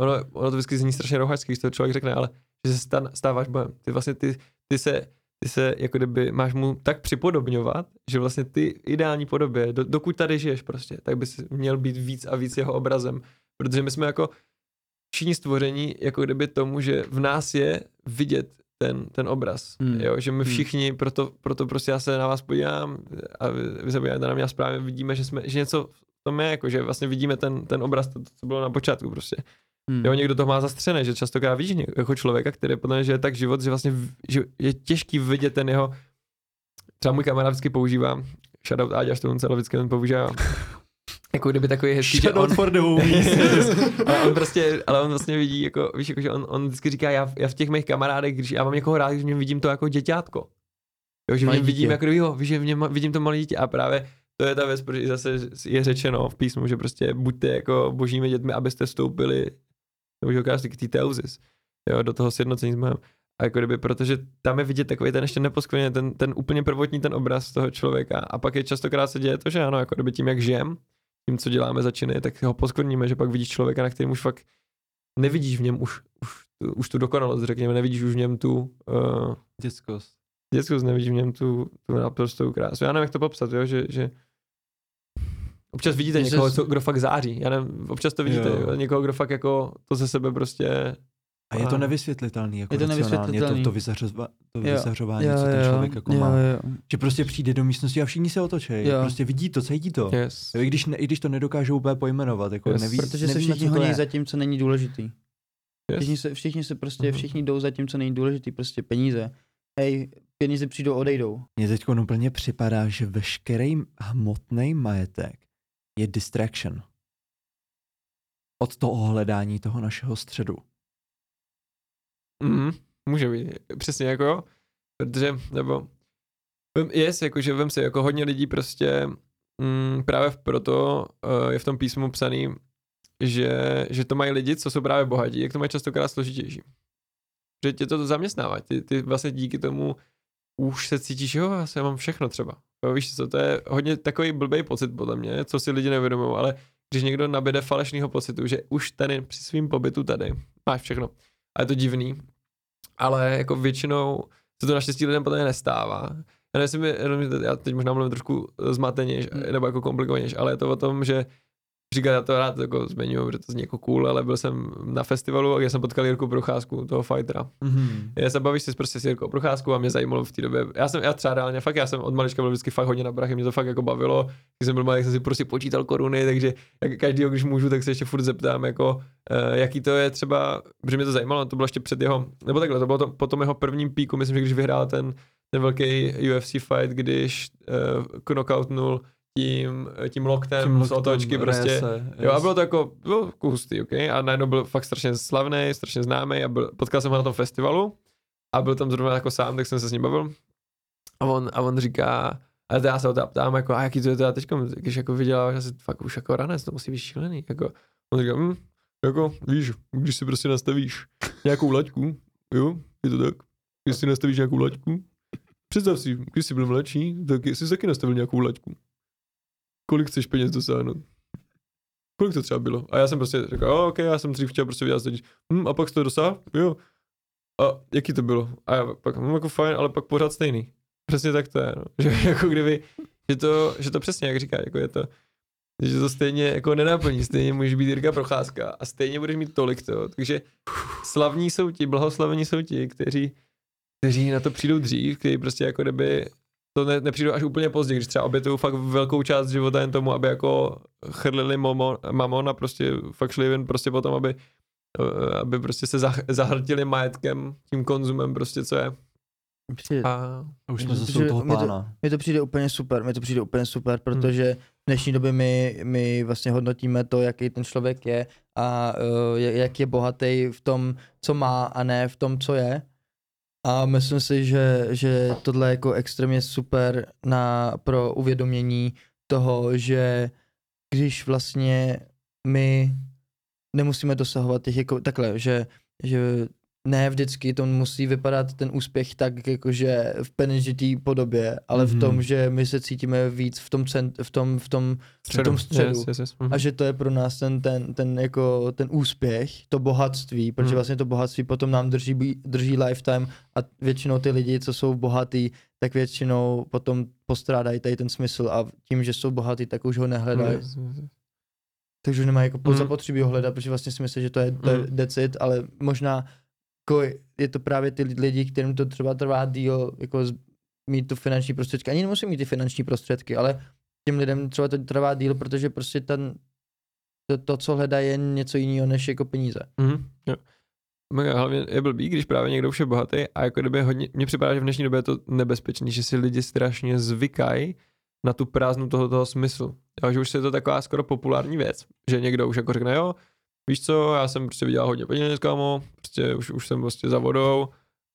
ono, ono to vždycky zní strašně rohačský, když to člověk řekne, ale že se stáváš Bohem. Ty vlastně, ty, ty se ty se jako kdyby máš mu tak připodobňovat, že vlastně ty ideální podobě, do, dokud tady žiješ prostě, tak bys měl být víc a víc jeho obrazem. Protože my jsme jako všichni stvoření jako kdyby tomu, že v nás je vidět ten, ten obraz. Hmm. Jo, že my Hmm. všichni, proto, proto prostě já se na vás podívám a vy, vy se podíváte na mě a správně vidíme, že, jsme, že něco v tom je, jako, že vlastně vidíme ten, ten obraz, to, co bylo na počátku prostě. Hmm. Jo, někdo to má zastřené, že častokrát vidíš jako člověka, který podle mě, že je tak život, že vlastně že je těžký vidět ten jeho, třeba můj kamarád vždycky používá, shoutout Áďa Štrunce, ale vždycky on používá, *laughs* jako kdyby takový hezký, že on, for the *laughs* ale on prostě, ale on vlastně vidí, jako, víš, jako, že on, on vždycky říká, já, já v těch mých kamarádech, když já mám někoho rád, když v něm vidím to jako děťátko. Jo, že v něm vidím, dítě. jako jo, víš, že v něm vidím to malé dítě a právě to je ta věc, protože zase je řečeno v písmu, že prostě buďte jako božími dětmi, abyste vstoupili božího království, k té teuzis, jo, do toho sjednocení s Bohem. A jako kdyby, protože tam je vidět takový ten ještě neposkvrněný, ten, ten úplně prvotní ten obraz toho člověka. A pak je častokrát se děje to, že ano, jako kdyby tím, jak žijem, tím, co děláme za činy, tak ho poskvrníme, že pak vidíš člověka, na kterým už fakt nevidíš v něm už, už, tu- už tu dokonalost, řekněme, nevidíš už v něm tu uh, Dětskost. dětskost, nevidíš v něm tu, tu naprostou krásu. Já nevím, jak to popsat, jo, že, že občas vidíte se někoho, co, kdo fakt září. Já nevím, občas to vidíte, Jo. jo. někoho, kdo fakt jako to ze sebe prostě A je to nevysvětlitelný, jako Je to nevysvětlitelný. To, to, vyzařova, to Jo. vyzařování, co ten člověk jako jo, má. jo. Že prostě přijde do místnosti a všichni se otočí. Jo. Prostě vidí to, cítí to. yes. Jo, I když, ne, I když to nedokážou úplně pojmenovat, jako Yes. neví, Protože se neví, všichni co to honí je. za tím, co není důležitý. Všichni yes. se, všichni se prostě, Mhm. všichni jdou za tím, co není důležitý, prostě peníze. Hej, peníze přijdou, odejdou. Mně teď úplně připadá, že veškerý hmotný majetek je distraction. Od toho hledání toho našeho středu. Mm, může být, přesně jako jo, protože, nebo, yes, jakože vem si, jako hodně lidí prostě, mm, právě proto uh, je v tom písmu psaný, že, že to mají lidi, co jsou právě bohatí, jak to mají častokrát složitější. Že tě to zaměstnává, ty, ty vlastně díky tomu už se cítíš, jo, já mám všechno třeba. Jo, víš co, to je hodně takový blbý pocit podle mě, co si lidi nevědomují, ale když někdo nabide falešného pocitu, že už tady při svým pobytu tady máš všechno. A je to divný, ale jako většinou se to naštěstí lidem mě nestává. Já nevím, já teď možná mluvím trošku zmateně, Hmm. nebo jako komplikovanější, ale je to o tom, že říkat, já to rád jako zmiňuji, protože to zní jako cool, ale byl jsem na festivalu, kde jsem potkal Jirku Procházku, toho fightera. Mm-hmm. Já se bavíš si prostě s Jirkou Procházkou a mě zajímalo v té době. Já jsem, já třeba reálně, fakt já jsem od malička byl vždycky fakt hodně na brachy, mě to fakt jako bavilo. Když jsem byl malý, jsem si prostě počítal koruny, takže jak každý, když můžu, tak se ještě furt zeptám, jako, uh, jaký to je třeba, protože mě to zajímalo, to bylo ještě před jeho, nebo takhle, to bylo to, po tom jeho prvním píku, myslím, že když vyhrál ten, ten velký UFC fight, když uh, knockoutnul tím, tím loktem z otočky prostě. Jo, a bylo to jako, bylo jako hustý, ok? A najednou byl fakt strašně slavný, strašně známý a byl, potkal jsem ho na tom festivalu a byl tam zrovna jako sám, tak jsem se s ním bavil. A on, a on říká, a já se ho teda ptám, jako, a jaký to je teda teď, když jako vyděláváš asi fakt už jako ranec, to musí být šílený. Jako, on říká, hm, jako, víš, když si prostě nastavíš nějakou laťku, jo, je to tak, když si nastavíš nějakou laťku, představ si, když jsi byl mladší, tak jsi taky nastavil nějakou laťku. Kolik chceš peněz dosáhnout? kolik to třeba bylo? A já jsem prostě řekl, oh, ok, já jsem dřív chtěl prostě vydělat. Hm, a pak jsi to dosáhl? Jo. A jaký to bylo? A já pak, hm, jako fajn, ale pak pořád stejný. Přesně tak to je, no. *laughs* Že jako kdyby, že to, že to přesně, jak říká, jako je to, že to stejně jako nenaplní, stejně můžeš být Jirka Procházka a stejně budeš mít tolik to. Takže slavní jsou ti, blahoslavení jsou ti, kteří, kteří na to přijdou dřív, kteří prostě jako kdyby to ne, nepřijdou až úplně pozdě, když třeba obětují fakt velkou část života jen tomu, aby jako chrlili momo, mamon a prostě fakt šli jen prostě potom, aby, eh, aby prostě se zah, zahrtili majetkem, tím konzumem prostě, co je. Přijde, A A už jsme zase u toho mě to- pána. Mně to přijde úplně super, mně to přijde úplně super, Hmm. protože v dnešní době my, my vlastně hodnotíme to, jaký ten člověk je a uh, jak je bohatý v tom, co má a ne v tom, co je. A myslím si, že, že tohle je jako extrémně super na, pro uvědomění toho, že když vlastně my nemusíme dosahovat těch jako takhle, že, že ne vždycky to musí vypadat ten úspěch tak jakože v peněžitý podobě, ale v tom, Mhm. že my se cítíme víc v tom, cent, v tom, v tom, v tom středu. Yes, yes, yes. Mhm. A že to je pro nás ten, ten, ten, jako, ten úspěch, to bohatství, protože Mhm. vlastně to bohatství potom nám drží, drží lifetime a většinou ty lidi, co jsou bohatý, tak většinou potom postrádají tady ten smysl a tím, že jsou bohatý, tak už ho nehledají. Yes, yes, yes. Takže už nemají jako Mhm. zapotřebí ho hledat, protože vlastně si myslí, že to je, to je Mhm. decit, ale možná jako je to právě ty lidi, kterým to třeba trvá díl, jako z- mít tu finanční prostředky. Ani nemusí mít ty finanční prostředky, ale těm lidem třeba to trvá díl, protože prostě ten, to, to co hledají, je něco jiného než jako peníze. Mhm, jo. Hlavně je blbý, když právě někdo už je bohatý a jako kdyby hodně, mně připadá, že v dnešní době je to nebezpečný, že si lidi strašně zvykají na tu prázdnu toho, toho smyslu. Jo, že už je to taková skoro populární věc, že někdo už jako řekne, jo, víš co, já jsem prostě vydělal hodně peněz, kámo, prostě už, už jsem prostě za vodou,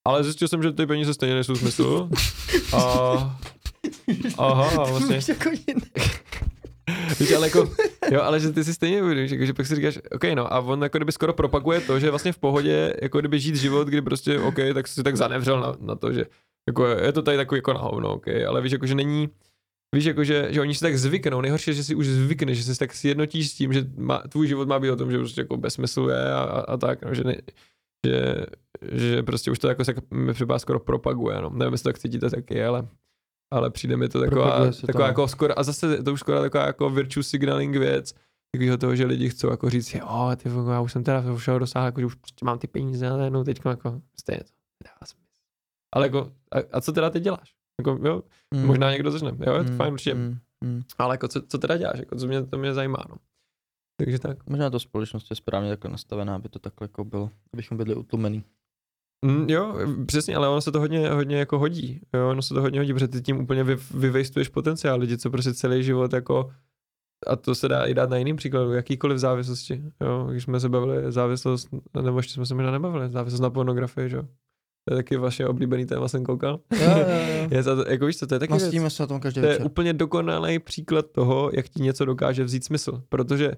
ale zjistil jsem, že ty peníze stejně nejsou smysl. *laughs* A, aha, vlastně, jako. *laughs* Víš, ale jako, jo, ale že ty si stejně uvědomíš, jako, že pak si říkáš, OK, no a on jako kdyby skoro propaguje to, že je vlastně v pohodě, jako kdyby žít život, kdy prostě, OK, tak si tak zanevřel na, na to, že jako je to tady takový jako na hovno, OK, ale víš, jako, že není, víš, jako, že, že oni si tak zvyknou, nejhorší je, že si už zvykneš, že se tak sjednotíš s tím, že má, tvůj život má být o tom, že prostě jako bez smyslu je a, a, a tak, no, že, ne, že, že prostě už to jako se mi připadá skoro propaguje, no. nevím, jestli to tak cítíte taky, ale ale přijde mi to taková, Propaguje to, taková no. jako skoro, a zase to už skoro taková jako virtue signaling věc, takového toho, že lidi chcou jako říct, jo, ty já už jsem teda všeho dosáhl, jako, že už prostě mám ty peníze, ale jenom teď jako stejně to nedává smysl. Ale jako, a, a, co teda ty děláš? Jako, jo, Mm. možná někdo začne, jo, je to Mm, fajn určitě, mm, mm. ale jako, co, co teda děláš, jako, co mě, to mě zajímá, no. Takže tak. Možná to společnost je správně takhle nastavená, aby to takhle jako bylo, abychom byli utlumený. Mm, jo, přesně, ale ono se to hodně, hodně jako hodí. Jo, ono se to hodně hodí, protože ty tím úplně vy, vyvejstuješ potenciál lidi, co prostě celý život jako a to se dá i dát na jiným příkladu, jakýkoliv závislosti. Jo, když jsme se bavili závislost, nebo ještě jsme se možná nebavili, závislost na pornografii, že jo. To je taky vaše oblíbený téma, jsem koukal. Jo, jo, jo. *laughs* Je to, jako víš co, to je taky věc. Mastíme se o tom každý To je večer. úplně dokonalý příklad toho, jak ti něco dokáže vzít smysl, protože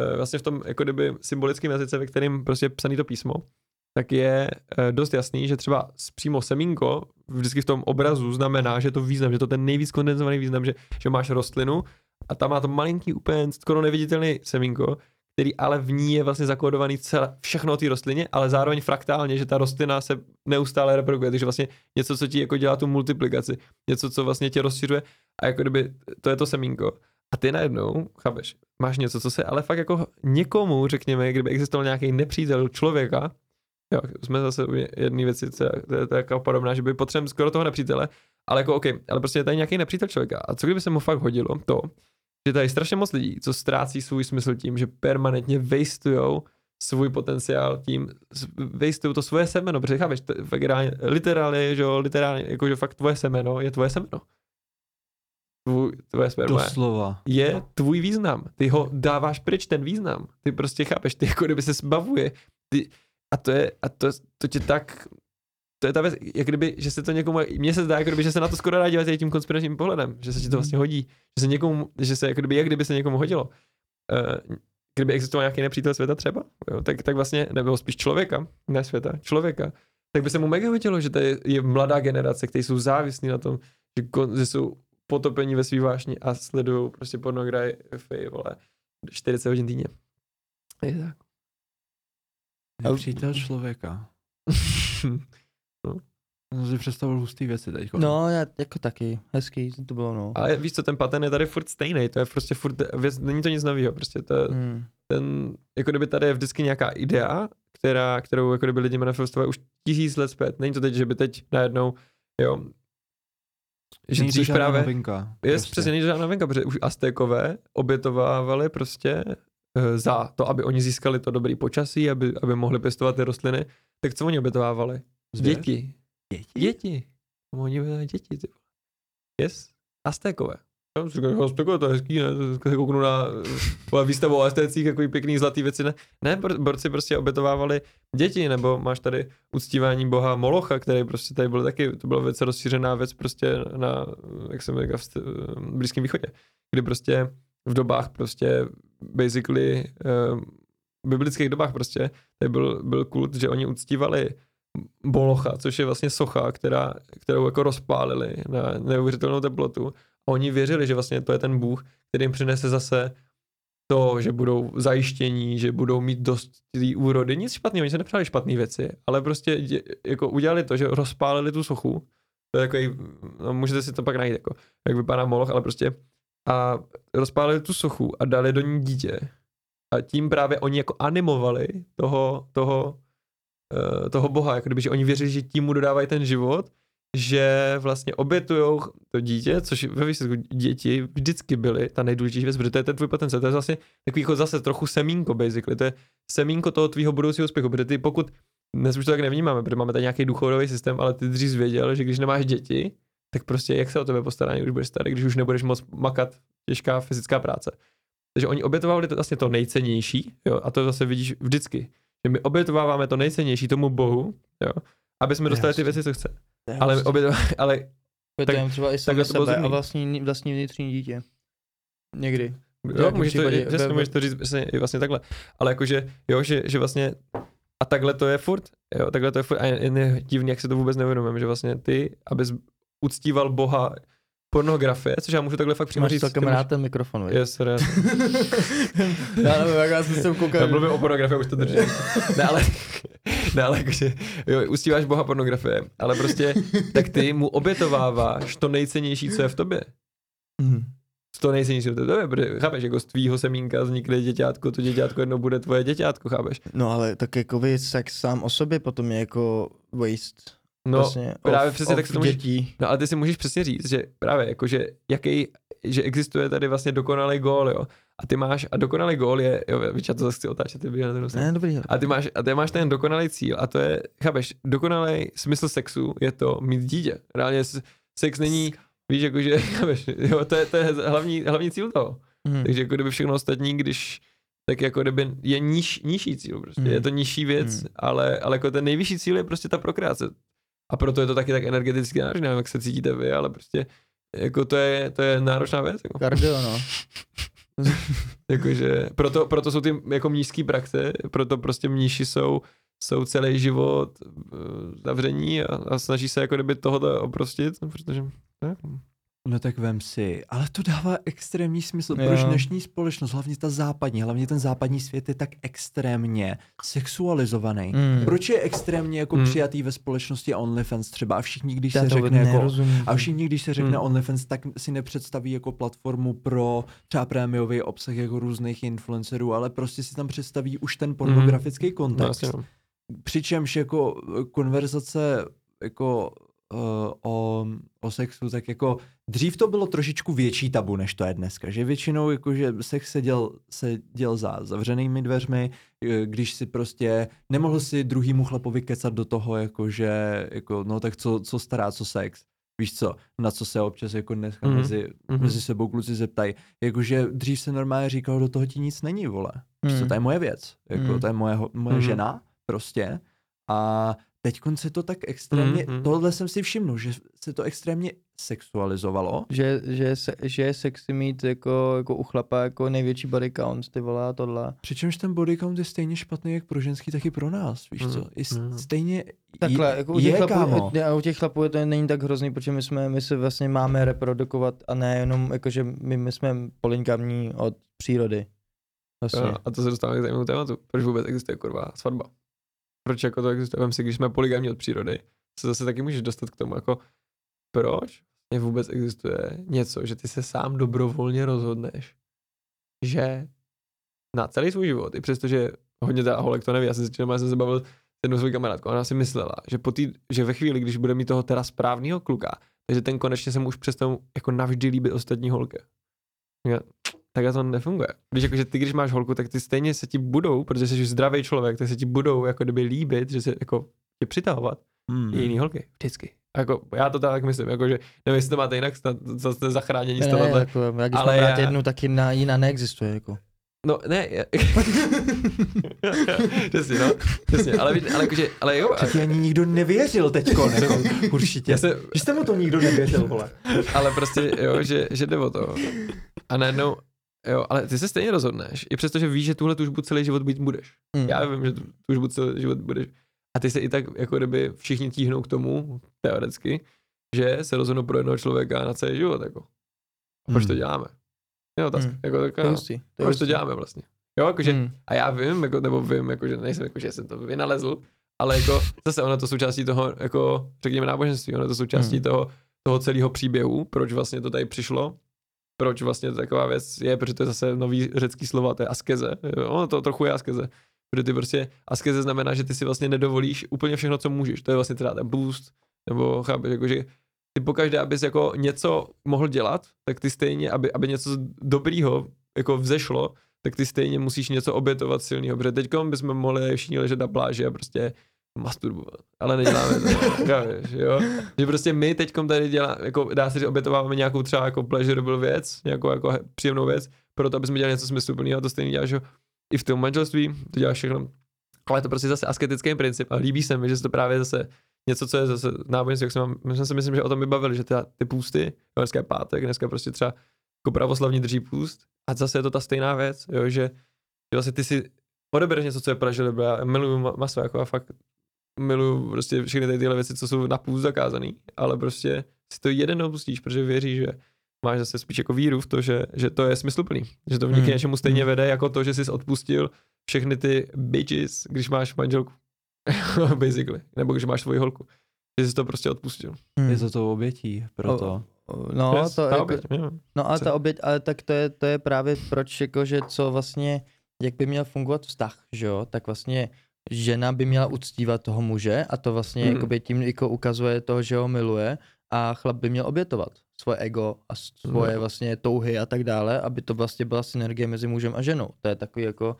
eh, vlastně v tom jako kdyby symbolickém jazyce, ve kterém prostě je psaný to písmo, tak je eh, dost jasný, že třeba přímo semínko vždycky v tom obrazu znamená, že to význam, že to ten nejvíc kondenzovaný význam, že, že máš rostlinu a tam má to malinký úplně skoro neviditelný semínko, který ale v ní je vlastně zakódovaný celé, všechno o té rostlině, ale zároveň fraktálně, že ta rostlina se neustále reprodukuje, takže vlastně něco, co ti jako dělá tu multiplikaci, něco, co vlastně tě rozšiřuje a jako kdyby to je to semínko. A ty najednou, chápeš, máš něco, co se ale fakt jako někomu, řekněme, kdyby existoval nějaký nepřítel člověka, jo, jsme zase u jedné věci, co je, jako podobná, že by potřebujeme skoro toho nepřítele, ale jako OK, ale prostě je tady nějaký nepřítel člověka. A co kdyby se mu fakt hodilo to, že tady je strašně moc lidí, co ztrácí svůj smysl tím, že permanentně wastujou svůj potenciál tím, wastujou to svoje semeno, protože chápeš, to, je fakt reálně, literálně, že jo, literálně, jakože fakt tvoje semeno je tvoje semeno. Tvůj, tvoje sperma je Doslova. je tvůj význam. Ty ho dáváš pryč, ten význam. Ty prostě chápeš, ty jako kdyby se zbavuje. Ty, a to je, a to, to tě tak, to je ta věc, jak kdyby, že se to někomu, mně se zdá, jako kdyby, že se na to skoro dá dívat tím konspiračním pohledem, že se ti to vlastně hodí, že se někomu, že se jako kdyby, jak kdyby se někomu hodilo. Uh, kdyby existoval nějaký nepřítel světa třeba, jo, tak, tak vlastně, nebo spíš člověka, ne světa, člověka, tak by se mu mega hodilo, že tady je mladá generace, kteří jsou závislí na tom, že, kon, že jsou potopení ve svý vášni a sledují prostě pornografii, vole, 40 hodin týdně. Je tak. Nepřítel člověka. *laughs* Jsem si představil hustý věci teď. No, já jako taky, hezký to bylo, no. Ale víš co, ten pattern je tady furt stejný, to je prostě furt, věc, není to nic nového, prostě to je, Hmm. ten, jako kdyby tady je vždycky nějaká idea, která, kterou jako kdyby lidi manifestovali už tisíc let zpět. Není to teď, že by teď najednou, jo, že Není to dřív žádná právě, novinka. Je prostě. přesně není to žádná novinka, protože už Aztékové obětovávali prostě eh, za to, aby oni získali to dobrý počasí, aby, aby mohli pěstovat ty rostliny. Tak co oni obětovávali? Zvěř? Děti. Děti? Děti. Oni obětovali děti. Ty. Yes. Aztékové. Já jsem si říkal, Aztékové, to je hezký, ne? Se kouknu *laughs* na výstavu o Aztécích, takový pěkný zlatý věci. Ne, ne bor- borci prostě obětovávali děti, nebo máš tady uctívání boha Molocha, který prostě tady byl taky, to byla věc rozšířená věc prostě na, jak jsem říkal, v Blízkém východě, kdy prostě v dobách prostě basically uh, biblických dobách prostě tady byl, byl kult, že oni uctívali Bolocha, což je vlastně socha, která, kterou jako rozpálili na neuvěřitelnou teplotu. A oni věřili, že vlastně to je ten Bůh, který jim přinese zase to, že budou zajištění, že budou mít dost té úrody. Nic špatného, oni se nepřáli špatné věci, ale prostě dě, jako udělali to, že rozpálili tu sochu. To je jako, no, můžete si to pak najít, jako, jak vypadá Moloch, ale prostě a rozpálili tu sochu a dali do ní dítě. A tím právě oni jako animovali toho, toho toho boha, jako kdyby, že oni věřili, že tím mu dodávají ten život, že vlastně obětujou to dítě, což ve výsledku děti vždycky byly ta nejdůležitější věc, protože to je ten tvůj potenciál, to je vlastně takový jako zase trochu semínko basically, to je semínko toho tvýho budoucího úspěchu, protože ty pokud, dnes už to tak nevnímáme, protože máme tady nějaký důchodový systém, ale ty dřív věděl, že když nemáš děti, tak prostě jak se o tebe postará, když budeš starý, když už nebudeš moc makat těžká fyzická práce. Takže oni obětovali to vlastně to nejcennější, jo, a to zase vidíš vždycky, že my obětováváme to nejcennější tomu Bohu, jo, aby jsme dostali ty věci, co chce. Ale, obětova, ale tak, třeba i sami sebe a vlastní, vlastní vnitřní dítě. Někdy. Jo, můžeš to, přesně, můžeš to říct vlastně, i vlastně takhle. Ale jakože, jo, že, že vlastně a takhle to je furt, jo, takhle to je furt a je, je divný, jak se to vůbec neuvědomujeme, že vlastně ty, abys uctíval boha pornografie, což já můžu takhle fakt přímo Máš říct. celkem ty rád ten mikrofon, viď? Yes, rád. *laughs* Já nevím, jak já jsem se koukal. Já mluvím o pornografii, už to držím. *laughs* ne, ale, *laughs* ne, ale jakože, jo, uctíváš boha pornografie, ale prostě, tak ty mu obětováváš to nejcennější, co je v tobě. Mhm. To nejcennější, co je v tobě, protože chápeš, jako z tvýho semínka vznikne děťátko, to děťátko jednou bude tvoje děťátko, chápeš? No ale tak jako vy sex sám o sobě potom je jako waste. No, vlastně, právě of, přesně tak of si to můžeš- dětí. No ale ty si můžeš přesně říct, že právě jakože jaký, že existuje tady vlastně dokonalý gól, jo. A ty máš, a dokonalý gól je, jo, já to zase chci otáčet, ty na ten nos. Ne, dobrý. A ty máš, a ty máš ten dokonalý cíl a to je, chápeš, dokonalý smysl sexu je to mít dítě. Reálně sex není, víš, jakože, *laughs* chápeš, jo, to je, to je hlavní, hlavní cíl toho. Mhm. Takže jako kdyby všechno ostatní, když tak jako kdyby je níž, nižší cíl prostě. Hmm. Je to nižší věc, Hmm. ale, ale jako ten nejvyšší cíl je prostě ta prokreace. A proto je to taky tak energeticky náročné, nevím, jak se cítíte vy, ale prostě jako to je, to je náročná věc. Jako. Kardio, no. *laughs* Jakože, proto, proto jsou ty jako mnížský praxe, proto prostě mníši jsou, jsou celý život eh, zavření a, a snaží se jako kdyby tohoto oprostit, no, protože ne, No tak vem si, ale to dává extrémní smysl. Jo. Proč dnešní společnost, hlavně ta západní, hlavně ten západní svět je tak extrémně sexualizovaný? Mm. Proč je extrémně jako Mm. přijatý ve společnosti OnlyFans třeba a všichni, když Já se řekne jako, nerozumím. a všichni, když se řekne Hmm. OnlyFans, tak si nepředstaví jako platformu pro třeba prémiový obsah jako různých influencerů, ale prostě si tam představí už ten pornografický no, kontext. vlastně, no. Přičemž jako eh, konverzace jako o, o sexu, tak jako dřív to bylo trošičku větší tabu, než to je dneska, že většinou jako, že sex se děl, se děl za zavřenými dveřmi, eh, když si prostě nemohl si druhýmu chlapovi kecat do toho, jako že, jako, no tak co, co stará, co sex, víš co, na co se občas jako dneska Mhm. mm-hmm. mezi, Mhm. mezi sebou kluci zeptají, jakože dřív se normálně říkalo, do toho ti nic není, vole, víš co, Mm. to je moje věc, jako Mm. to je moje, moje Mhm. žena, prostě, a teď se to tak extrémně, Mhm. tohle jsem si všiml, že se to extrémně sexualizovalo. Že, že, je se, že je sexy mít jako, jako u chlapa jako největší body count, ty vole a tohle. Přičemž ten body count je stejně špatný jak pro ženský, tak i pro nás, víš Mhm. co? I Mhm. stejně Takhle, je, jako u těch, je chlapů, kámo. a u těch chlapů je to není tak hrozný, protože my jsme, my se vlastně máme reprodukovat a ne jenom, jakože my, my jsme polinkamní od přírody. Vlastně. Jo, a to se dostáváme k zajímavému tématu. Proč vůbec existuje kurva svatba? Proč jako to existuje? Vem si, když jsme poligamní od přírody, se zase taky můžeš dostat k tomu, jako proč vlastně vůbec existuje něco, že ty se sám dobrovolně rozhodneš, že na celý svůj život, i přestože hodně teda holek to neví, já jsem si, já jsem se bavil s jednou svou kamarádkou, ona si myslela, že, po tý, že ve chvíli, když bude mít toho teda správného kluka, takže ten konečně se mu už přestane jako navždy líbit ostatní holky. Takhle to nefunguje. Víš, jako, že ty, když máš holku, tak ty stejně se ti budou, protože jsi zdravý člověk, tak se ti budou jako kdyby líbit, že se jako tě přitahovat i jiný holky. Vždycky. Jako, já to tak myslím, jako, že nevím, jestli to máte jinak, snad jste zachránění z ne, tohohle. jako, já když ale mám já- jednu, tak jiná, jiná neexistuje. Jako. No, ne, je... *laughs* přesně, no, přesně, ale, ale, jakože, ale jo, a, Přeci ani nikdo nevěřil teďko, *laughs* jako, určitě. já se, Že jste mu to nikdo nevěřil, vole. ale prostě, jo, že, že jde o to. A najednou, jo, ale ty se stejně rozhodneš, i přesto, že víš, že tuhle tužbu celý život být budeš. Mm. Já vím, že tu tužbu celý život budeš. A ty se i tak, jako kdyby všichni tíhnou k tomu, teoreticky, že se rozhodnou pro jednoho člověka na celý život, jako. A proč to Hmm. děláme? Je otázka, Mm. jako To je taková, hustý. To proč to děláme vlastně? Jo, jakože, Mm. a já vím, jako, nebo vím, jako, že nejsem, jako, že jsem to vynalezl, ale jako, zase ono to součástí toho, jako, řekněme náboženství, ono to součástí Hmm. toho, toho celého příběhu, proč vlastně to tady přišlo, proč vlastně taková věc je, protože to je zase nový řecký slova, to je askeze, ono to trochu je askeze, Protože ty prostě, askeze znamená, že ty si vlastně nedovolíš úplně všechno, co můžeš. To je vlastně teda ten boost, nebo chápeš, jakože ty pokaždé, abys jako něco mohl dělat, tak ty stejně, aby, aby něco dobrýho jako vzešlo, tak ty stejně musíš něco obětovat silného, protože teď bychom mohli všichni ležet na pláži a prostě masturbovat, ale neděláme to, *laughs* chápeš, jo? Že prostě my teď tady děláme, jako dá se říct, obětováváme nějakou třeba jako pleasurable věc, nějakou jako příjemnou věc, proto aby jsme dělali něco smysluplného a to stejně děláš, jo? i v tom manželství, to děláš všechno, ale je to prostě zase asketický princip a líbí se mi, že se to právě zase něco, co je zase náboženství, jak jsem, my jsme se myslím, že o tom vybavili, že ty, ty půsty, dneska je pátek, dneska prostě třeba jako pravoslavní drží půst a zase je to ta stejná věc, jo, že, že vlastně ty si odebereš něco, co je pražili, já miluju maso, jako a fakt miluju prostě všechny tady tyhle věci, co jsou na půst zakázaný, ale prostě si to jeden opustíš, protože věříš, že máš zase spíš jako víru v to, že, že to je smysluplný, že to v hmm. něčemu stejně hmm. vede, jako to, že jsi odpustil všechny ty bitches, když máš manželku. *laughs* Basically. Nebo když máš svoji holku. Že jsi to prostě odpustil. Hmm. Je to to obětí, proto. O, no, yes, to, jako, oběť, no ale ta oběť, ale tak to je, to je právě proč, jako, že co vlastně, jak by měl fungovat vztah, že jo, tak vlastně žena by měla uctívat toho muže a to vlastně hmm. jakoby tím jako ukazuje to, že ho miluje a chlap by měl obětovat svoje ego a svoje hmm. vlastně touhy a tak dále, aby to vlastně byla synergie mezi mužem a ženou. To je takový jako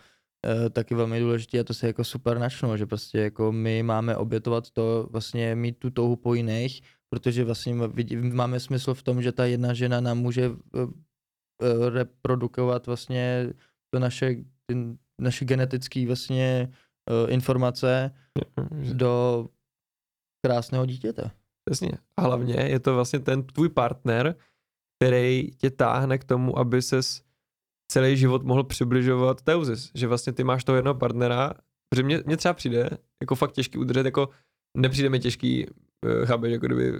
e, taky velmi důležité a to se jako super načnu, že prostě jako my máme obětovat to, vlastně mít tu touhu po jiných, protože vlastně máme smysl v tom, že ta jedna žena nám může e, reprodukovat vlastně to naše, naše genetické vlastně uh, informace do krásného dítěte. Přesně. A hlavně je to vlastně ten tvůj partner, který tě táhne k tomu, aby ses celý život mohl přibližovat Teuzis. Že vlastně ty máš toho jednoho partnera, protože mě, mě třeba přijde jako fakt těžký udržet, jako nepřijde mi těžký, uh, chápeš, jako kdyby,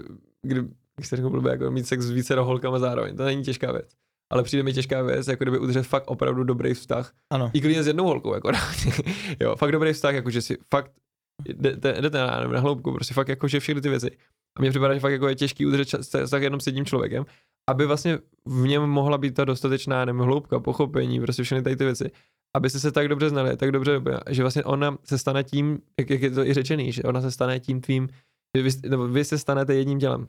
kdyby jak se řekl, jako mít sex s více holkama zároveň. To není těžká věc ale přijde mi těžká věc, jako kdyby udržet fakt opravdu dobrý vztah. Ano. I klidně s jednou holkou, jako *laughs* jo, fakt dobrý vztah, jako že si fakt jdete, jdete na, na hloubku, prostě fakt jako, že všechny ty věci. A mně připadá, že fakt jako je těžký udržet vztah jenom s jedním člověkem, aby vlastně v něm mohla být ta dostatečná nevím, hloubka, pochopení, prostě všechny tady ty věci. Aby se tak dobře znali, tak dobře, že vlastně ona se stane tím, jak, jak je to i řečený, že ona se stane tím tvým, že vy, nebo vy se stanete jedním tělem.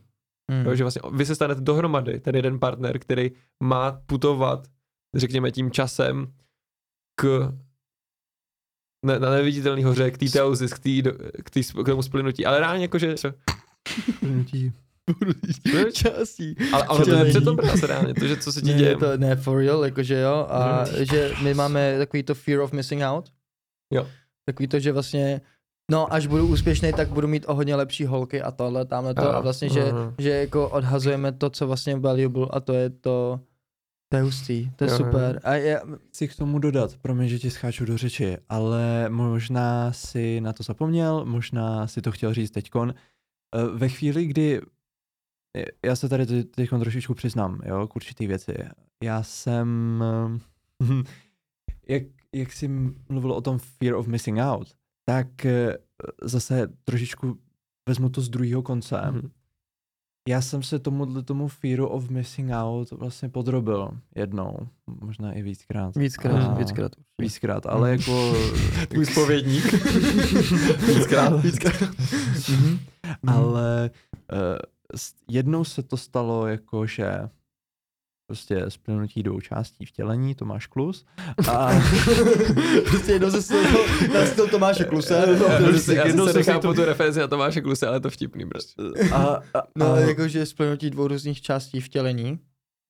Hmm. Jo, že vlastně vy se stanete dohromady, ten jeden partner, který má putovat, řekněme, tím časem k ne, na neviditelný hoře, k té teozis, k, tý, k, tý, k tomu splynutí, ale reálně jakože... Splynutí. částí. Ale, ale to je přitom práce reálně, to, že co se ti děje. To, ne, for real, jakože jo, a že my máme takový to fear of missing out. Jo. Takový to, že vlastně No, až budu úspěšný, tak budu mít o hodně lepší holky a tohle, tamhle to. A vlastně, že, uh-huh. že jako odhazujeme to, co vlastně je valuable a to je to, to je hustý, to je uh-huh. super. A já... Chci k tomu dodat, promiň, že ti scháču do řeči, ale možná si na to zapomněl, možná si to chtěl říct teďkon. Eh, ve chvíli, kdy já se tady teď trošičku přiznám, jo, k určitý věci. Já jsem, *laughs* jak, jak jsi mluvil o tom fear of missing out, tak eh, zase trošičku vezmu to z druhého konce. Mm-hmm. Já jsem se tomu tomu fearu of missing out vlastně podrobil jednou, možná i víckrát. Víckrát, a, víckrát. Víckrát, ale mm. jako... *laughs* Tvůj spovědník. *laughs* víckrát. víckrát. mm-hmm. Ale uh, jednou se to stalo jako, že prostě splnutí dvou částí vtělení, Tomáš Klus. *laughs* A... prostě jednou se na styl Tomáše Kluse. *laughs* No, já, prostě, já jednou se nechápu to... tu referenci na Tomáše Kluse, ale to vtipný prostě. A, a, no, a... jakože splnutí dvou různých částí vtělení.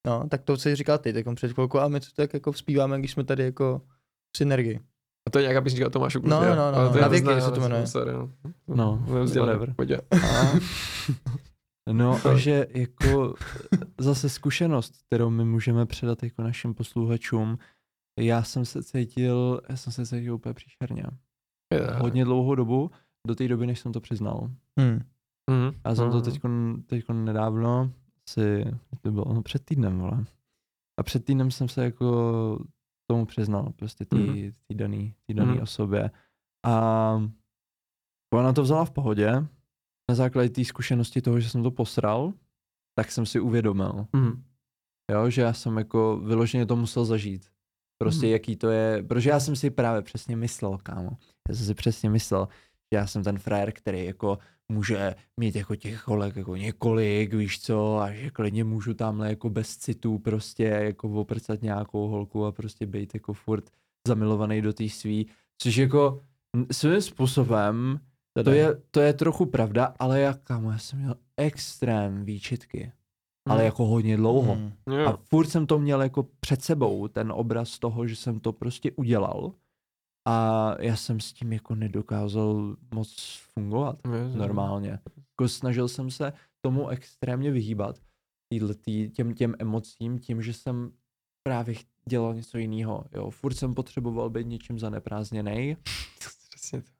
No, tak to si říkal ty, tak před chvilkou, a my to tak jako vzpíváme, když jsme tady jako v synergii. A to je nějaká písnička Tomášu Kluse. No, no, no, no, na věky se to jmenuje. Sorry, no. No, whatever. Pojď. No *laughs* *laughs* a že jako zase zkušenost, kterou my můžeme předat jako našim posluchačům, já jsem se cítil, já jsem se cítil úplně příšerně. Yeah. Hodně dlouhou dobu, do té doby, než jsem to přiznal. Hmm. Mm. Já jsem to teď teďko nedávno, si, to bylo no, před týdnem, vole. A před týdnem jsem se jako tomu přiznal, prostě té mm. dané daný mm. osobě. A ona to vzala v pohodě, na základě té zkušenosti toho, že jsem to posral, tak jsem si uvědomil. Mm. Jo, že já jsem jako vyloženě to musel zažít. Prostě Mhm. jaký to je, protože já jsem si právě přesně myslel, kámo. Já jsem si přesně myslel, že já jsem ten frajer, který jako může mít jako těch kolek jako několik, víš co, a že klidně můžu tamhle jako bez citů prostě jako oprcat nějakou holku a prostě být jako furt zamilovaný do té svý, což jako svým způsobem to Teda. je, to je trochu pravda, ale já, kámo, já jsem měl extrém výčitky, ale Hmm. jako hodně dlouho. Hmm. Jo. A furt jsem to měl jako před sebou, ten obraz toho, že jsem to prostě udělal a já jsem s tím jako nedokázal moc fungovat Jo, normálně. Jako snažil jsem se tomu extrémně vyhýbat, týhletý, těm, těm emocím, tím, že jsem právě dělal něco jiného. Jo, furt jsem potřeboval být něčím zaneprázdněný, *laughs* Přesně to.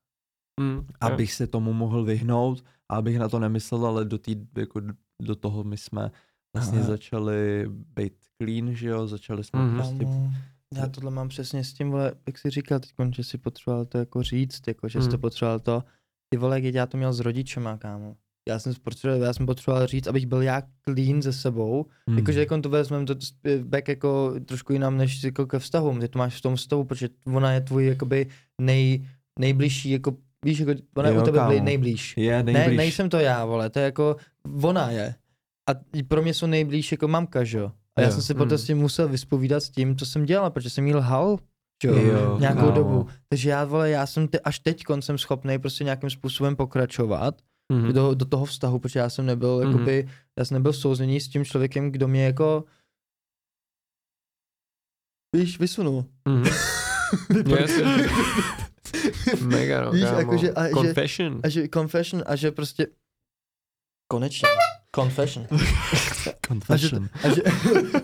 Mm, abych se tomu mohl vyhnout a abych na to nemyslel, ale do, tý, jako do toho my jsme vlastně Aha. začali být clean, že jo, začali jsme Mhm. prostě Kámo, já tohle mám přesně s tím, vole, jak jsi říkal teď, že si potřeboval to jako říct, jako, že jsi to Hmm. potřeboval to, ty vole, jak já to měl s rodičema, kámo. Já jsem, potřeboval, já jsem potřeboval říct, abych byl já clean ze sebou, Hmm. Jakože jako to vezmeme to sp- back jako trošku jinam než jako ke vztahům. Ty to máš v tom vztahu, protože ona je tvůj jakoby nej, nejbližší, jako víš, jako ona je Jo, u tebe kámo. nejblíž. je Ne, nejblíž. nejsem to já, vole, to je jako, ona je. A pro mě jsou nejblíž jako mamka, že jo. A já Jo. jsem si potom Mm. s tím musel vyspovídat s tím, co jsem dělal, protože jsem jí lhal, že jo, Jo, nějakou kámo. dobu. Takže já, vole, já jsem te, až teď jsem schopný prostě nějakým způsobem pokračovat Mhm. do, do toho vztahu, protože já jsem nebyl, Mhm. jakoby, já jsem nebyl souzněný s tím člověkem, kdo mě jako víš, vysunul. Mhm. *laughs* Jo, jasně. *laughs* *laughs* Mega, no, Víš, kámo. jakože- a že- Confession. A že confession, a že prostě konečně, confession. *laughs* Confession. A že,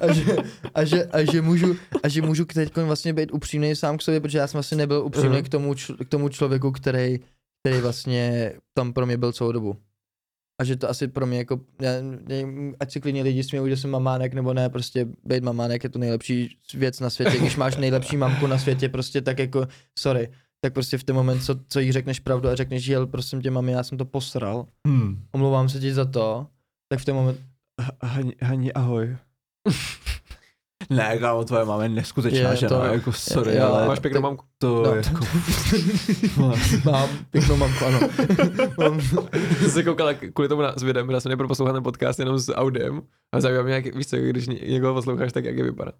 a že, a že, a že můžu, a že můžu teď vlastně být upřímný sám k sobě, protože já jsem vlastně nebyl upřímný Mhm. k tomu, čl- k tomu člověku, který, který vlastně tam pro mě byl celou dobu. A že to asi pro mě jako, já, nevím, ať si klidně lidi smějou, že jsem mamánek nebo ne, prostě být mamánek je to nejlepší věc na světě, když máš nejlepší mamku na světě, prostě tak jako, sorry, tak prostě v ten moment, co, co jí řekneš pravdu a řekneš, že prosím tě mami, já jsem to posral, Hmm. omlouvám se ti za to, tak v ten moment, Hani, Hani, ahoj. *laughs* ne, kámo, tvoje máma je neskutečná Je žena, to- jako sorry, jo, ale Máš pěknou mamku. to no. jako... *laughs* mám pěknou mamku, ano. mám, *laughs* Jsem se koukal jak kvůli tomu na, s videem, já jsem nejprve poslouchal ten podcast jenom s audiem a zajímá mě, jak, víš co, když ně- někoho posloucháš, tak jak je vypadá.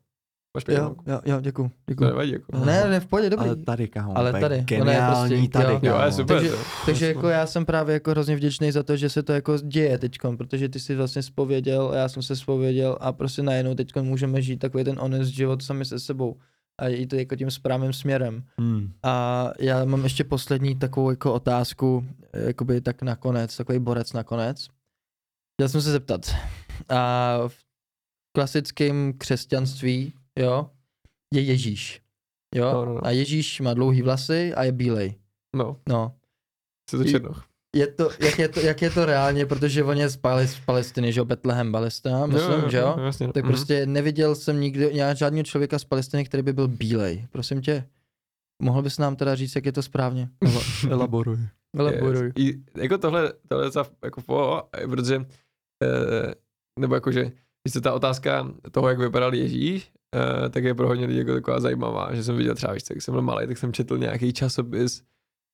Máš pěknou jo, jo, jo, děkuju, To děkuju. nevadí, jako. Ne, ne, v pohodě, dobrý. ale tady, kámo, Ale tady, geniální prostě- tady, jo. Jo, kámo. je super. Takže- to. Takže jako já jsem právě jako hrozně vděčný za to, že se to jako děje teďkon, protože ty jsi vlastně spověděl, já jsem se spověděl a prostě najednou teďkon můžeme žít takový ten honest život sami se sebou a jít to jako tím správným směrem. Hmm. A já mám ještě poslední takovou jako otázku, eh, jakoby tak nakonec, takový borec nakonec. Chtěl jsem se zeptat, a v klasickém křesťanství, jo, je Ježíš, jo, No, no, no. a Ježíš má dlouhý vlasy a je bílej, No, no. jsi to černoch. Je to, jak, je to, jak je to reálně, protože on je z, Palis, z Palestiny, že jo, Bethlehem, Palestina, myslím, že jo? Jasně. Tak Mhm. prostě neviděl jsem nikdy já žádného člověka z Palestiny, který by byl bílej. Prosím tě, mohl bys nám teda říct, jak je to správně? Elaboruj. Elaboruj. I, jako tohle, tohle je za, jako po, protože, eh, nebo jakože, se ta otázka toho, jak vypadal Ježíš, eh, tak je pro hodně lidí jako taková zajímavá, že jsem viděl třeba, víš, když jsem byl malý, tak jsem četl nějaký časopis,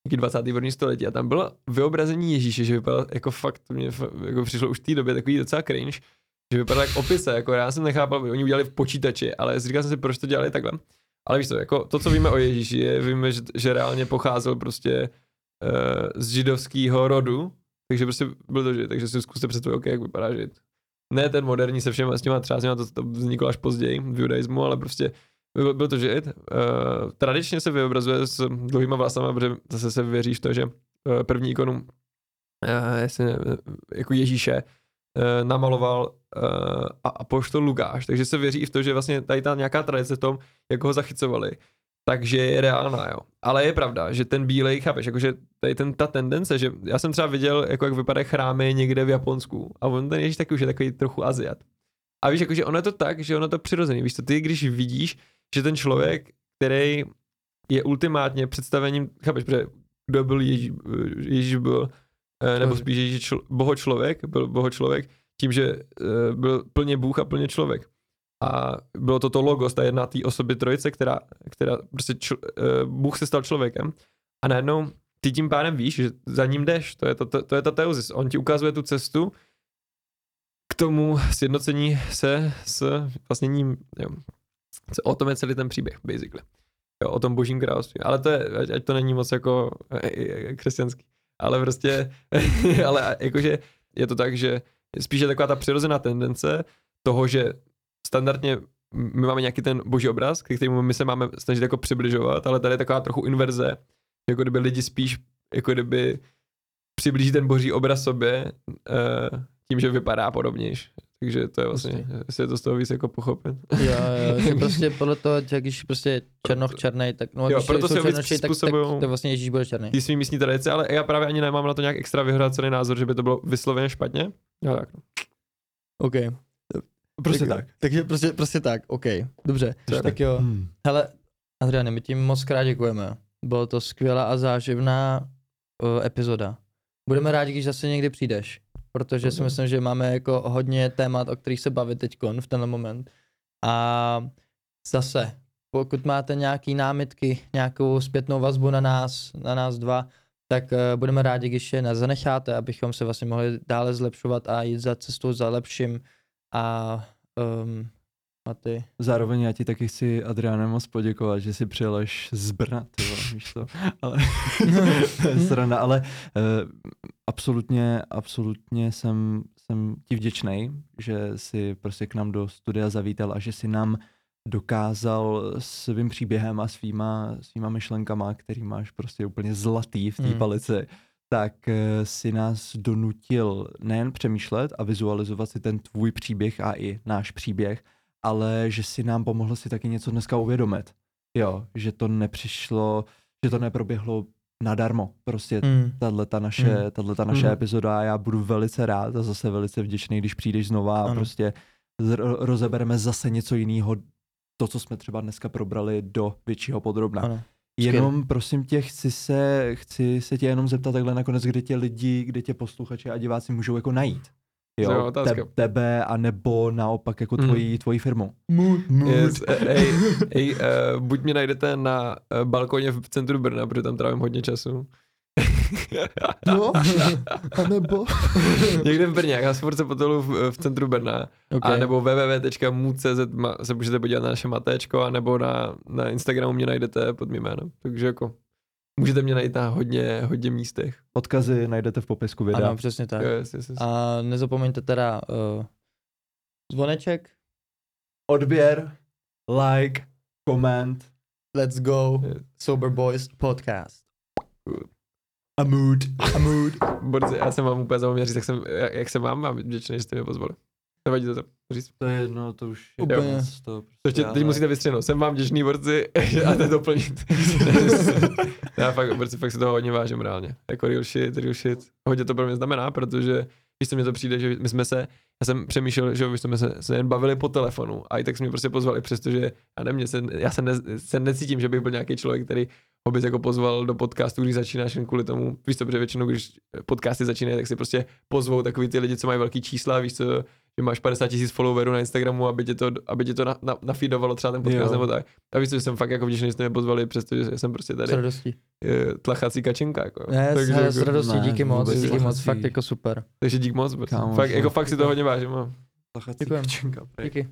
nějaký 21. století a tam bylo vyobrazení Ježíše, že vypadal jako fakt, to mě jako přišlo už v té době takový docela cringe, že vypadal jak opise, jako já jsem nechápal, oni udělali v počítači, ale říkal jsem si, proč to dělali takhle. Ale víš co, jako to, co víme o Ježíši, je, víme, že, že reálně pocházel prostě uh, z židovského rodu, takže prostě byl to žid, takže si zkuste představit, okay, jak vypadá žid. Ne ten moderní se všema, s těma těma, to, to vzniklo až později v judaismu, ale prostě byl to žid. Uh, tradičně se vyobrazuje s dlouhýma vlasama, protože zase se věří v to, že uh, první ikonu uh, jestli ne, jako Ježíše uh, namaloval uh, a, a poštol Lukáš, takže se věří i v to, že vlastně tady ta nějaká tradice v tom, jak ho zachycovali, takže je reálná, jo. Ale je pravda, že ten bílej, chápeš, jakože tady ten, ta tendence, že já jsem třeba viděl, jako jak vypadají chrámy někde v Japonsku a on ten Ježíš taky už je takový trochu Aziat. A víš, jakože ono je to tak, že ono je to přirozený, víš to, ty když vidíš, že ten člověk, který je ultimátně představením, chápeš, protože kdo byl Ježíš, Ježíš byl, eh, nebo spíš Ježíš čl, boho člověk, byl boho člověk tím, že eh, byl plně Bůh a plně člověk. A bylo to to logo z té jedna té osoby trojice, která, která prostě čl, uh, Bůh se stal člověkem a najednou ty tím pádem víš, že za ním jdeš, to je, to, to, to je ta teuzis, on ti ukazuje tu cestu k tomu sjednocení se s vlastně ním, jo, o tom je celý ten příběh, basically. Jo, o tom božím království. Ale to je, ať, ať to není moc jako eh, křesťanský. Ale prostě, *laughs* ale jakože je to tak, že spíše taková ta přirozená tendence toho, že standardně my máme nějaký ten boží obraz, k kterému my se máme snažit jako přibližovat, ale tady je taková trochu inverze, jako kdyby lidi spíš, jako kdyby přiblíží ten boží obraz sobě uh, tím, že vypadá podobnějš. Takže to je vlastně, jestli je to z toho víc jako pochopit. Jo, jo, že *laughs* prostě podle toho, jak když prostě černoch černý, tak no, Jo, když proto jsou se víc černoši, tak, tak, to vlastně Ježíš bude černý. Ty svý místní tradice, ale já právě ani nemám na to nějak extra vyhracený názor, že by to bylo vysloveně špatně. No tak. no. OK. Prostě tak. tak. Takže prostě, prostě tak, OK. Dobře. Je tak jo. Hmm. Hele, Adriane, my tím moc krát děkujeme. Bylo to skvělá a záživná uh, epizoda. Budeme rádi, když zase někdy přijdeš, protože si myslím, že máme jako hodně témat, o kterých se bavit teď v tenhle moment. A zase, pokud máte nějaký námitky, nějakou zpětnou vazbu na nás, na nás dva, tak uh, budeme rádi, když je nás zanecháte, abychom se vlastně mohli dále zlepšovat a jít za cestou za lepším. A um, a ty. Zároveň já ti taky chci, Adriáne, moc poděkovat, že si přijel až z Brna, ty vole, *laughs* víš to, ale *laughs* *laughs* sranda, ale uh, absolutně, absolutně jsem, jsem ti vděčný, že si prostě k nám do studia zavítal a že si nám dokázal svým příběhem a svýma, svýma myšlenkama, který máš prostě úplně zlatý v té Mm. palici, tak eh, si nás donutil nejen přemýšlet a vizualizovat si ten tvůj příběh a i náš příběh, ale že si nám pomohl si taky něco dneska uvědomit. Jo, že to nepřišlo, že to neproběhlo nadarmo. Prostě Mm. tahle ta naše, Mm. tato naše Mhm. epizoda a já budu velice rád a zase velice vděčný, když přijdeš znova a Ano. prostě zr- rozebereme zase něco jiného, to, co jsme třeba dneska probrali do většího podrobna. Ano. Jenom prosím tě, chci se, chci se tě jenom zeptat takhle nakonec, kde tě lidi, kde tě posluchači a diváci můžou jako najít. To je Jo, otázka. te, tebe a nebo naopak jako Mhm. tvoji, tvoji firmu. Mood, mood. Yes, eh, ej, ej, uh, buď mě najdete na uh, balkoně v centru Brna, protože tam trávím hodně času. *laughs* No, a nebo? *laughs* Někde v Brně, já furt se potelu v, v centru Brna. Okay. A nebo www.mu.cz se můžete podívat na naše matéčko, a nebo na, na Instagramu mě najdete pod mým jménem. Takže jako můžete mě najít na hodně, hodně místech. Odkazy najdete v popisku videa. Ano, přesně tak. Yes, yes, yes. A nezapomeňte teda uh, zvoneček. Odběr, like, koment. Let's go. Yes. Sober Boys podcast. A mood. A mood. *laughs* Borci, já jsem vám úplně zapomněl říct, jak, jsem, jak, jak se mám a vděčný, že jste mě pozvali. Nevadí to, to říct. To je jedno, to už je Úplně. to prostě To ještě, teď musíte vystřihnout. Jsem vám vděčný, borci, *laughs* a to doplnit. *laughs* já fakt, borci, fakt si toho hodně vážím reálně. Jako real shit, real shit. Hodně to pro mě znamená, protože když se mi to přijde, že my jsme se, já jsem přemýšlel, že my jsme se, se jen bavili po telefonu a i tak jsme mě prostě pozvali, přestože já nevím, mě se, já se, ne, se necítím, že bych byl nějaký člověk, který ho bys jako pozval do podcastu, když začínáš jen kvůli tomu, víš co, protože většinou, když podcasty začínají, tak si prostě pozvou takový ty lidi, co mají velký čísla, víš co, že máš 50 tisíc followerů na Instagramu, aby tě to, aby tě to na, na, nafeedovalo třeba ten podcast Jo. nebo tak. A víš co, že jsem fakt jako vděčný, že jste mě pozvali, přestože jsem prostě S tady radostí. eh, tlachací kačenka. Jako. Ne, takže, s, s jako, radostí, ne, díky moc, díky moc, fakt jako super. takže dík moc. Kámo, fakt, jako fakt. si to hodně vážím. no. Tlachací kačenka. Díky.